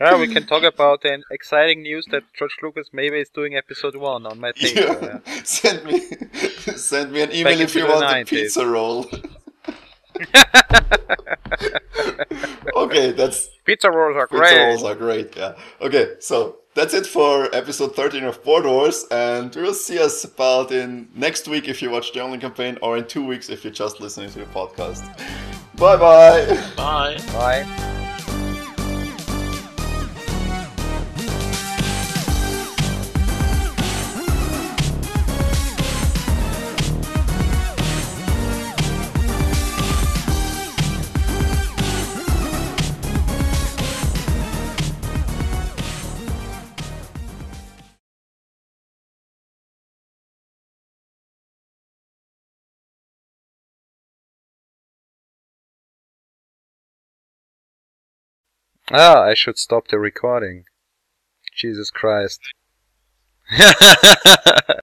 Yeah, we can talk about the exciting news that George Lucas maybe is doing episode one on my Patreon. Yeah. send me send me an email if you want a 90s. pizza roll. okay, that's Pizza rolls are pizza great. Pizza rolls are great. Yeah. Okay, so that's it for episode thirteen of Board Wars, and we will see us about in next week if you watch the only campaign, or in two weeks if you're just listening to the podcast. Bye bye. Bye. Bye. Ah, I should stop the recording. Jesus Christ.